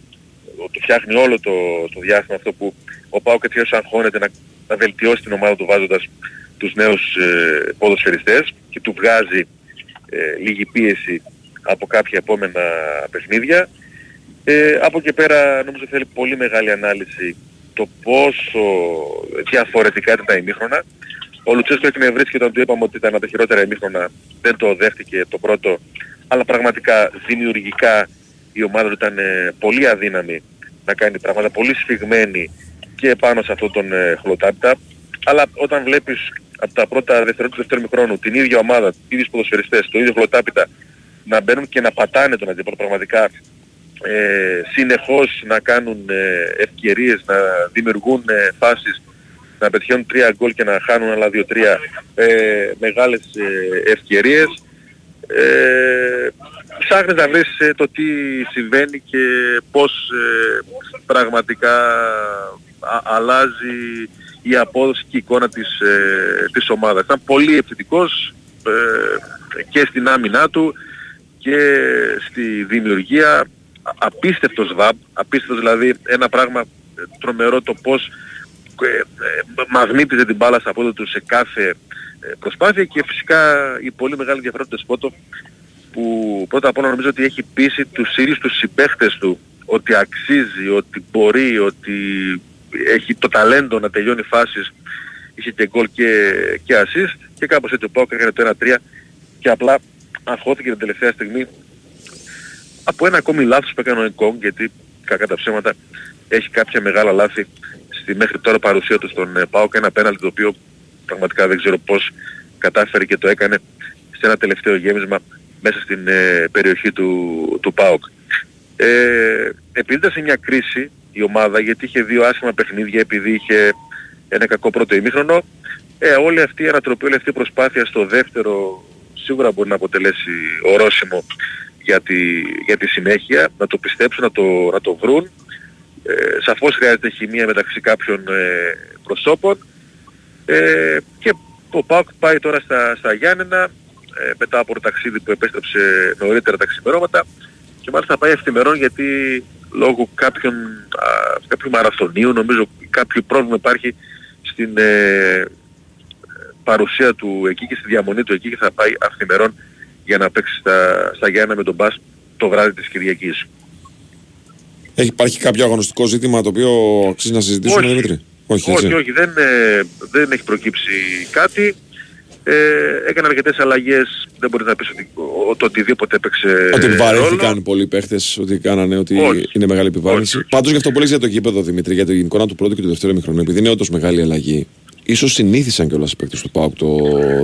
το φτιάχνει όλο το, το διάστημα αυτό που ο ΠΑΟΚ έτσι αγχώνεται να, να βελτιώσει την ομάδα του βάζοντας τους νέους ε, ποδοσφαιριστές και του βγάζει ε, λίγη πίεση από κάποια επόμενα παιχνίδια. Ε, από εκεί πέρα νομίζω θέλει πολύ μεγάλη ανάλυση το πόσο διαφορετικά ήταν τα ημίχρονα. Ο Λουτσέσκο εκνευρίστηκε όταν του είπαμε ότι ήταν από τα χειρότερα ημίχρονα. Δεν το δέχτηκε το πρώτο. Αλλά πραγματικά δημιουργικά η ομάδα του ήταν ε, πολύ αδύναμη να κάνει πράγματα, πολύ σφιγμένη και πάνω σε αυτόν τον ε, χλωτάπιτα. Αλλά όταν βλέπεις από τα πρώτα δευτερόλεπτα του δεύτερου μηχρόνου την ίδια ομάδα, οι ίδιους ποδοσφαιριστές, το ίδιο χλωτάπιτα να μπαίνουν και να πατάνε τον αντίπαλο πραγματικά ε, συνεχώς να κάνουν ε, ευκαιρίες, να δημιουργούν ε, φάσεις, να πετυχαίνουν τρία γκολ και να χάνουν άλλα δύο-τρία ε, μεγάλες ε, ευκαιρίες. Ε, ψάχνεις να βρεις ε, το τι συμβαίνει και πώς ε, πραγματικά α- αλλάζει η απόδοση και η εικόνα της, ε, της ομάδας. Ήταν πολύ επιθετικός ε, και στην άμυνά του και στη δημιουργία Α- απίστευτος βαμπ, απίστευτος δηλαδή ένα πράγμα ε, τρομερό το πώς ε, ε, μαγνήτιζε την μπάλα στα πόδια του σε κάθε ε, προσπάθεια και φυσικά η πολύ μεγάλη διαφορά του Τεσπότο που πρώτα απ' όλα νομίζω ότι έχει πείσει τους ίδιους τους συμπαίχτες του ότι αξίζει, ότι μπορεί, ότι έχει το ταλέντο να τελειώνει φάσεις είχε και γκολ και, και assist και κάπως έτσι ο Πάοκ έκανε το 1-3 και απλά αγχώθηκε την τελευταία στιγμή από ένα ακόμη λάθος που έκανε ο Εγκόγκ γιατί κακά τα ψέματα έχει κάποια μεγάλα λάθη στη μέχρι τώρα παρουσία του στον ε, ΠΑΟΚ ένα πέναλτι το οποίο πραγματικά δεν ξέρω πώς κατάφερε και το έκανε σε ένα τελευταίο γέμισμα μέσα στην ε, περιοχή του, του ΠΑΟΚ. Ε, επειδή ήταν σε μια κρίση η ομάδα γιατί είχε δύο άσχημα παιχνίδια επειδή είχε ένα κακό πρώτο ημίχρονο. Ε, όλη αυτή η ανατροπή, όλη αυτή η προσπάθεια στο δεύτερο σίγουρα μπορεί να αποτελέσει ορόσημο για τη, για τη συνέχεια, να το πιστέψουν, να το, να το βρουν. Ε, σαφώς χρειάζεται χημεία μεταξύ κάποιων ε, προσώπων. Ε, και ο ΠΑΟΚ πάει τώρα στα, στα Γιάννενα ε, μετά από το ταξίδι που επέστρεψε νωρίτερα τα ξημερώματα. Και μάλιστα πάει ευθυμερών γιατί λόγω κάποιων, α, κάποιου μαραθωνίου νομίζω κάποιο πρόβλημα υπάρχει στην ε, παρουσία του εκεί και στη διαμονή του εκεί και θα πάει αυθημερών για να παίξει στα, στα Γιάννα με τον Μπάς το βράδυ της Κυριακής. Έχει, υπάρχει κάποιο αγωνιστικό ζήτημα το οποίο αξίζει να συζητήσουμε, Όχι. Δημήτρη; Όχι, όχι, έτσι. όχι, δεν, ε, δεν έχει προκύψει κάτι. Ε, έκανε αρκετές αλλαγές, δεν μπορεί να πεις ότι ο- το οτιδήποτε έπαιξε Ότι ρόλο. βαρέθηκαν πολλοί παίχτες, ότι κάνανε ότι Όχι. είναι μεγάλη επιβάρυνση. Πάντως για αυτό που λες για το γήπεδο, Δημήτρη, για την εικόνα του πρώτου και του δεύτερου ημιχρονού, επειδή είναι όντως μεγάλη αλλαγή, ίσως συνήθισαν κιόλας οι παίκτες του ΠΑΟΚ το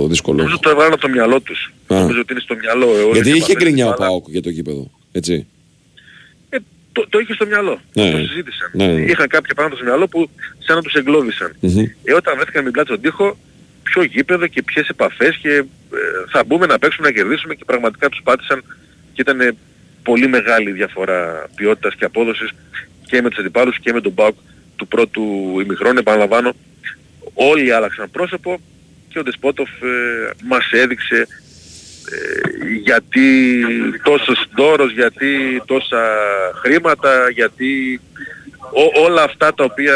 δύσκολο. Νομίζω το έβαλαν από το μυαλό τους. Α. Νομίζω ότι είναι στο μυαλό. ε, όλες Γιατί οι είχε επαφές γκρινιά ο της μπάλας. ΠΑΟΚ για το γήπεδο, έτσι. Το, το είχε στο μυαλό. Ναι. Το συζήτησαν. Ναι, ναι. Είχαν κάποια πράγματα στο μυαλό που σαν να τους εγκλώβησαν. Μμμ. Ε, όταν βρέθηκαν με την πλάτη στον τοίχο, ποιο γήπεδο και ποιες επαφές και ε, θα μπούμε να παίξουμε, να κερδίσουμε και πραγματικά τους πάτησαν και ήταν ε, πολύ μεγάλη διαφορά ποιότητας και απόδοσης και με τους αντιπάλους και με τον ΠΑΟΚ του πρώτου ημιχρόνου. Επαναλαμβάνω, όλοι άλλαξαν πρόσωπο και ο Δεσπότοφ ε, μας έδειξε ε, γιατί τόσος δώρος, γιατί τόσα χρήματα, γιατί ό- όλα αυτά τα οποία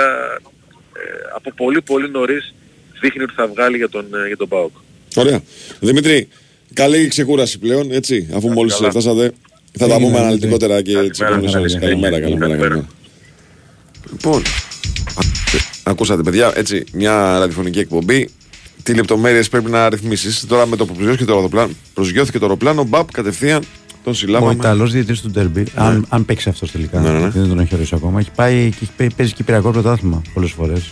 ε, από πολύ πολύ νωρίς δείχνει ότι θα βγάλει για τον, ε, για τον ΠΑΟΚ. Ωραία. Δημήτρη, καλή ξεκούραση πλέον, έτσι, αφού μόλις καλά. φτάσατε. Θα τα Έγινε, πούμε Δημήτρη. αναλυτικότερα και τις επόμενες ώρες. Καλημέρα, καλημέρα, καλημέρα. Λοιπόν, α- ακούσατε παιδιά, έτσι, μια ραδιοφωνική εκπομπή. Τι λεπτομέρειες πρέπει να ρυθμίσεις. Τώρα με το που προσγειώθηκε το αεροπλάνο, προσγειώθηκε το αεροπλάνο, μπαπ, κατευθείαν τον Ο συλλάβαμε. Ιταλός διαιτητής του Ντέρμπι, αν, αν παίξει αυτός τελικά, Ναι, ναι, ναι. γιατί δεν τον έχει ορίσει ακόμα, έχει πάει και έχει παί- παίζει κυπριακό πρωτάθλημα πολλές φορές.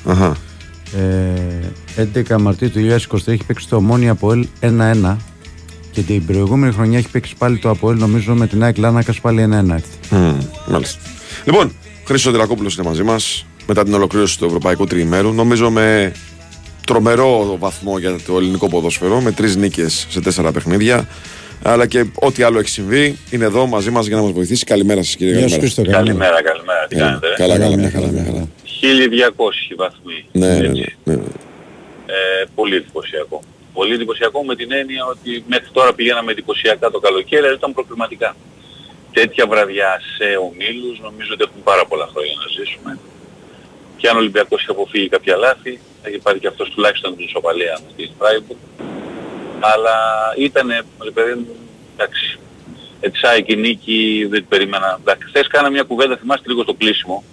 Αχα. Ε, 11 Μαρτίου του 2023 έχει παίξει το Ομόνια Αποέλ 1-1 και την προηγούμενη χρονιά έχει παίξει πάλι το Αποέλ νομίζω με την ΑΕΚ Λάνακας πάλι 1-1. έτσι. Μμμ, μάλιστα. Λοιπόν, Χρήστος Δρακόπουλος είναι μαζί μας μετά την ολοκλήρωση του Ευρωπαϊκού Τριημέρου. Νομίζω με τρομερό βαθμό για το ελληνικό ποδόσφαιρο, με τρεις νίκες σε τέσσερα παιχνίδια. Αλλά και ό,τι άλλο έχει συμβεί είναι εδώ μαζί μας για να μας βοηθήσει. Καλημέρα σας κύριε Γεια σου, Καλημέρα. Χρήστο, καλημέρα. Καλημέρα, καλημέρα. Τι κάνετε, ρε; Καλά, καλά, μια χαρά, μια χαρά. 1200 βαθμοί. Ναι, ναι, Έτσι. ναι, ναι. Ε, πολύ εντυπωσιακό. Πολύ εντυπωσιακό με την έννοια ότι μέχρι τώρα πηγαίναμε εντυπωσιακά το καλοκαίρι, αλλά ήταν προκληματικά. Τέτοια βραδιά σε ομίλους νομίζω ότι έχουμε πάρα πολλά χρόνια να ζήσουμε. Και αν ο Ολυμπιακός έχει αποφύγει κάποια λάθη, έχει πάρει και αυτός τουλάχιστον την ισοπαλία με την Freiburg. Αλλά ήτανε, ρε παιδί μου, εντάξει, ετσάει και η νίκη, δεν την περίμενα. Εντάξει, χθες κάναμε μια κουβέντα, θυμάστε λίγο στο κλείσιμο.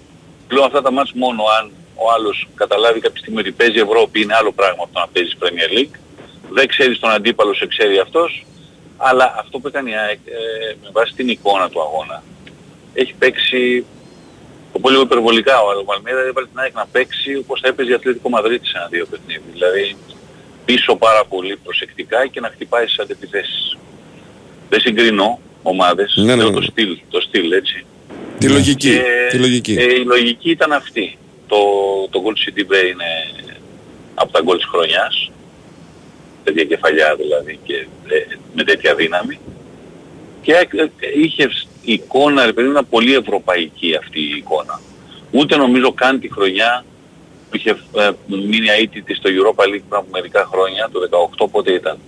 Λέω αυτά τα μάτς μόνο αν ο άλλος καταλάβει κάποια στιγμή ότι παίζει Ευρώπη είναι άλλο πράγμα από το να παίζεις Premier League. Δεν ξέρεις τον αντίπαλο, σε ξέρει αυτός. Αλλά αυτό που έκανε η ΑΕΚ ε, με βάση την εικόνα του αγώνα έχει παίξει το πολύ λίγο υπερβολικά ο Αλμαλμίδα έβαλε την ΑΕΚ να παίξει όπως θα έπαιζε η Αθλητικό Μαδρίτη σε ένα δύο παιχνίδι. Δηλαδή πίσω πάρα πολύ προσεκτικά και να χτυπάει στις αντεπιθέσεις. Δεν συγκρίνω ομάδες, Ναι, ναι, λέω ναι. το στυλ, το στυλ έτσι. Τη λογική, Και, τη λογική. ε, η λογική ήταν αυτή. Το, το γκολ του CDB είναι από τα γκολ της χρονιάς. Τέτοια κεφαλιά δηλαδή και ε, με τέτοια δύναμη. Και ε, ε, είχε εικόνα, ρε παιδί, μου, ήταν πολύ ευρωπαϊκή αυτή η εικόνα. Ούτε νομίζω καν τη χρονιά που είχε ε, μείνει αίτητη στο Europa League πριν από μερικά χρόνια, το 18 πότε ήταν.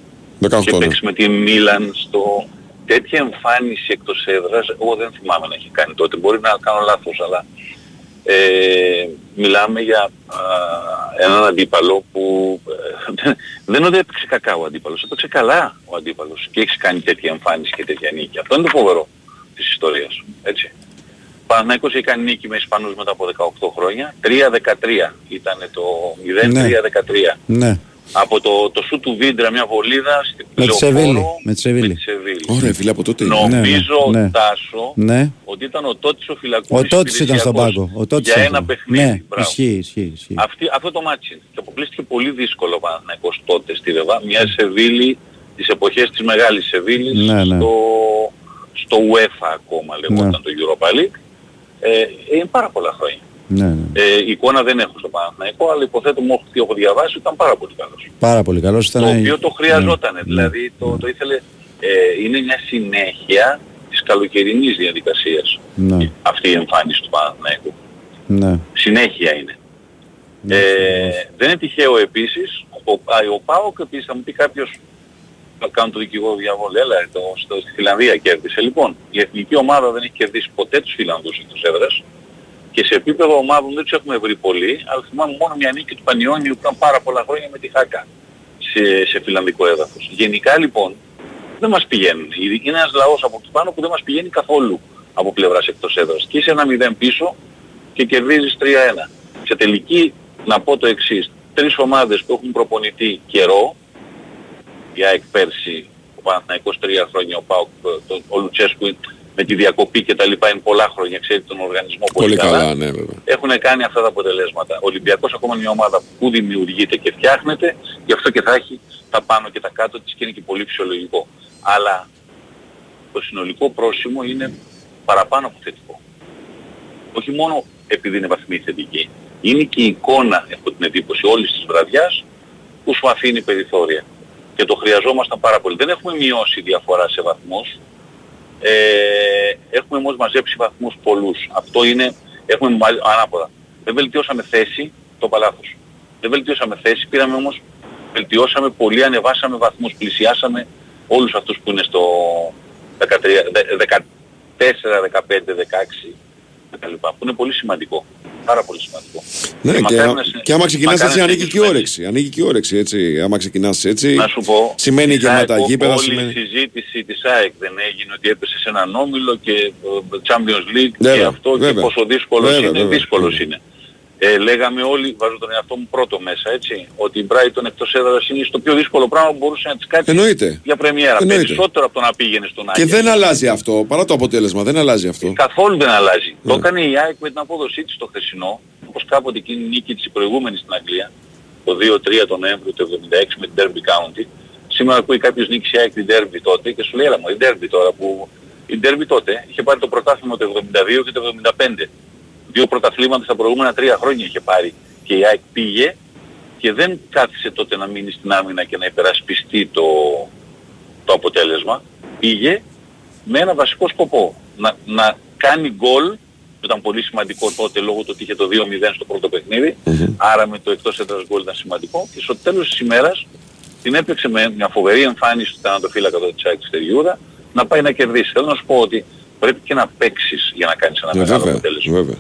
18, και ναι. παίξει με τη Μίλαν στο... Τέτοια εμφάνιση εκτός έδρας, εγώ δεν θυμάμαι να έχει κάνει τότε. Μπορεί να κάνω λάθος, αλλά ε, μιλάμε για α, έναν αντίπαλο που ε, δεν είναι ότι έπαιξε κακά ο αντίπαλος, έπαιξε καλά ο αντίπαλος και έχεις κάνει τέτοια εμφάνιση και τέτοια νίκη. Αυτό είναι το φοβερό της ιστορίας. Έτσι. Παναθηναϊκός έχει κάνει νίκη με Ισπανούς μετά από 18 χρόνια. 3-13 ήταν το 0-3-13. Ναι. Ναι, Από το, το σου του Βίντρα μια βολίδα στη με τη Λεωφόρο, Σεβίλη. Με τη Σεβίλη. τη Σεβίλη. Ωραία, φίλε, από τότε. Νομίζω, Ναι, ναι. Τάσο, Ναι. ότι ήταν ο Τότης ο Ο Φυλακούρης Τότης ήταν στον υπηρεσιακός πάγκο. Ο Τότης για ήταν. ένα παιχνίδι. Ναι, Μπράβο. ισχύει, ισχύει. ισχύει. Αυτή, αυτό το ματς είναι. Και αποκλείστηκε πολύ δύσκολο ο Παναθηναϊκός τότε στη Ρεβά. Μια Σεβίλη, τις εποχές της μεγάλης Σεβίλης, Ναι, ναι. στο, στο UEFA ακόμα λεγόταν Ναι. το Europa League. Ε, είναι πάρα πολλά χρόνια. Ναι, ναι. Ε, εικόνα δεν έχω στο Παναθηναϊκό, αλλά υποθέτω μου τι έχω διαβάσει ήταν πάρα πολύ καλός. Πάρα πολύ καλός. Ήταν... Το οποίο το χρειαζόταν. Ναι, Δηλαδή το, το ήθελε, ε, είναι μια συνέχεια της καλοκαιρινής διαδικασίας Ναι. αυτή η εμφάνιση του Παναθηναϊκού. Ναι. Συνέχεια είναι. Ε, δεν είναι τυχαίο επίσης, ο, α, ο ΠΑΟΚ επίσης θα μου πει κάποιος θα κάνω το δικηγόρο διαβόλου, έλα το, στο, στη Φιλανδία κέρδισε. Λοιπόν, η εθνική ομάδα δεν έχει κερδίσει ποτέ τους Φιλανδούς εκτός έδρας και σε επίπεδο ομάδων δεν τους έχουμε βρει πολύ, αλλά θυμάμαι μόνο μια νίκη του Πανιόνιου που ήταν πάρα πολλά χρόνια με τη Χάκα σε, σε φιλανδικό έδαφος. Γενικά λοιπόν δεν μας πηγαίνουν. Είναι ένας λαός από εκεί πάνω που δεν μας πηγαίνει καθόλου από πλευράς εκτός έδρας. Και είσαι ένα 0 πίσω και κερδίζεις 3-1. Σε τελική να πω το εξής. Τρεις ομάδες που έχουν προπονητή καιρό, η ΑΕΚ πέρσι, ο Παναθηναϊκός τρία χρόνια, ο ΠΑΟΚ, το, ο Λουτσέσκου με τη διακοπή και τα λοιπά είναι πολλά χρόνια, ξέρει τον οργανισμό πολύ, Πολύ καλά, ναι, βέβαια. έχουν κάνει αυτά τα αποτελέσματα. Ο Ολυμπιακός ακόμα είναι μια ομάδα που δημιουργείται και φτιάχνεται, γι' αυτό και θα έχει τα πάνω και τα κάτω της και είναι και πολύ φυσιολογικό. Αλλά το συνολικό πρόσημο είναι παραπάνω από θετικό. Όχι μόνο επειδή είναι βαθμοί θετικοί, είναι και η εικόνα, έχω την εντύπωση, όλης της βραδιάς που σου αφήνει περιθώρια. Και το χρειαζόμασταν πάρα πολύ. Δεν έχουμε μειώσει διαφορά σε βαθμούς, ε, έχουμε όμως μαζέψει βαθμούς πολλούς. Αυτό είναι, έχουμε μα- ανάποδα. Δεν βελτιώσαμε θέση, το παλάθος. Δεν βελτιώσαμε θέση, πήραμε όμως, βελτιώσαμε πολύ, ανεβάσαμε βαθμούς, πλησιάσαμε όλους αυτούς που είναι στο 13, δε- 14, 15, 16 κτλ. Που είναι πολύ σημαντικό. Πάρα πολύ σημαντικό. Ναι, Και και, μακάρι να σε- και άμα ξεκινάς μακάρι έτσι να ανοίγει και η συνεχίσουμε όρεξη. Ανοίγει και η όρεξη, έτσι. Άμα ξεκινάς έτσι, Να σου πω, σημαίνει η και με τα ΑΕΚ, γήπεδα, όλη σημαίνει... η συζήτηση της ΑΕΚ δεν έγινε ότι έπεσε σε έναν όμιλο και ε, Champions League και Βέβαια, αυτό και βέβαια. πόσο δύσκολος Βέβαια, είναι. βέβαια. Δύσκολος είναι. Ε, λέγαμε όλοι, βάζω τον εαυτό μου πρώτο μέσα, έτσι, ότι η Brighton εκτός έδρας είναι στο πιο δύσκολο πράγμα που μπορούσε να της κάτσει Εννοείται. για πρεμιέρα. Εννοείται. Περισσότερο από το να πήγαινε στον Και Άγιο. δεν αλλάζει αυτό, παρά το αποτέλεσμα, δεν αλλάζει αυτό. Καθόλου δεν αλλάζει. Ναι. Το έκανε η ΑΕΚ με την απόδοσή της το χθεσινό, όπως κάποτε εκείνη η νίκη της η προηγούμενη στην Αγγλία, το 2-3 τον Νοέμβριο του 76 με την Derby County. Σήμερα ακούει κάποιος νίκης η ΑΕΚ την Derby τότε και σου λέει έλα μου, η Derby τώρα που... Η Derby τότε είχε πάρει το πρωτάθλημα το 72 και το 75. Δύο πρωταθλήματα στα προηγούμενα τρία χρόνια είχε πάρει και η ΑΕΚ πήγε και δεν κάθισε τότε να μείνει στην άμυνα και να υπερασπιστεί το, το αποτέλεσμα. Πήγε με ένα βασικό σκοπό. Να, να κάνει γκολ, που ήταν πολύ σημαντικό τότε λόγω του ότι είχε το 2-0 στο πρώτο παιχνίδι, άρα με το εκτός έδρας γκολ ήταν σημαντικό και στο τέλος της ημέρας την έπαιξε με μια φοβερή εμφάνιση του τερματοφύλακα του Τσάκη Στεριούδα να πάει να κερδίσει. Θέλω να σου πω ότι πρέπει και να παίξεις για να κάνεις ένα Ναι, μεγάλο βέβαια, αποτέλεσμα.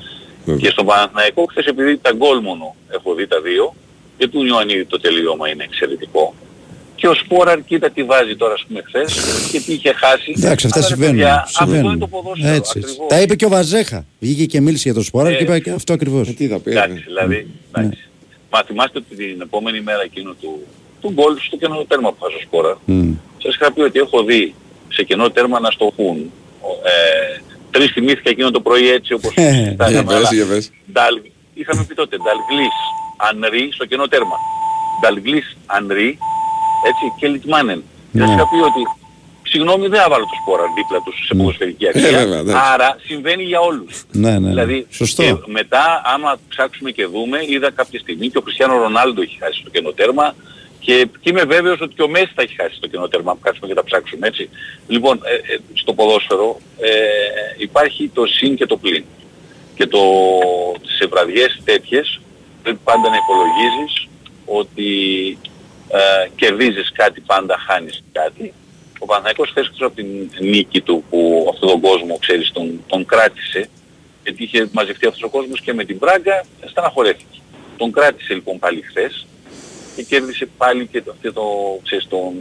Βέβαια. Και στον Παναθηναϊκό χθες επειδή τα γκολ μόνο έχω δει τα δύο και του Ιωαννίδη το τελείωμα είναι εξαιρετικό. Και ο Σπόραρ κοίτα τι βάζει τώρα ας πούμε χθες και τι είχε χάσει. Εντάξει, αυτά Αλλά, ρε συμβαίνουν. παιδιά, Αυτό είναι συμβαίνουν. το ποδόσφαιρο. Έτσι, έτσι. ακριβώς. Τα είπε και ο Βαζέχα. Βγήκε και μίλησε για τον Σπόρα Ε, και είπε και αυτό ακριβώς. Τι θα πει. Εντάξει, δηλαδή, εντάξει. Μα θυμάστε ότι την επόμενη μέρα εκείνο του, του γκολ στο κενό τέρμα που είχα στο Σπόρα. Σας είχα πει ότι έχω δει σε κενό τέρμα να στο χουν. Ε, τρεις θυμήθηκα εκείνο το πρωί έτσι όπως Για συζητάγαμε. πες, αλλά για πες. Νταλ, είχαμε πει τότε Νταλγλής, Ανρί στο κενό τέρμα. Νταλγλής, Ανρί, έτσι, και Λιτμάνεν. Και σας είχα πει ότι συγγνώμη δεν θα βάλω το σπόρα δίπλα τους σε ποδοσφαιρική Ε, αξία. βέβαια, εντάξει. Άρα συμβαίνει για όλους. Ναι, ναι, ναι. Δηλαδή, Σωστό. και μετά, άμα ψάξουμε και δούμε, είδα κάποια στιγμή και ο Χριστιανό Ρονάλντο έχει χάσει το κενό τέρμα και, και είμαι βέβαιος ότι και ο Μέση θα έχει χάσει το κενό τέρμα, αν κάτσουμε και τα ψάξουμε έτσι. Λοιπόν, ε, ε, στο ποδόσφαιρο ε, υπάρχει το συν και το πλήν. Και το, σε βραδιές τέτοιες πρέπει πάντα να υπολογίζεις ότι ε, κερδίζεις κάτι πάντα, χάνεις κάτι. Ο Παναθηναϊκός χθες εκτός από την νίκη του που αυτόν τον κόσμο, ξέρεις, τον, τον κράτησε γιατί είχε μαζευτεί αυτός ο κόσμος και με την Μπράγκα στεναχωρέθηκε. Τον κράτησε λοιπόν πάλι χθες και κέρδισε πάλι και το, αυτό το, ξέρεις, τον,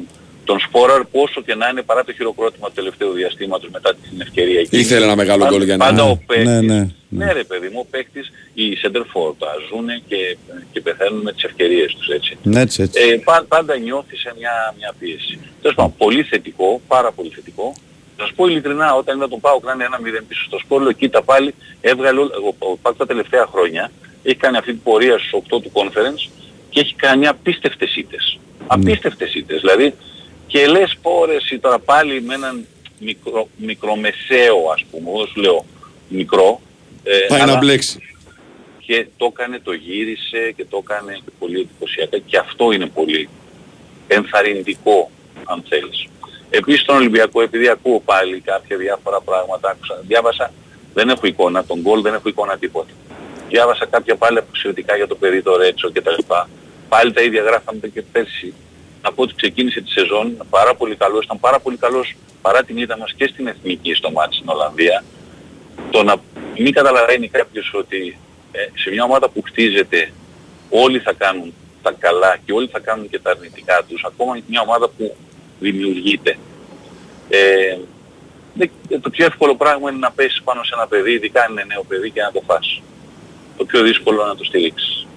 τον Σπόραρ που όσο και να είναι παρά το χειροκρότημα του τελευταίου διαστήματος μετά την ευκαιρία εκείνη. Ήθελε ένα μεγάλο Πάντα- γκολ για να- Πάντα ο Ναι, παίκτης, ναι, ναι, ναι. ρε παιδί μου, ο παίκτης, οι Σέντερφορ τα ζουνε και, και πεθαίνουν με τις ευκαιρίες τους έτσι. Ναι, έτσι, έτσι. Ε, πα- πάντα νιώθει σε μια, μια πίεση. Τέλος πάντων, πολύ θετικό, πάρα πολύ θετικό. Να σου πω ειλικρινά, όταν είδα τον Πάο να είναι ένα 0 πίσω στο σκόρ, λέω κοίτα πάλι, έβγαλε όλο, ο, ο Πάοκ τα τελευταία χρόνια, έχει κάνει αυτή την πορεία στους 8 του conference και έχει κάνει απίστευτες ήττες. Απίστευτες ήττες. Δηλαδή, και λες πόρες τώρα πάλι με έναν μικρο, μικρομεσαίο ας πούμε, εγώ δεν σου λέω μικρό, ε, Πάει αλλά- να μπλέξει. και το έκανε, το γύρισε και το έκανε πολύ εντυπωσιακά και αυτό είναι πολύ ενθαρρυντικό αν θέλεις. Επίσης στον Ολυμπιακό, επειδή ακούω πάλι κάποια διάφορα πράγματα, άκουσα, διάβασα, δεν έχω εικόνα, τον γκολ δεν έχω εικόνα τίποτα. Διάβασα κάποια πάλι αποσυρωτικά για το παιδί το Ρέτσο κτλ. Πάλι τα ίδια γράφαμε και πέρσι. Να πω ότι ξεκίνησε τη σεζόν πάρα πολύ καλός, ήταν πάρα πολύ καλός παρά την ήττα μας και στην εθνική στο μάτι στην Ολλανδία. Το να μην καταλαβαίνει κάποιος ότι ε, σε μια ομάδα που χτίζεται όλοι θα κάνουν τα καλά και όλοι θα κάνουν και τα αρνητικά τους, ακόμα και μια ομάδα που δημιουργείται. Ε, δε- το πιο εύκολο πράγμα είναι να πέσεις πάνω σε ένα παιδί, ειδικά αν είναι νέο παιδί και να το φας. Το πιο δύσκολο είναι να το στηρίξεις.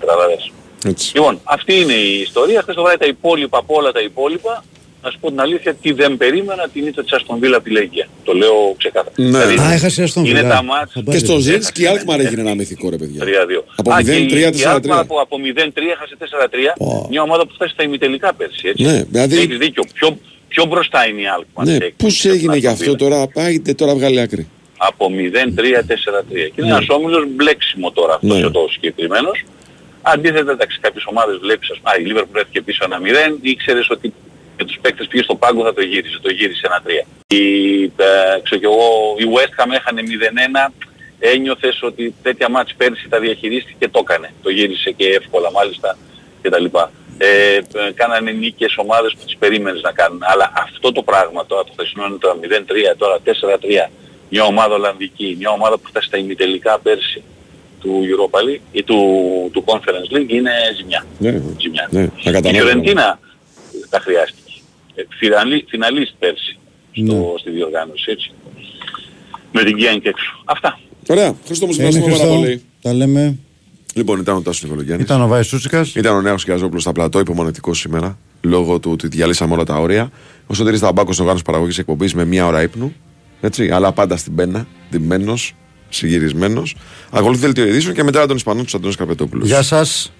Καταλαβαίνεις. Έτσι. Λοιπόν, αυτή είναι η ιστορία. Χθες το βράδυ τα υπόλοιπα από όλα τα υπόλοιπα, να σου πω την αλήθεια, τι δεν περίμενα την ήττα της Αστον Βίλα από τη Λέγκια. Το λέω ξεκάθαρα. Ναι. Α, έχασε η Αστον Είναι Βίλα. τα μάτς. Θα Και πάρει. στο Ζέτσκι η Αλκμαρ έγινε ένα μυθικό ρε παιδιά. 3-2. Από Α, και 0-3, η- η Alkmaar 4-3. από, από 0-3 έχασε 4-3. Μια ομάδα που φτάσει στα ημιτελικά πέρσι, έτσι. Ναι, δηλαδή- Έχεις δίκιο. Πιο, πιο μπροστά είναι η Alkmaar. Ναι, Και- πώς έγινε γι' αυτό Villa. τώρα, άιντε τώρα βγάλει άκρη. Από 0-3-4-3. Και είναι ένας όμιλος μπλέξιμο τώρα αυτός Ναι. ο τόσο συγκεκριμένος. Αντίθετα, εντάξει, κάποιες ομάδες βλέπεις, ας πούμε, α, η Liverpool έφυγε πίσω ένα 0, ήξερες ότι με τους παίκτες πήγες στο πάγκο θα το γύρισε, το γύρισε ένα 3. Η, ε, ξέρω κι εγώ, η West Ham έχανε 0-1, ένιωθες ότι τέτοια μάτς πέρσι τα διαχειρίστηκε και το έκανε. Το γύρισε και εύκολα μάλιστα κτλ. Ε, ε, κάνανε νίκες ομάδες που τις περίμενες να κάνουν. Αλλά αυτό το πράγμα τώρα, το χθεσινό είναι τώρα 0-3, τώρα 4-3, μια ομάδα Ολλανδική, μια ομάδα που φτάσει στα ημιτελικά πέρσι του Europa League ή του, του Conference League είναι ζημιά. Ναι, ζημιά. ναι, να Η καταλάβω. Φιωρεντίνα τα χρειάστηκε. Ε, φιναλί- Φιναλίστ πέρσι Ναι. στο, στη διοργάνωση, έτσι. Με την Γκιάνγκ έξω. Αυτά. Ωραία, Χριστό μου, Είναι ευχαριστούμε πάρα Χριστό. πολύ. Τα λέμε. Λοιπόν, ήταν ο Τάσος Νικολογιάννης. Ήταν ο Βάης Σούτσικα. Ήταν ο Νέος Κιαζόπουλος στα πλατό, υπομονετικός σήμερα, λόγω του ότι διαλύσαμε όλα τα όρια. Ο Σωτήρης Ταμπάκος, οργάνωση παραγωγής εκπομπής με μία ώρα ύπνου. Έτσι, αλλά πάντα στην πένα, ντυμένος, συγκυρισμένο. Ακολουθεί δελτίο ειδήσεων και μετά τον Ισπανό του Αντώνη Καπετόπουλου. Γεια σας.